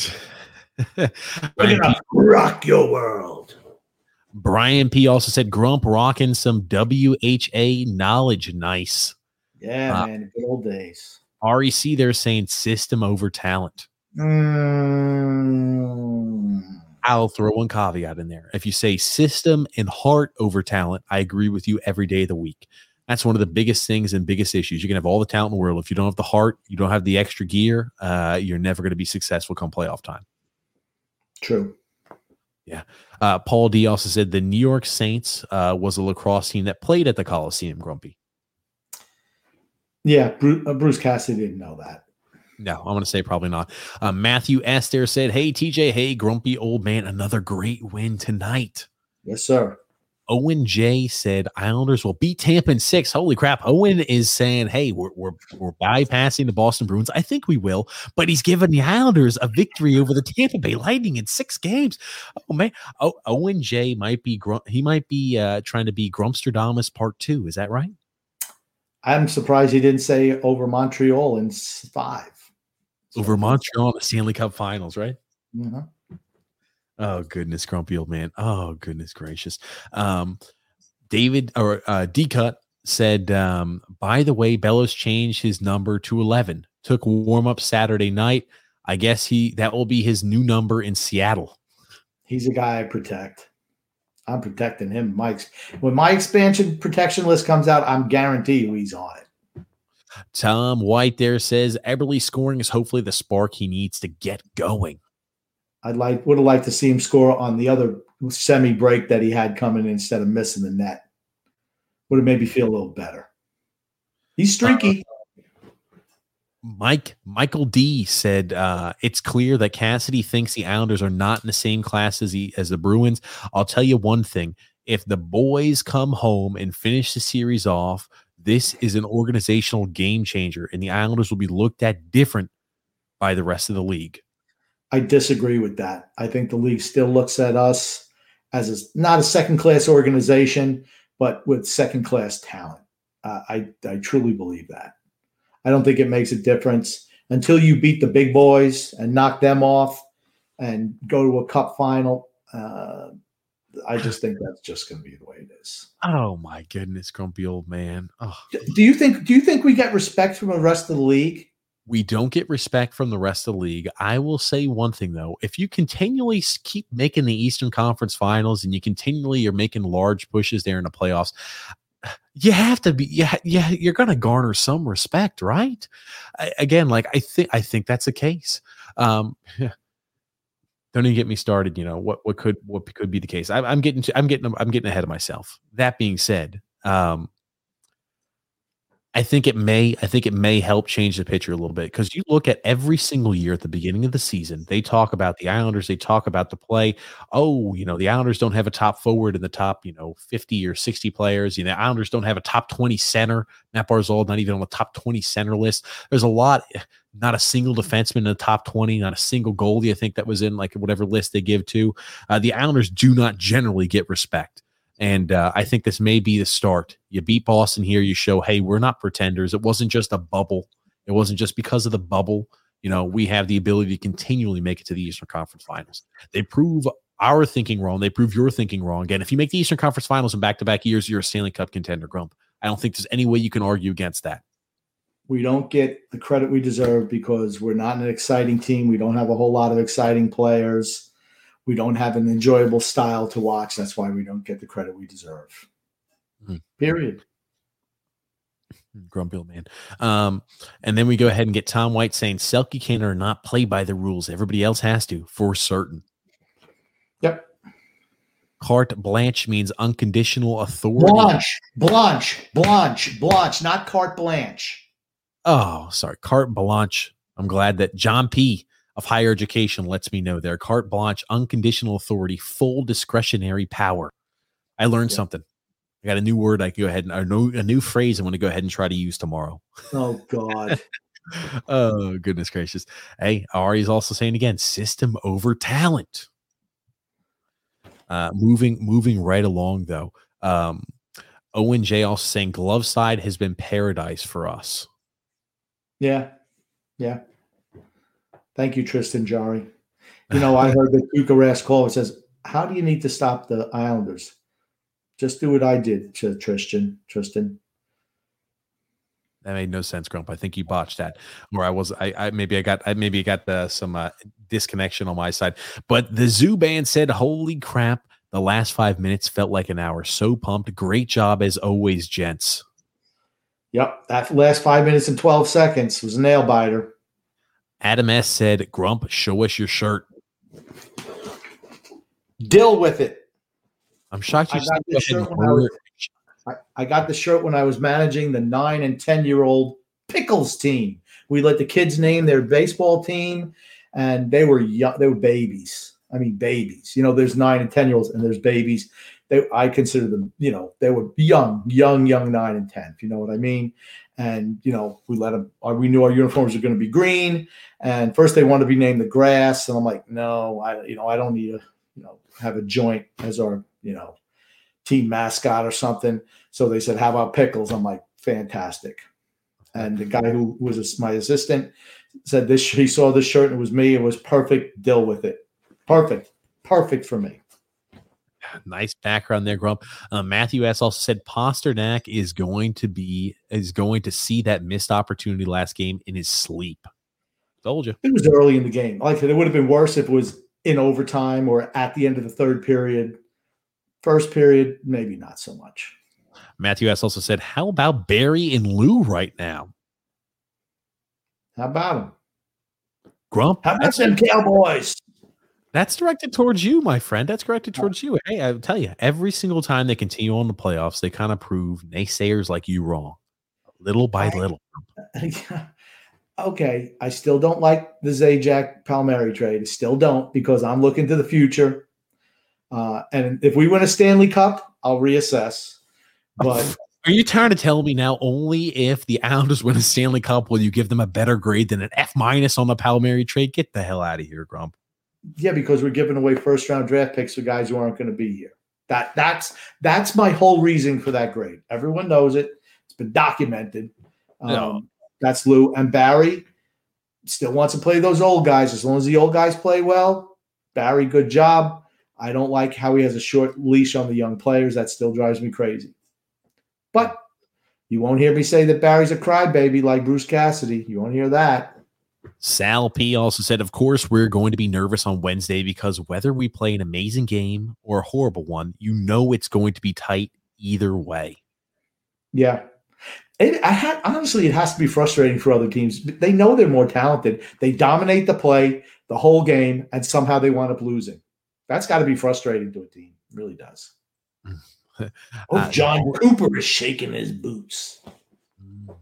[SPEAKER 2] We're gonna rock your world.
[SPEAKER 1] Brian P also said Grump rocking some WHA knowledge. Nice.
[SPEAKER 2] Yeah, uh, man. Good old days.
[SPEAKER 1] REC, they're saying system over talent.
[SPEAKER 2] Mm.
[SPEAKER 1] I'll throw one caveat in there. If you say system and heart over talent, I agree with you every day of the week. That's one of the biggest things and biggest issues. You can have all the talent in the world. If you don't have the heart, you don't have the extra gear, uh, you're never going to be successful come playoff time.
[SPEAKER 2] True.
[SPEAKER 1] Yeah. Uh, Paul D also said the New York Saints uh, was a lacrosse team that played at the Coliseum, Grumpy.
[SPEAKER 2] Yeah, Bruce, uh, Bruce Cassidy didn't know that.
[SPEAKER 1] No, I'm going to say probably not. Uh, Matthew Astaire said, Hey, TJ, hey, grumpy old man, another great win tonight.
[SPEAKER 2] Yes, sir.
[SPEAKER 1] Owen J said Islanders will beat Tampa in six. Holy crap. Owen is saying, hey, we're, we're, we're bypassing the Boston Bruins. I think we will, but he's giving the Islanders a victory over the Tampa Bay Lightning in six games. Oh, man. Oh, Owen J might be, he might be uh, trying to be Grumpsterdamus part two. Is that right?
[SPEAKER 2] I'm surprised he didn't say over Montreal in five
[SPEAKER 1] over Montreal in the Stanley Cup Finals, right?
[SPEAKER 2] Mm-hmm.
[SPEAKER 1] Oh goodness, grumpy old man. Oh goodness gracious. Um, David or uh, D Cut said, um, by the way, Bellows changed his number to eleven. Took warm up Saturday night. I guess he that will be his new number in Seattle.
[SPEAKER 2] He's a guy I protect. I'm protecting him. Mike's when my expansion protection list comes out, I'm guaranteed he's on it.
[SPEAKER 1] Tom White there says Eberle scoring is hopefully the spark he needs to get going.
[SPEAKER 2] I'd like would have liked to see him score on the other semi break that he had coming instead of missing the net. Would have made me feel a little better. He's streaky. Uh,
[SPEAKER 1] Mike Michael D said uh, it's clear that Cassidy thinks the Islanders are not in the same class as the as the Bruins. I'll tell you one thing: if the boys come home and finish the series off this is an organizational game changer, and the Islanders will be looked at different by the rest of the league.
[SPEAKER 2] I disagree with that. I think the league still looks at us as a, not a second class organization, but with second class talent. Uh, I, I truly believe that. I don't think it makes a difference until you beat the big boys and knock them off and go to a cup final. Uh, I just think that's just going to be the way it is.
[SPEAKER 1] Oh my goodness, grumpy old man. Oh.
[SPEAKER 2] Do you think? Do you think we get respect from the rest of the league?
[SPEAKER 1] We don't get respect from the rest of the league. I will say one thing though: if you continually keep making the Eastern Conference Finals and you continually are making large pushes there in the playoffs, you have to be yeah yeah you're going to garner some respect, right? I, again, like I think I think that's the case. Um, don't even get me started. You know what what could what could be the case. I, I'm getting I'm getting I'm getting ahead of myself. That being said, um, I think it may I think it may help change the picture a little bit because you look at every single year at the beginning of the season, they talk about the Islanders, they talk about the play. Oh, you know, the Islanders don't have a top forward in the top, you know, 50 or 60 players. You know, the Islanders don't have a top 20 center. Matt Barzal not even on the top 20 center list. There's a lot, not a single defenseman in the top 20, not a single goalie. I think that was in like whatever list they give to. Uh, the Islanders do not generally get respect. And uh, I think this may be the start. You beat Boston here. You show, hey, we're not pretenders. It wasn't just a bubble. It wasn't just because of the bubble. You know, we have the ability to continually make it to the Eastern Conference Finals. They prove our thinking wrong. They prove your thinking wrong. Again, if you make the Eastern Conference Finals in back to back years, you're a Stanley Cup contender, Grump. I don't think there's any way you can argue against that.
[SPEAKER 2] We don't get the credit we deserve because we're not an exciting team. We don't have a whole lot of exciting players we don't have an enjoyable style to watch. That's why we don't get the credit we deserve. Mm-hmm. Period.
[SPEAKER 1] Grumpy old man. Um, and then we go ahead and get Tom White saying Selke can or not play by the rules. Everybody else has to for certain.
[SPEAKER 2] Yep.
[SPEAKER 1] Carte blanche means unconditional authority.
[SPEAKER 2] Blanche, blanche, blanche, blanche, not carte blanche.
[SPEAKER 1] Oh, sorry, carte blanche. I'm glad that John P of higher education lets me know there. Carte blanche, unconditional authority, full discretionary power. I learned yeah. something. I got a new word I can go ahead and a new, a new phrase I'm going to go ahead and try to use tomorrow.
[SPEAKER 2] Oh God.
[SPEAKER 1] oh goodness gracious. Hey, Ari's also saying again, system over talent. Uh, moving moving right along though. Um, Owen J also saying glove side has been paradise for us.
[SPEAKER 2] Yeah. Yeah. Thank you, Tristan Jarry. You know, I heard the Rask call. It says, "How do you need to stop the Islanders? Just do what I did, to Tristan. Tristan."
[SPEAKER 1] That made no sense, Grump. I think you botched that, or I was. I, I maybe I got. I maybe got the, some uh, disconnection on my side. But the Zoo Band said, "Holy crap! The last five minutes felt like an hour. So pumped! Great job as always, gents."
[SPEAKER 2] Yep, that last five minutes and twelve seconds was a nail biter.
[SPEAKER 1] Adam S said, Grump, show us your shirt.
[SPEAKER 2] Deal with it.
[SPEAKER 1] I'm shocked you
[SPEAKER 2] I got, the shirt when I, was, I, I got the shirt when I was managing the nine and 10 year old Pickles team. We let the kids name their baseball team, and they were young, they were babies. I mean, babies. You know, there's nine and 10 year olds, and there's babies. They, I consider them, you know, they were young, young, young nine and 10, if you know what I mean and you know we let them uh, we knew our uniforms were going to be green and first they wanted to be named the grass and i'm like no i you know i don't need to you know have a joint as our you know team mascot or something. So they said how about pickles? I'm like fantastic. And the guy who was my assistant said this he saw this shirt and it was me. It was perfect. Deal with it. Perfect. Perfect for me.
[SPEAKER 1] Nice background there, Grump. Uh, Matthew S. also said Pastrnak is going to be is going to see that missed opportunity last game in his sleep. Told you.
[SPEAKER 2] It was early in the game. Like I said, it would have been worse if it was in overtime or at the end of the third period. First period, maybe not so much.
[SPEAKER 1] Matthew S. also said, How about Barry and Lou right now?
[SPEAKER 2] How about him?
[SPEAKER 1] Grump.
[SPEAKER 2] How about them Cowboys?
[SPEAKER 1] That's directed towards you, my friend. That's directed oh. towards you. Hey, I tell you, every single time they continue on the playoffs, they kind of prove naysayers like you wrong, little by I, little.
[SPEAKER 2] okay, I still don't like the Zajac Palmieri trade. Still don't because I'm looking to the future. Uh, and if we win a Stanley Cup, I'll reassess. But
[SPEAKER 1] are you trying to tell me now only if the Islanders win a Stanley Cup will you give them a better grade than an F minus on the Palmieri trade? Get the hell out of here, Grump.
[SPEAKER 2] Yeah, because we're giving away first round draft picks for guys who aren't going to be here. That that's that's my whole reason for that grade. Everyone knows it. It's been documented. Um, no. That's Lou and Barry Still wants to play those old guys as long as the old guys play well. Barry, good job. I don't like how he has a short leash on the young players. That still drives me crazy. But you won't hear me say that Barry's a crybaby like Bruce Cassidy. You won't hear that.
[SPEAKER 1] Sal P also said, Of course, we're going to be nervous on Wednesday because whether we play an amazing game or a horrible one, you know it's going to be tight either way.
[SPEAKER 2] Yeah. It, I had honestly, it has to be frustrating for other teams. They know they're more talented. They dominate the play. the whole game, and somehow they wind up losing. That's got to be frustrating to a team. It really does. oh, uh, Jon Cooper is shaking his boots.
[SPEAKER 1] Mm,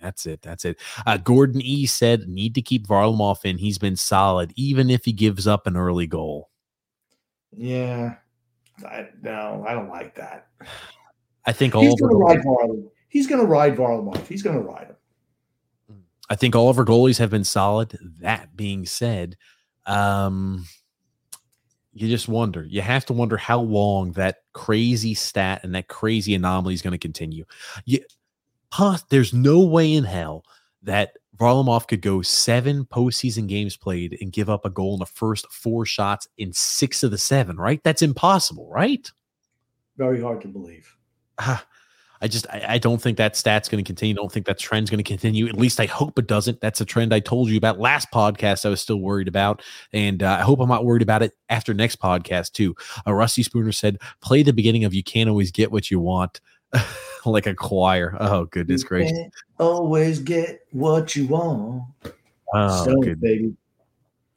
[SPEAKER 1] that's it. That's it. Uh, Gordon E said, need to keep Varlamov in. He's been solid, even if he gives up an early goal.
[SPEAKER 2] Yeah. I, no, I don't like that.
[SPEAKER 1] I think all
[SPEAKER 2] he's to ride Varlamov. He's going to ride Varlamov. He's going to ride him.
[SPEAKER 1] I think all of our goalies have been solid. That being said, um, you just wonder. You have to wonder how long that crazy stat and that crazy anomaly is going to continue. You, huh, there's no way in hell that Varlamov could go seven postseason games played and give up a goal in the first four shots in six of the seven, right? That's impossible, right?
[SPEAKER 2] Very hard to believe.
[SPEAKER 1] Uh, I just I, I, don't think that stat's going to continue. I don't think that trend's going to continue. At least I hope it doesn't. That's a trend I told you about last podcast. I was still worried about, and uh, I hope I'm not worried about it after next podcast too. A uh, Rusty Spooner said, "Play the beginning of you can't always get what you want." like a choir. Oh goodness you gracious!
[SPEAKER 2] Always get what you want.
[SPEAKER 1] Oh, so, good. baby.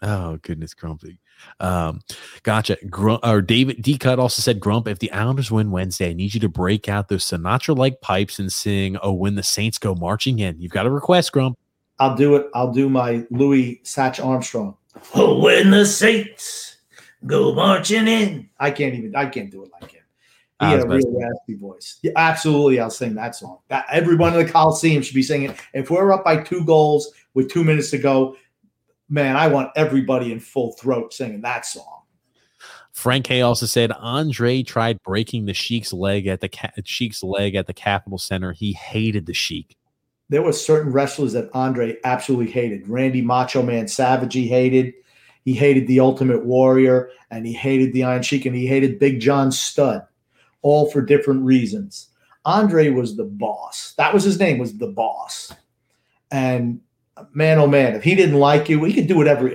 [SPEAKER 1] Oh goodness, grumpy. Um, gotcha. Grump, or David D Cut also said, Grump, if the Islanders win Wednesday, I need you to break out those Sinatra like pipes and sing, Oh, when the Saints go marching in. You've got a request, Grump.
[SPEAKER 2] I'll do it. I'll do my Louis Satch Armstrong. Oh, when the Saints go marching in. I can't even, I can't do it like him. He had a real raspy voice. Yeah, absolutely, I'll sing that song. That, everyone in the Coliseum should be singing. If we're up by two goals with two minutes to go, man, I want everybody in full throat singing that song.
[SPEAKER 1] Frank Hay also said Andre tried breaking the Sheik's leg at the Sheik's leg at the Capitol Center. He hated the Sheik.
[SPEAKER 2] There were certain wrestlers that Andre absolutely hated. Randy Macho Man Savage he hated. He hated the Ultimate Warrior and he hated the Iron Sheik and he hated Big John Studd, all for different reasons. Andre was the boss. That was his name was the boss. And man, oh man, if he didn't like you, he could do whatever.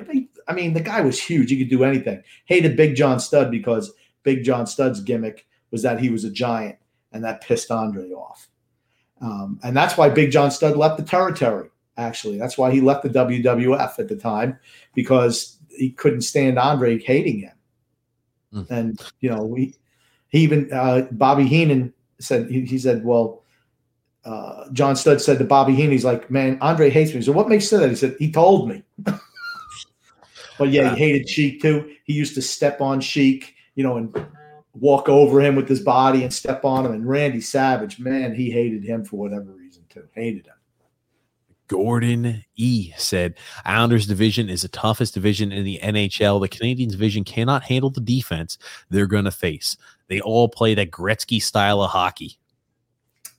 [SPEAKER 2] I mean, the guy was huge. He could do anything. Hated Big John Studd because Big John Studd's gimmick was that he was a giant, and that pissed Andre off. Um, and that's why Big John Studd left the territory. Actually, that's why he left the WWF at the time because he couldn't stand Andre hating him. Mm. And you know, we he even uh, Bobby Heenan said he, he said, well uh, John Studd said to Bobby Heenan, he's like, man, Andre hates me. So what makes that? He said, he told me. but yeah, he hated Sheik too. He used to step on Sheik, you know, and walk over him with his body and step on him. And Randy Savage, man, he hated him for whatever reason too. Hated him.
[SPEAKER 1] Gordon E said Islanders division is the toughest division in the NHL. The Canadiens division cannot handle the defense they're going to face. They all play that Gretzky style of hockey.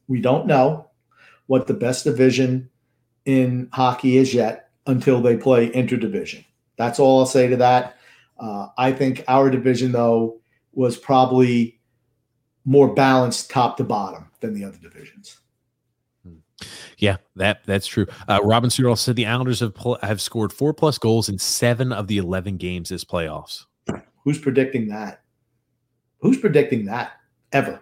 [SPEAKER 2] We don't know what the best division in hockey is yet until they play interdivision. That's all I'll say to that. Uh, I think our division, though, was probably more balanced top to bottom than the other divisions.
[SPEAKER 1] Yeah, that that's true. Uh, Robin Stewart said the Islanders have pl- have scored four plus goals in seven of the eleven games this playoffs.
[SPEAKER 2] Who's predicting that? Who's predicting that ever?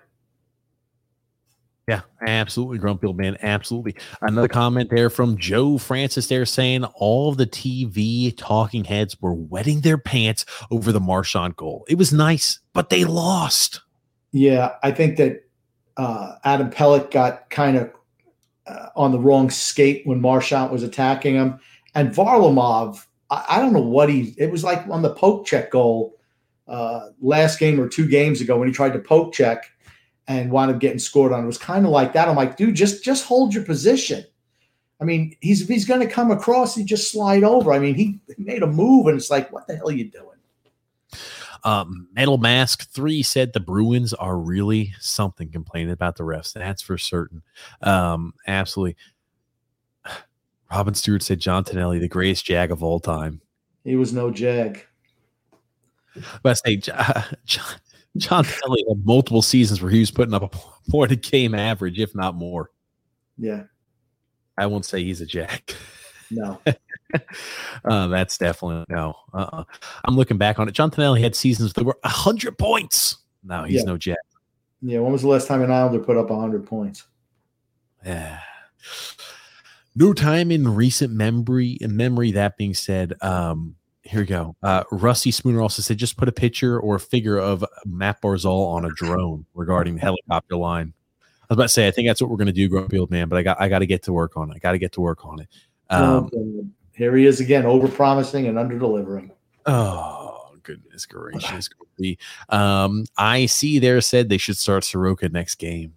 [SPEAKER 1] Yeah, absolutely, Grumpy old man. Absolutely. Another comment there from Joe Francis there saying all of the TV talking heads were wetting their pants over the Marchand goal. It was nice, but they lost.
[SPEAKER 2] Yeah, I think that uh, Adam Pelech got kind of uh, on the wrong skate when Marchand was attacking him. And Varlamov, I, I, don't know what he, it was like on the poke check goal uh, last game or two games ago when he tried to poke check and wound up getting scored on. It was kind of like that. I'm like, dude, just just hold your position. I mean, he's he's going to come across, he just slide over. I mean, he, made a move, and it's like, what the hell are you doing?
[SPEAKER 1] Um, Metal Mask Three said the Bruins are really something complaining about the refs. That's for certain. Um, absolutely. Robin Stewart said John Tonelli, the greatest jag of all time.
[SPEAKER 2] He was no jag.
[SPEAKER 1] But I say, John, John Kelly had multiple seasons where he was putting up a point a game average, if not more.
[SPEAKER 2] Yeah.
[SPEAKER 1] I won't say he's a jack.
[SPEAKER 2] No.
[SPEAKER 1] uh, that's definitely no. Uh-uh. I'm looking back on it. John Tonelli had seasons that were 100 points. No, he's yeah. no jack.
[SPEAKER 2] Yeah. When was the last time an Islander put up 100 points?
[SPEAKER 1] Yeah. No time in recent memory. In memory, that being said, um, Here we go. Uh, Rusty Spooner also said just put a picture or a figure of Matt Barzal on a drone regarding the helicopter line. I was about to say, I think that's what we're going to do, Grumpy Old Man, but I got I got to get to work on it. I got to get to work on it. Um,
[SPEAKER 2] Here he is again, over promising and under delivering.
[SPEAKER 1] Oh goodness gracious! Um, I see there said they should start Sorokin next game.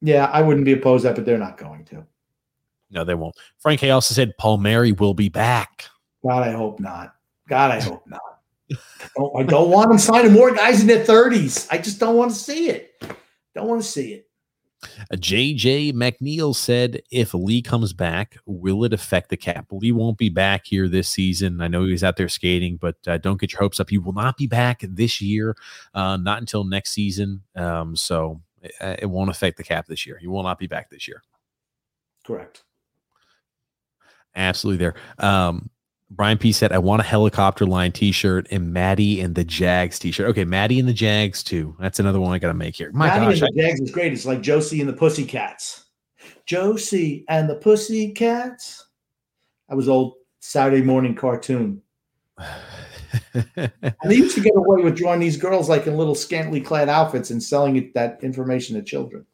[SPEAKER 2] Yeah, I wouldn't be opposed to that, but they're not going to.
[SPEAKER 1] No, they won't. Frank Hay also said Palmieri will be back.
[SPEAKER 2] God, I hope not. God, I hope not. I don't, I don't want them signing more guys in their 30s. I just don't want to see it. Don't want to see it.
[SPEAKER 1] JJ McNeil said, if Lee comes back, will it affect the cap? Lee won't be back here this season. I know he's out there skating, but uh, don't get your hopes up. He will not be back this year, uh, not until next season. Um, so it, uh, it won't affect the cap this year. He will not be back this year.
[SPEAKER 2] Correct.
[SPEAKER 1] Absolutely there. Um, Brian P said, I want a helicopter line t shirt and Maddie and the Jags t shirt. Okay, Maddie and the Jags too. That's another one I got to make here.
[SPEAKER 2] My Maddie gosh, and the Jags is great. It's like Josie and the Pussycats. Josie and the Pussycats. That was old Saturday morning cartoon. and they used to get away with drawing these girls like in little scantily clad outfits and selling it, that information to children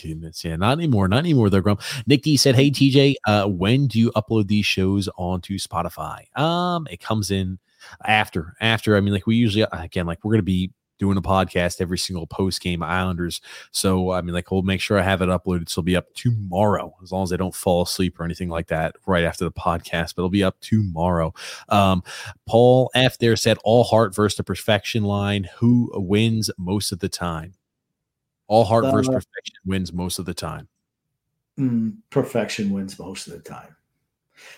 [SPEAKER 1] goodness. Yeah, not anymore. Not anymore. They're grown. Nick D said, Hey TJ, uh, when do you upload these shows onto Spotify? Um, it comes in after, after. I mean, like we usually again, like we're gonna be doing a podcast every single post game Islanders. So I mean, like we'll make sure I have it uploaded. So it'll be up tomorrow, as long as I don't fall asleep or anything like that right after the podcast. But it'll be up tomorrow. Um, Paul F there said all heart versus the perfection line. Who wins most of the time? All heart uh, versus perfection wins most of the time.
[SPEAKER 2] Mm, perfection wins most of the time.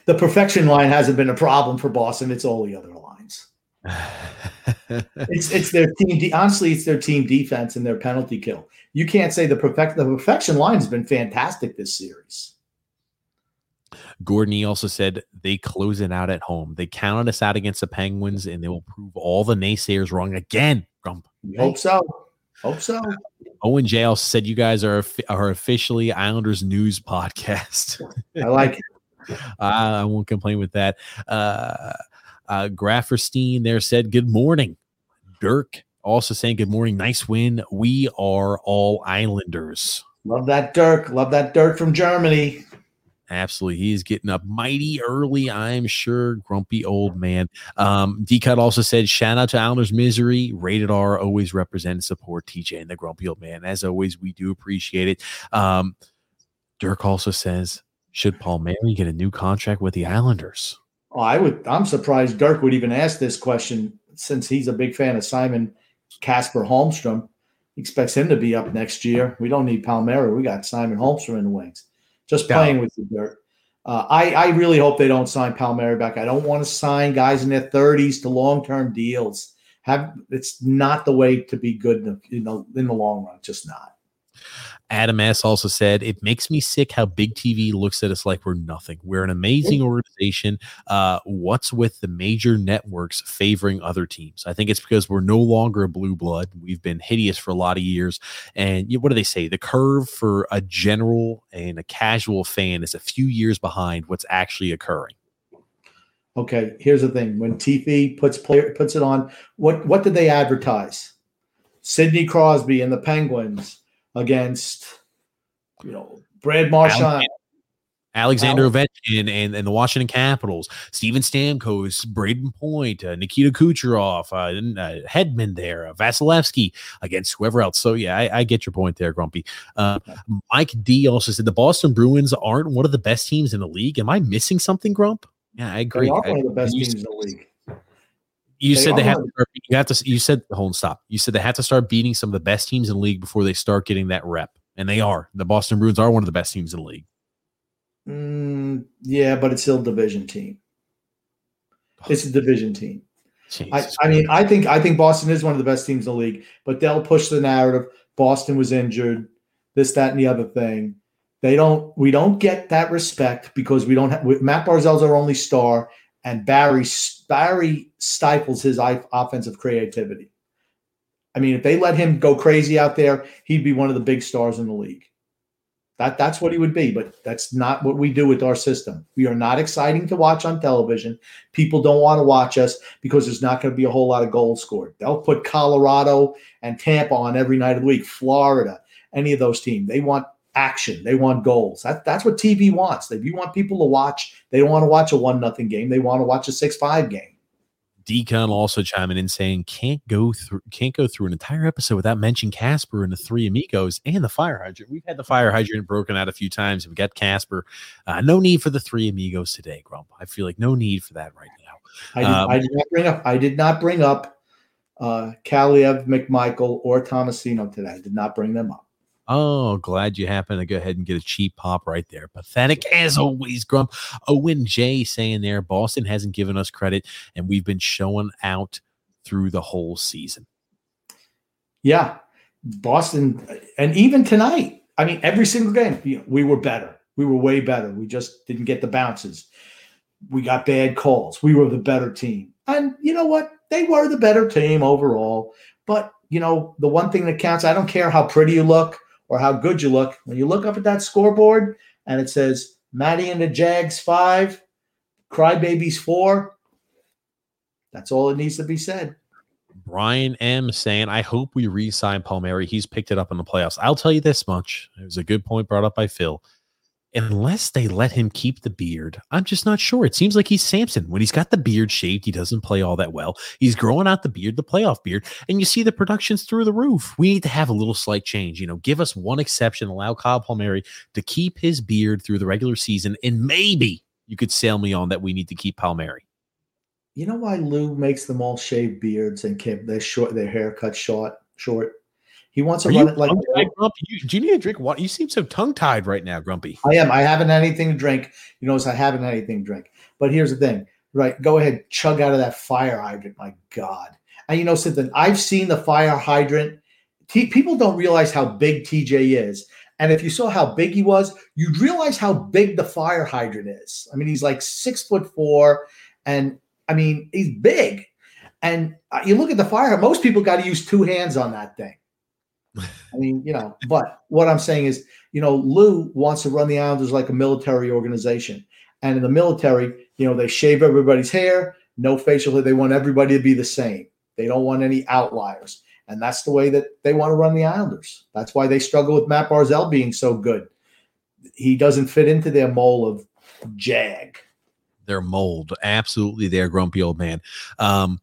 [SPEAKER 2] The perfection line hasn't been a problem for Boston. It's all the other lines. it's it's their team. De- honestly, it's their team defense and their penalty kill. You can't say the perfect the perfection line has been fantastic this series.
[SPEAKER 1] Gordon he also said they close it out at home. They counted us out against the Penguins, and they will prove all the naysayers wrong again. Grump.
[SPEAKER 2] Hope so. Hope so.
[SPEAKER 1] Owen J also said you guys are are officially Islanders news podcast.
[SPEAKER 2] I like it.
[SPEAKER 1] I won't complain with that. Uh, uh, Grafferstein there said good morning. Dirk also saying good morning. Nice win. We are all Islanders.
[SPEAKER 2] Love that Dirk. Love that Dirk from Germany.
[SPEAKER 1] Absolutely. He's getting up mighty early, I'm sure. Grumpy old man. Um, D Cut also said, shout out to Islanders Misery. Rated R always represent support TJ and the grumpy old man. As always, we do appreciate it. Um, Dirk also says, should Palmieri get a new contract with the Islanders?
[SPEAKER 2] Oh, I would. I'm surprised Dirk would even ask this question since he's a big fan of Simon Casper Holmstrom. He expects him to be up next year. We don't need Palmieri. We got Simon Holmstrom in the wings just playing yeah. with the dirt. Uh, I, I really hope they don't sign Palmieri back. I don't want to sign guys in their 30s to long term deals. Have it's not the way to be good in the, you know in the long run. Just not.
[SPEAKER 1] Adam S. also said, It makes me sick how big TV looks at us like we're nothing. We're an amazing organization. Uh, what's with the major networks favoring other teams? I think it's because we're no longer a blue blood. We've been hideous for a lot of years. And what do they say? The curve for a general and a casual fan is a few years behind what's actually occurring.
[SPEAKER 2] Okay, here's the thing. When TV puts player puts it on, what what did they advertise? Sidney Crosby and the Penguins against, you know, Brad Marchand.
[SPEAKER 1] Alexander Ovechkin and, and the Washington Capitals, Steven Stamkos, Brayden Point, uh, Nikita Kucherov, uh, uh, Hedman there, uh, Vasilevskiy against whoever else. So, yeah, I, I get your point there, Grumpy. Uh, Mike D also said the Boston Bruins aren't one of the best teams in the league. Am I missing something, Grump? Yeah, I agree.
[SPEAKER 2] They are one of the best teams in the league.
[SPEAKER 1] You they said they have to start, you have to you said hold on stop. You said they have to start beating some of the best teams in the league before they start getting that rep. And they are. The Boston Bruins are one of the best teams in the league.
[SPEAKER 2] Mm, yeah, but it's still a division team. It's a division team. I, I, mean, I think I think Boston is one of the best teams in the league, but they'll push the narrative. Boston was injured, this, that, and the other thing. They don't. We don't get that respect because we don't have. Matt Barzal's our only star, and Barry Barry stifles his offensive creativity. I mean, if they let him go crazy out there, he'd be one of the big stars in the league. That that's what he would be, but that's not what we do with our system. We are not exciting to watch on television. People don't want to watch us because there's not going to be a whole lot of goals scored. They'll put Colorado and Tampa on every night of the week, Florida, any of those teams. They want action. They want goals. That, that's what TV wants. If you want people to watch, they don't want to watch a one nothing game. They want to watch a six five game.
[SPEAKER 1] Decon also chiming in saying can't go through can't go through an entire episode without mentioning Casper and the three amigos and the fire hydrant. We've had the fire hydrant broken out a few times. We've got Casper. Uh, no need for the three amigos today, Grump. I feel like no need for that right now.
[SPEAKER 2] I did, um, I did not bring up. I did not bring up uh, Kaliyev, McMichael, or Tomasino today. I did not bring them up.
[SPEAKER 1] Oh, glad you happened to go ahead and get a cheap pop right there. Pathetic as always, Grump. Owen J saying there, Boston hasn't given us credit, and we've been showing out through the whole season.
[SPEAKER 2] Yeah, Boston, and even tonight. I mean, every single game, you know, we were better. We were way better. We just didn't get the bounces. We got bad calls. We were the better team. And you know what? They were the better team overall. But, you know, the one thing that counts, I don't care how pretty you look or how good you look. When you look up at that scoreboard and it says Maddie and the Jags five, Crybabies four, that's all it needs to be said.
[SPEAKER 1] Brian M saying, I hope we re sign Palmieri. He's picked it up in the playoffs. I'll tell you this much. It was a good point brought up by Phil unless they let him keep the beard, I'm just not sure. It seems like he's Samson. When he's got the beard shaved, he doesn't play all that well. He's growing out the beard, the playoff beard, and you see the productions through the roof. We need to have a little slight change. You know, give us one exception, allow Kyle Palmieri to keep his beard through the regular season, and maybe you could sail me on that we need to keep Palmieri.
[SPEAKER 2] You know why Lou makes them all shave beards and keep their short their hair cut short short? He wants to Are run it like.
[SPEAKER 1] You, do you need a drink? What you seem so tongue tied right now, Grumpy.
[SPEAKER 2] I am. I haven't had anything to drink. You notice I haven't had anything to drink. But here's the thing, right? Go ahead, chug out of that fire hydrant. My God. And you know something? I've seen the fire hydrant. T- people don't realize how big TJ is. And if you saw how big he was, you'd realize how big the fire hydrant is. I mean, he's like six foot four, and I mean, he's big. And uh, you look at the fire, most people got to use two hands on that thing. I mean, you know, but what I'm saying is, you know, Lou wants to run the Islanders like a military organization. And in the military, you know, they shave everybody's hair, no facial hair. They want everybody to be the same. They don't want any outliers. And that's the way that they want to run the Islanders. That's why they struggle with Matt Barzal being so good. He doesn't fit into their mold of Jag.
[SPEAKER 1] Their mold. Absolutely their grumpy old man. Um,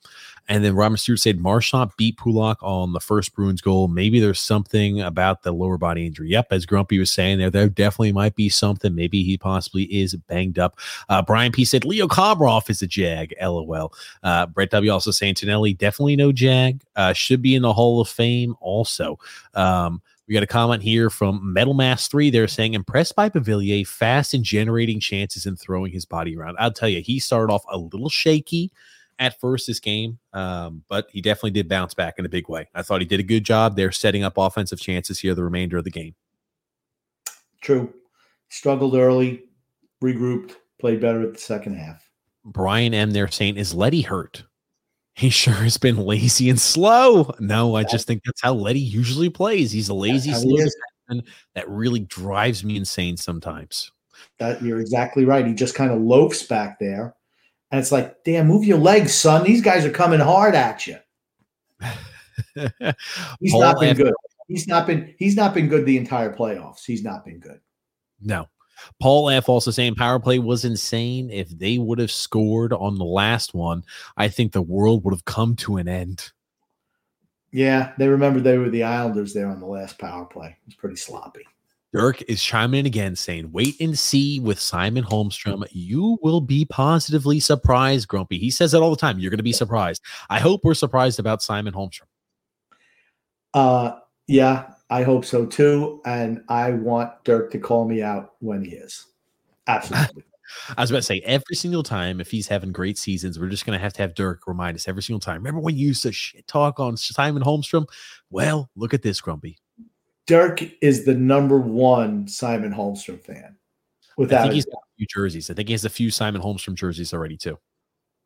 [SPEAKER 1] and then Robin Stewart said Marchand beat Pulock on the first Bruins goal. Maybe there's something about the lower body injury. Yep, as Grumpy was saying there, there definitely might be something. Maybe he possibly is banged up. Uh, Brian P said Leo Komarov is a Jag. LOL. Uh, Brett W also saying Tonelli definitely no Jag. Uh, should be in the Hall of Fame also. Um, we got a comment here from Metal Mass 3. They're saying, impressed by Beauvillier, fast in generating chances and throwing his body around. I'll tell you, he started off a little shaky at first this game, um, but he definitely did bounce back in a big way. I thought he did a good job there setting up offensive chances here the remainder of the game.
[SPEAKER 2] True. Struggled early, regrouped, played better at the second half.
[SPEAKER 1] Brian M. There saying, is Leddy hurt? He sure has been lazy and slow. No, I just think that's how Leddy usually plays. He's a lazy, slow that really drives me insane sometimes.
[SPEAKER 2] That you're exactly right. He just kind of loafs back there and it's like, damn, move your legs, son. These guys are coming hard at you. he's Paul not been good. He's not been he's not been good the entire playoffs. He's not been good.
[SPEAKER 1] No. Paul F also saying power play was insane. If they would have scored on the last one, I think the world would have come to an end.
[SPEAKER 2] Yeah, they remember they were the Islanders there on the last power play. It was pretty sloppy.
[SPEAKER 1] Dirk is chiming in again saying, wait and see with Simon Holmstrom. You will be positively surprised, Grumpy. He says it all the time. You're going to be surprised. I hope we're surprised about Simon Holmstrom.
[SPEAKER 2] Uh, yeah, I hope so too. And I want Dirk to call me out when he is. Absolutely.
[SPEAKER 1] I was about to say every single time, if he's having great seasons, we're just going to have to have Dirk remind us every single time. Remember when you used to shit talk on Simon Holmstrom? Well, look at this, Grumpy.
[SPEAKER 2] Dirk is the number one Simon Holmstrom fan.
[SPEAKER 1] Without I think he's got a few jerseys. I think he has a few Simon Holmstrom jerseys already too.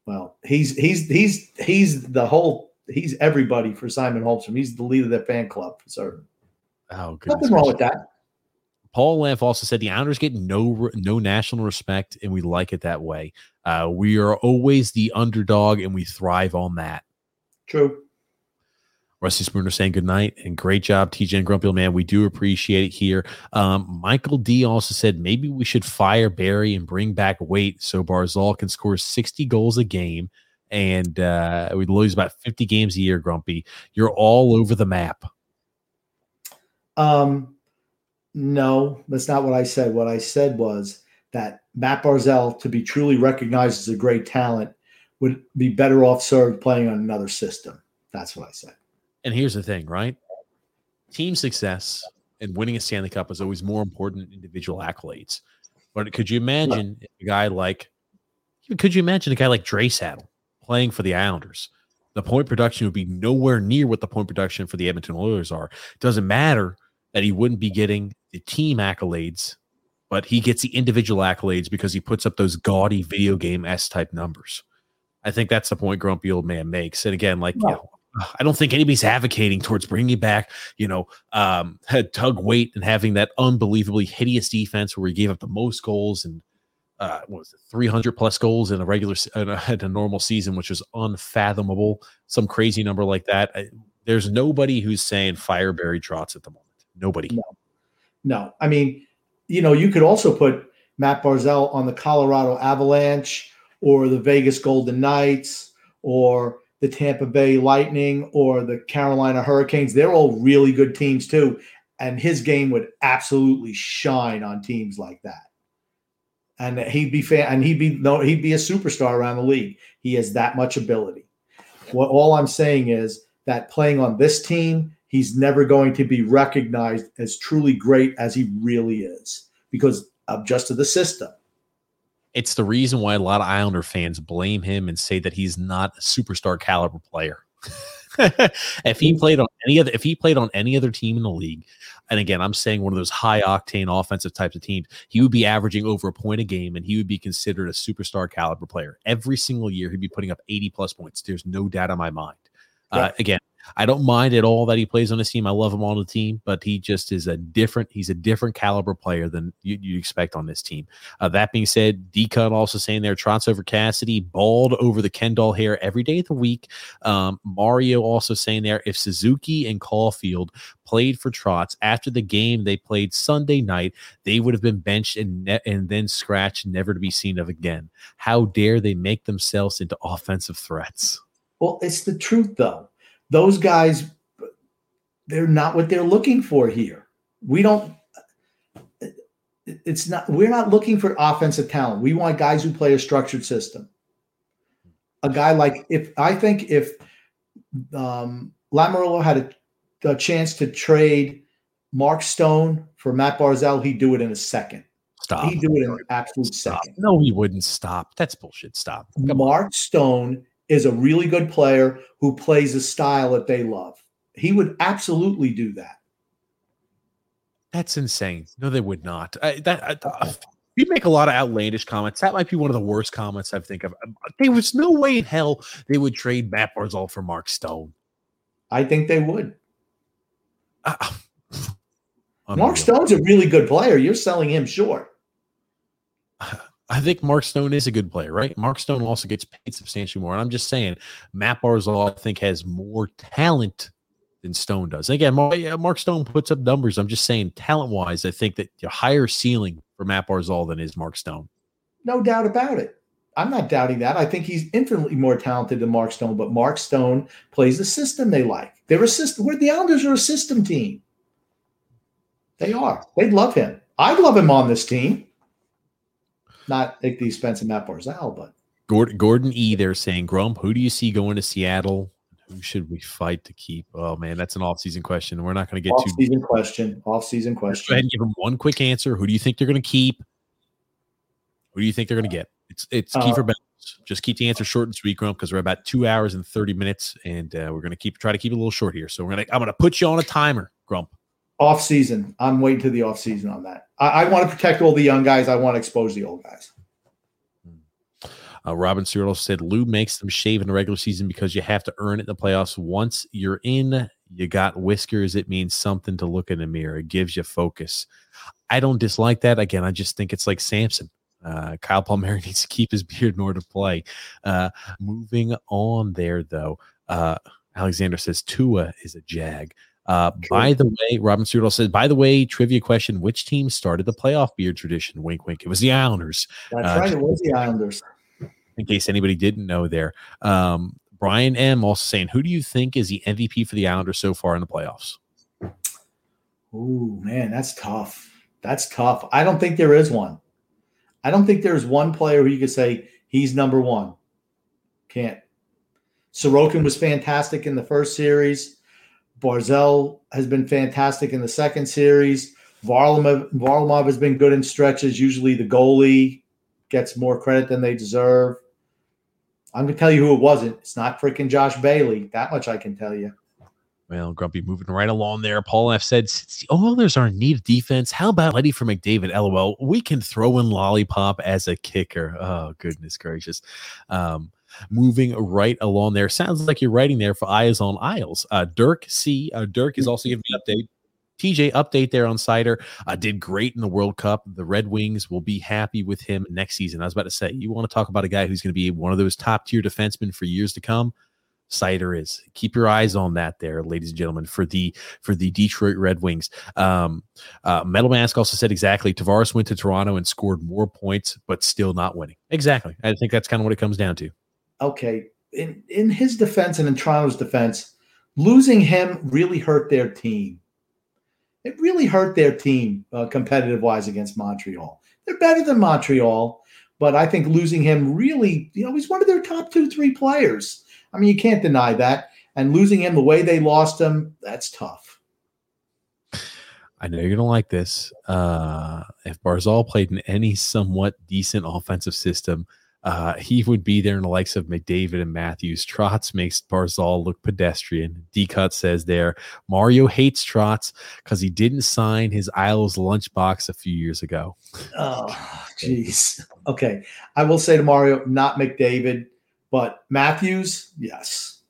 [SPEAKER 2] Well, he's he's he's he's the whole he's everybody for Simon Holmstrom. He's the leader of that fan club for certain.
[SPEAKER 1] Oh,
[SPEAKER 2] nothing wrong with that.
[SPEAKER 1] Paul Lamp also said the Islanders get no no national respect, and we like it that way. Uh, we are always the underdog, and we thrive on that.
[SPEAKER 2] True.
[SPEAKER 1] Rusty Spooner saying good night and great job, TJ and Grumpy Old Man. We do appreciate it here. Um, Michael D also said maybe we should fire Barry and bring back Weight so Barzal can score 60 goals a game and uh, we lose about 50 games a year, Grumpy. You're all over the map.
[SPEAKER 2] Um, no, that's not what I said. What I said was that Matt Barzal, to be truly recognized as a great talent, would be better off served playing on another system. That's what I said.
[SPEAKER 1] And here's the thing, right? Team success and winning a Stanley Cup is always more important than individual accolades. But could you imagine yeah. a guy like, could you imagine a guy like Draisaitl playing for the Islanders? The point production would be nowhere near what the point production for the Edmonton Oilers are. It doesn't matter that he wouldn't be getting the team accolades, but he gets the individual accolades because he puts up those gaudy video game S type numbers. I think that's the point Grumpy Old Man makes. And again, like, yeah. you know, I don't think anybody's advocating towards bringing back, you know, um, Doug Weight and having that unbelievably hideous defense where he gave up the most goals and uh, what was it, 300 plus goals in a regular in a, in a normal season, which is unfathomable. Some crazy number like that. I, there's nobody who's saying fire Barry Trotz at the moment. Nobody.
[SPEAKER 2] No. no, I mean, you know, you could also put Matt Barzal on the Colorado Avalanche or the Vegas Golden Knights or the Tampa Bay Lightning or the Carolina Hurricanes. They're all really good teams too. And his game would absolutely shine on teams like that. And he'd be fan, and he'd be no, he'd be a superstar around the league. He has that much ability. What all I'm saying is that playing on this team, he's never going to be recognized as truly great as he really is because of just of the system.
[SPEAKER 1] It's the reason why a lot of Islander fans blame him and say that he's not a superstar caliber player. if he played on any other if he played on any other team in the league, and again, I'm saying one of those high octane offensive types of teams, he would be averaging over a point a game and he would be considered a superstar caliber player. Every single year he'd be putting up 80 plus points. There's no doubt in my mind. Yeah. Uh, again, I don't mind at all that he plays on his team. I love him on the team, but he just is a different. He's a different caliber player than you, you expect on this team. Uh, that being said, D Cut also saying there, Trotz over Cassidy, bald over the Kendall hair every day of the week. Um, Mario also saying there, if Suzuki and Caufield played for Trotz after the game they played Sunday night, they would have been benched and ne- and then scratched, never to be seen of again. How dare they make themselves into offensive threats?
[SPEAKER 2] Well, it's the truth, though those guys they're not what they're looking for here. We don't it's not we're not looking for offensive talent. We want guys who play a structured system. A guy like if I think if um Lamoriello had a, a chance to trade Mark Stone for Matt Barzal, he'd do it in a second.
[SPEAKER 1] Stop.
[SPEAKER 2] He'd do it in an absolute
[SPEAKER 1] Stop.
[SPEAKER 2] second.
[SPEAKER 1] No, he wouldn't stop. That's bullshit. Stop.
[SPEAKER 2] Come Mark on. Stone is a really good player who plays a style that they love. He would absolutely do that.
[SPEAKER 1] That's insane. No, they would not. I, that I, you make a lot of outlandish comments. That might be one of the worst comments I've think of. There was no way in hell they would trade Matt Barzal for Mark Stone.
[SPEAKER 2] I think they would. Uh, Mark Stone's a really good player. You're selling him short.
[SPEAKER 1] I think Mark Stone is a good player, right? Mark Stone also gets paid substantially more. And I'm just saying, Matt Barzal, I think, has more talent than Stone does. Again, Mark Stone puts up numbers. I'm just saying, talent wise, I think that a higher ceiling for Matt Barzal than is Mark Stone.
[SPEAKER 2] No doubt about it. I'm not doubting that. I think he's infinitely more talented than Mark Stone, but Mark Stone plays the system they like. They're a system. Where the Islanders are a system team. They are. They'd love him. I'd love him on this team not at the expense of Matt Barzal, but
[SPEAKER 1] Gordon, Gordon E. They're saying, Grump, who do you see going to Seattle? Who should we fight to keep? Oh man, that's an off-season question. We're not going to get
[SPEAKER 2] off-season too season question. Off-season question.
[SPEAKER 1] Go ahead and give them one quick answer. Who do you think they're going to keep? Who do you think they're going to get? It's it's uh, Kieffer Just keep the answer short and sweet, Grump, because we're about two hours and thirty minutes, and uh, we're going to keep try to keep it a little short here. So we're gonna I'm going to put you on a timer, Grump.
[SPEAKER 2] Off season. I'm waiting to the off season on that. I, I want to protect all the young guys. I want to expose the old guys.
[SPEAKER 1] Uh, Robin Cyril said Lou makes them shave in the regular season because you have to earn it in the playoffs. Once you're in, You got whiskers, it means something to look in the mirror. It gives you focus. I don't dislike that. Again, I just think it's like Samson. Uh, Kyle Palmieri needs to keep his beard in order to play. Uh, moving on there, though, uh, Alexander says Tua is a jag. Uh, by the way, Robin Strudel says, by the way, trivia question which team started the playoff beard tradition? Wink, wink. It was the Islanders.
[SPEAKER 2] That's uh, right. It was the Islanders.
[SPEAKER 1] In case anybody didn't know there. Um, Brian M also saying, who do you think is the MVP for the Islanders so far in the playoffs?
[SPEAKER 2] Oh, man, that's tough. That's tough. I don't think there is one. I don't think there's one player who you could say he's number one. Can't. Sorokin was fantastic in the first series. Barzal has been fantastic in the second series. Varlamov, Varlamov has been good in stretches. Usually the goalie gets more credit than they deserve. I'm going to tell you who it wasn't. It's not freaking Josh Bailey. That much I can tell you.
[SPEAKER 1] Well, Grumpy moving right along there. Paul F said, since the Oilers are in need of defense, how about Leddy for McDavid? LOL. We can throw in Lollipop as a kicker. Oh, goodness gracious. Um, moving right along there. Sounds like you're writing there for Eyes on Isles. Uh, Dirk C. Uh, Dirk is also giving me an update. TJ update there on Seider. Uh, did great in the World Cup. The Red Wings will be happy with him next season. I was about to say, you want to talk about a guy who's going to be one of those top tier defensemen for years to come. Seider is. Keep your eyes on that there, ladies and gentlemen, for the for the Detroit Red Wings. Um, uh, Metal Mask also said exactly. Tavares went to Toronto and scored more points, but still not winning. Exactly. I think that's kind of what it comes down to.
[SPEAKER 2] Okay, in in his defense and in Toronto's defense, losing him really hurt their team. It really hurt their team uh, competitive wise against Montreal. They're better than Montreal, but I think losing him really, you know, he's one of their top two, three players. I mean, you can't deny that. And losing him the way they lost him, that's tough.
[SPEAKER 1] I know you're gonna like this. Uh, if Barzal played in any somewhat decent offensive system, uh, he would be there in the likes of McDavid and Matthews. Trotz makes Barzal look pedestrian. D Cut says there Mario hates Trotz because he didn't sign his Isles lunchbox a few years ago.
[SPEAKER 2] Oh, jeez. Okay, I will say to Mario, not McDavid. But Matthews, yes,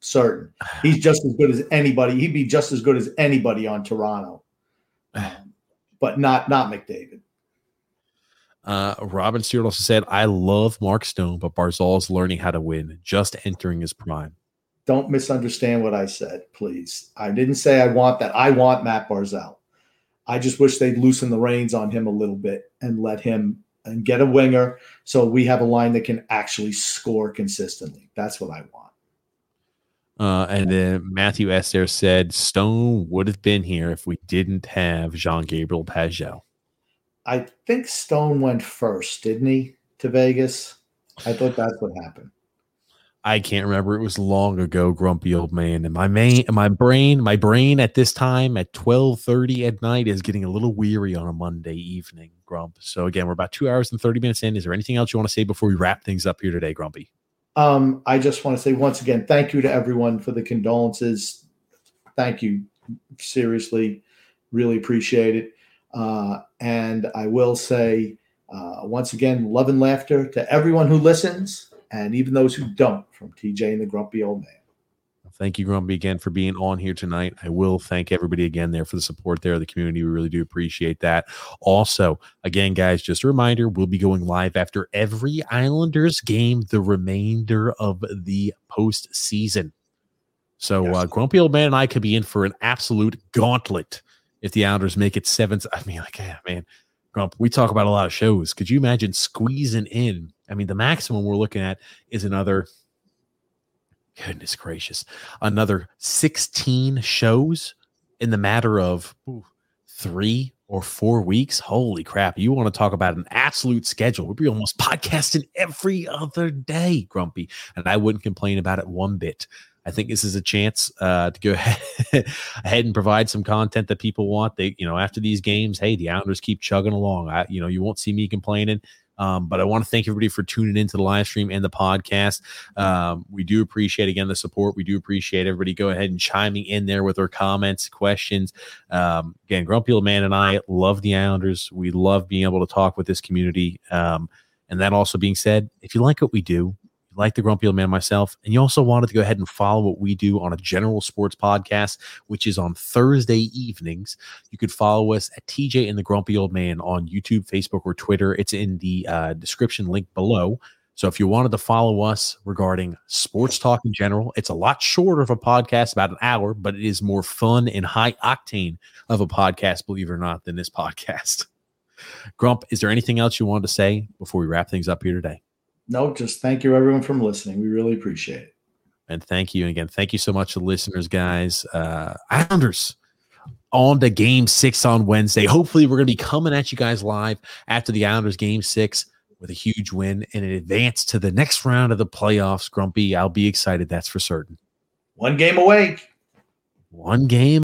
[SPEAKER 2] certain. He's just as good as anybody. He'd be just as good as anybody on Toronto, um, but not not McDavid.
[SPEAKER 1] Uh, Robin Stewart also said, "I love Mark Stone, but Barzal is learning how to win, just entering his prime."
[SPEAKER 2] Don't misunderstand what I said, please. I didn't say I want that. I want Matt Barzal. I just wish they'd loosen the reins on him a little bit and let him and get a winger so we have a line that can actually score consistently. That's what I want.
[SPEAKER 1] Uh, and then Matthew Esther said Stone would have been here if we didn't have Jean Gabriel Pageau.
[SPEAKER 2] I think Stone went first, didn't he, to Vegas? I thought that's what happened.
[SPEAKER 1] I can't remember. It was long ago, grumpy old man. And my main, my brain, my brain at this time at twelve thirty at night is getting a little weary on a Monday evening, Grump. So again, we're about two hours and thirty minutes in. Is there anything else you want to say before we wrap things up here today, Grumpy?
[SPEAKER 2] Um, I just want to say once again, thank you to everyone for the condolences. Thank you, seriously, really appreciate it. Uh, and I will say uh, once again, love and laughter to everyone who listens and even those who don't from TJ and the Grumpy Old Man.
[SPEAKER 1] Thank you, Grumpy, again for being on here tonight. I will thank everybody again there for the support there, the community. We really do appreciate that. Also, again, guys, just a reminder we'll be going live after every Islanders game the remainder of the postseason. So, yes. uh, Grumpy Old Man and I could be in for an absolute gauntlet if the Islanders make it seventh. I mean, like, yeah, man, Grump, we talk about a lot of shows. Could you imagine squeezing in I mean, the maximum we're looking at is another, goodness gracious, another 16 shows in the matter of three or four weeks. Holy crap. You want to talk about an absolute schedule. We'd be almost podcasting every other day, Grumpy. And I wouldn't complain about it one bit. I think this is a chance uh, to go ahead, and provide some content that people want. They, you know, after these games, hey, the Islanders keep chugging along. I, you know, you won't see me complaining. Um, but I want to thank everybody for tuning into the live stream and the podcast. Um, we do appreciate again the support. We do appreciate everybody go ahead and chiming in there with their comments, questions. Um, again, Grumpy Old Man and I love the Islanders. We love being able to talk with this community. Um, and that also being said, if you like what we do, like the Grumpy Old Man myself, and you also wanted to go ahead and follow what we do on a general sports podcast, which is on Thursday evenings, you could follow us at TJ and the Grumpy Old Man on YouTube, Facebook, or Twitter. It's in the uh, description link below. So if you wanted to follow us regarding sports talk in general, it's a lot shorter of a podcast, about an hour, but it is more fun and high octane of a podcast, believe it or not, than this podcast. Grump, is there anything else you wanted to say before we wrap things up here today?
[SPEAKER 2] No, just thank you everyone from listening. We really appreciate it.
[SPEAKER 1] And thank you again. Thank you so much to listeners, guys. Uh Islanders on to game six on Wednesday. Hopefully, we're going to be coming at you guys live after the Islanders game six with a huge win and an advance to the next round of the playoffs. Grumpy, I'll be excited. That's for certain.
[SPEAKER 2] One game away.
[SPEAKER 1] One game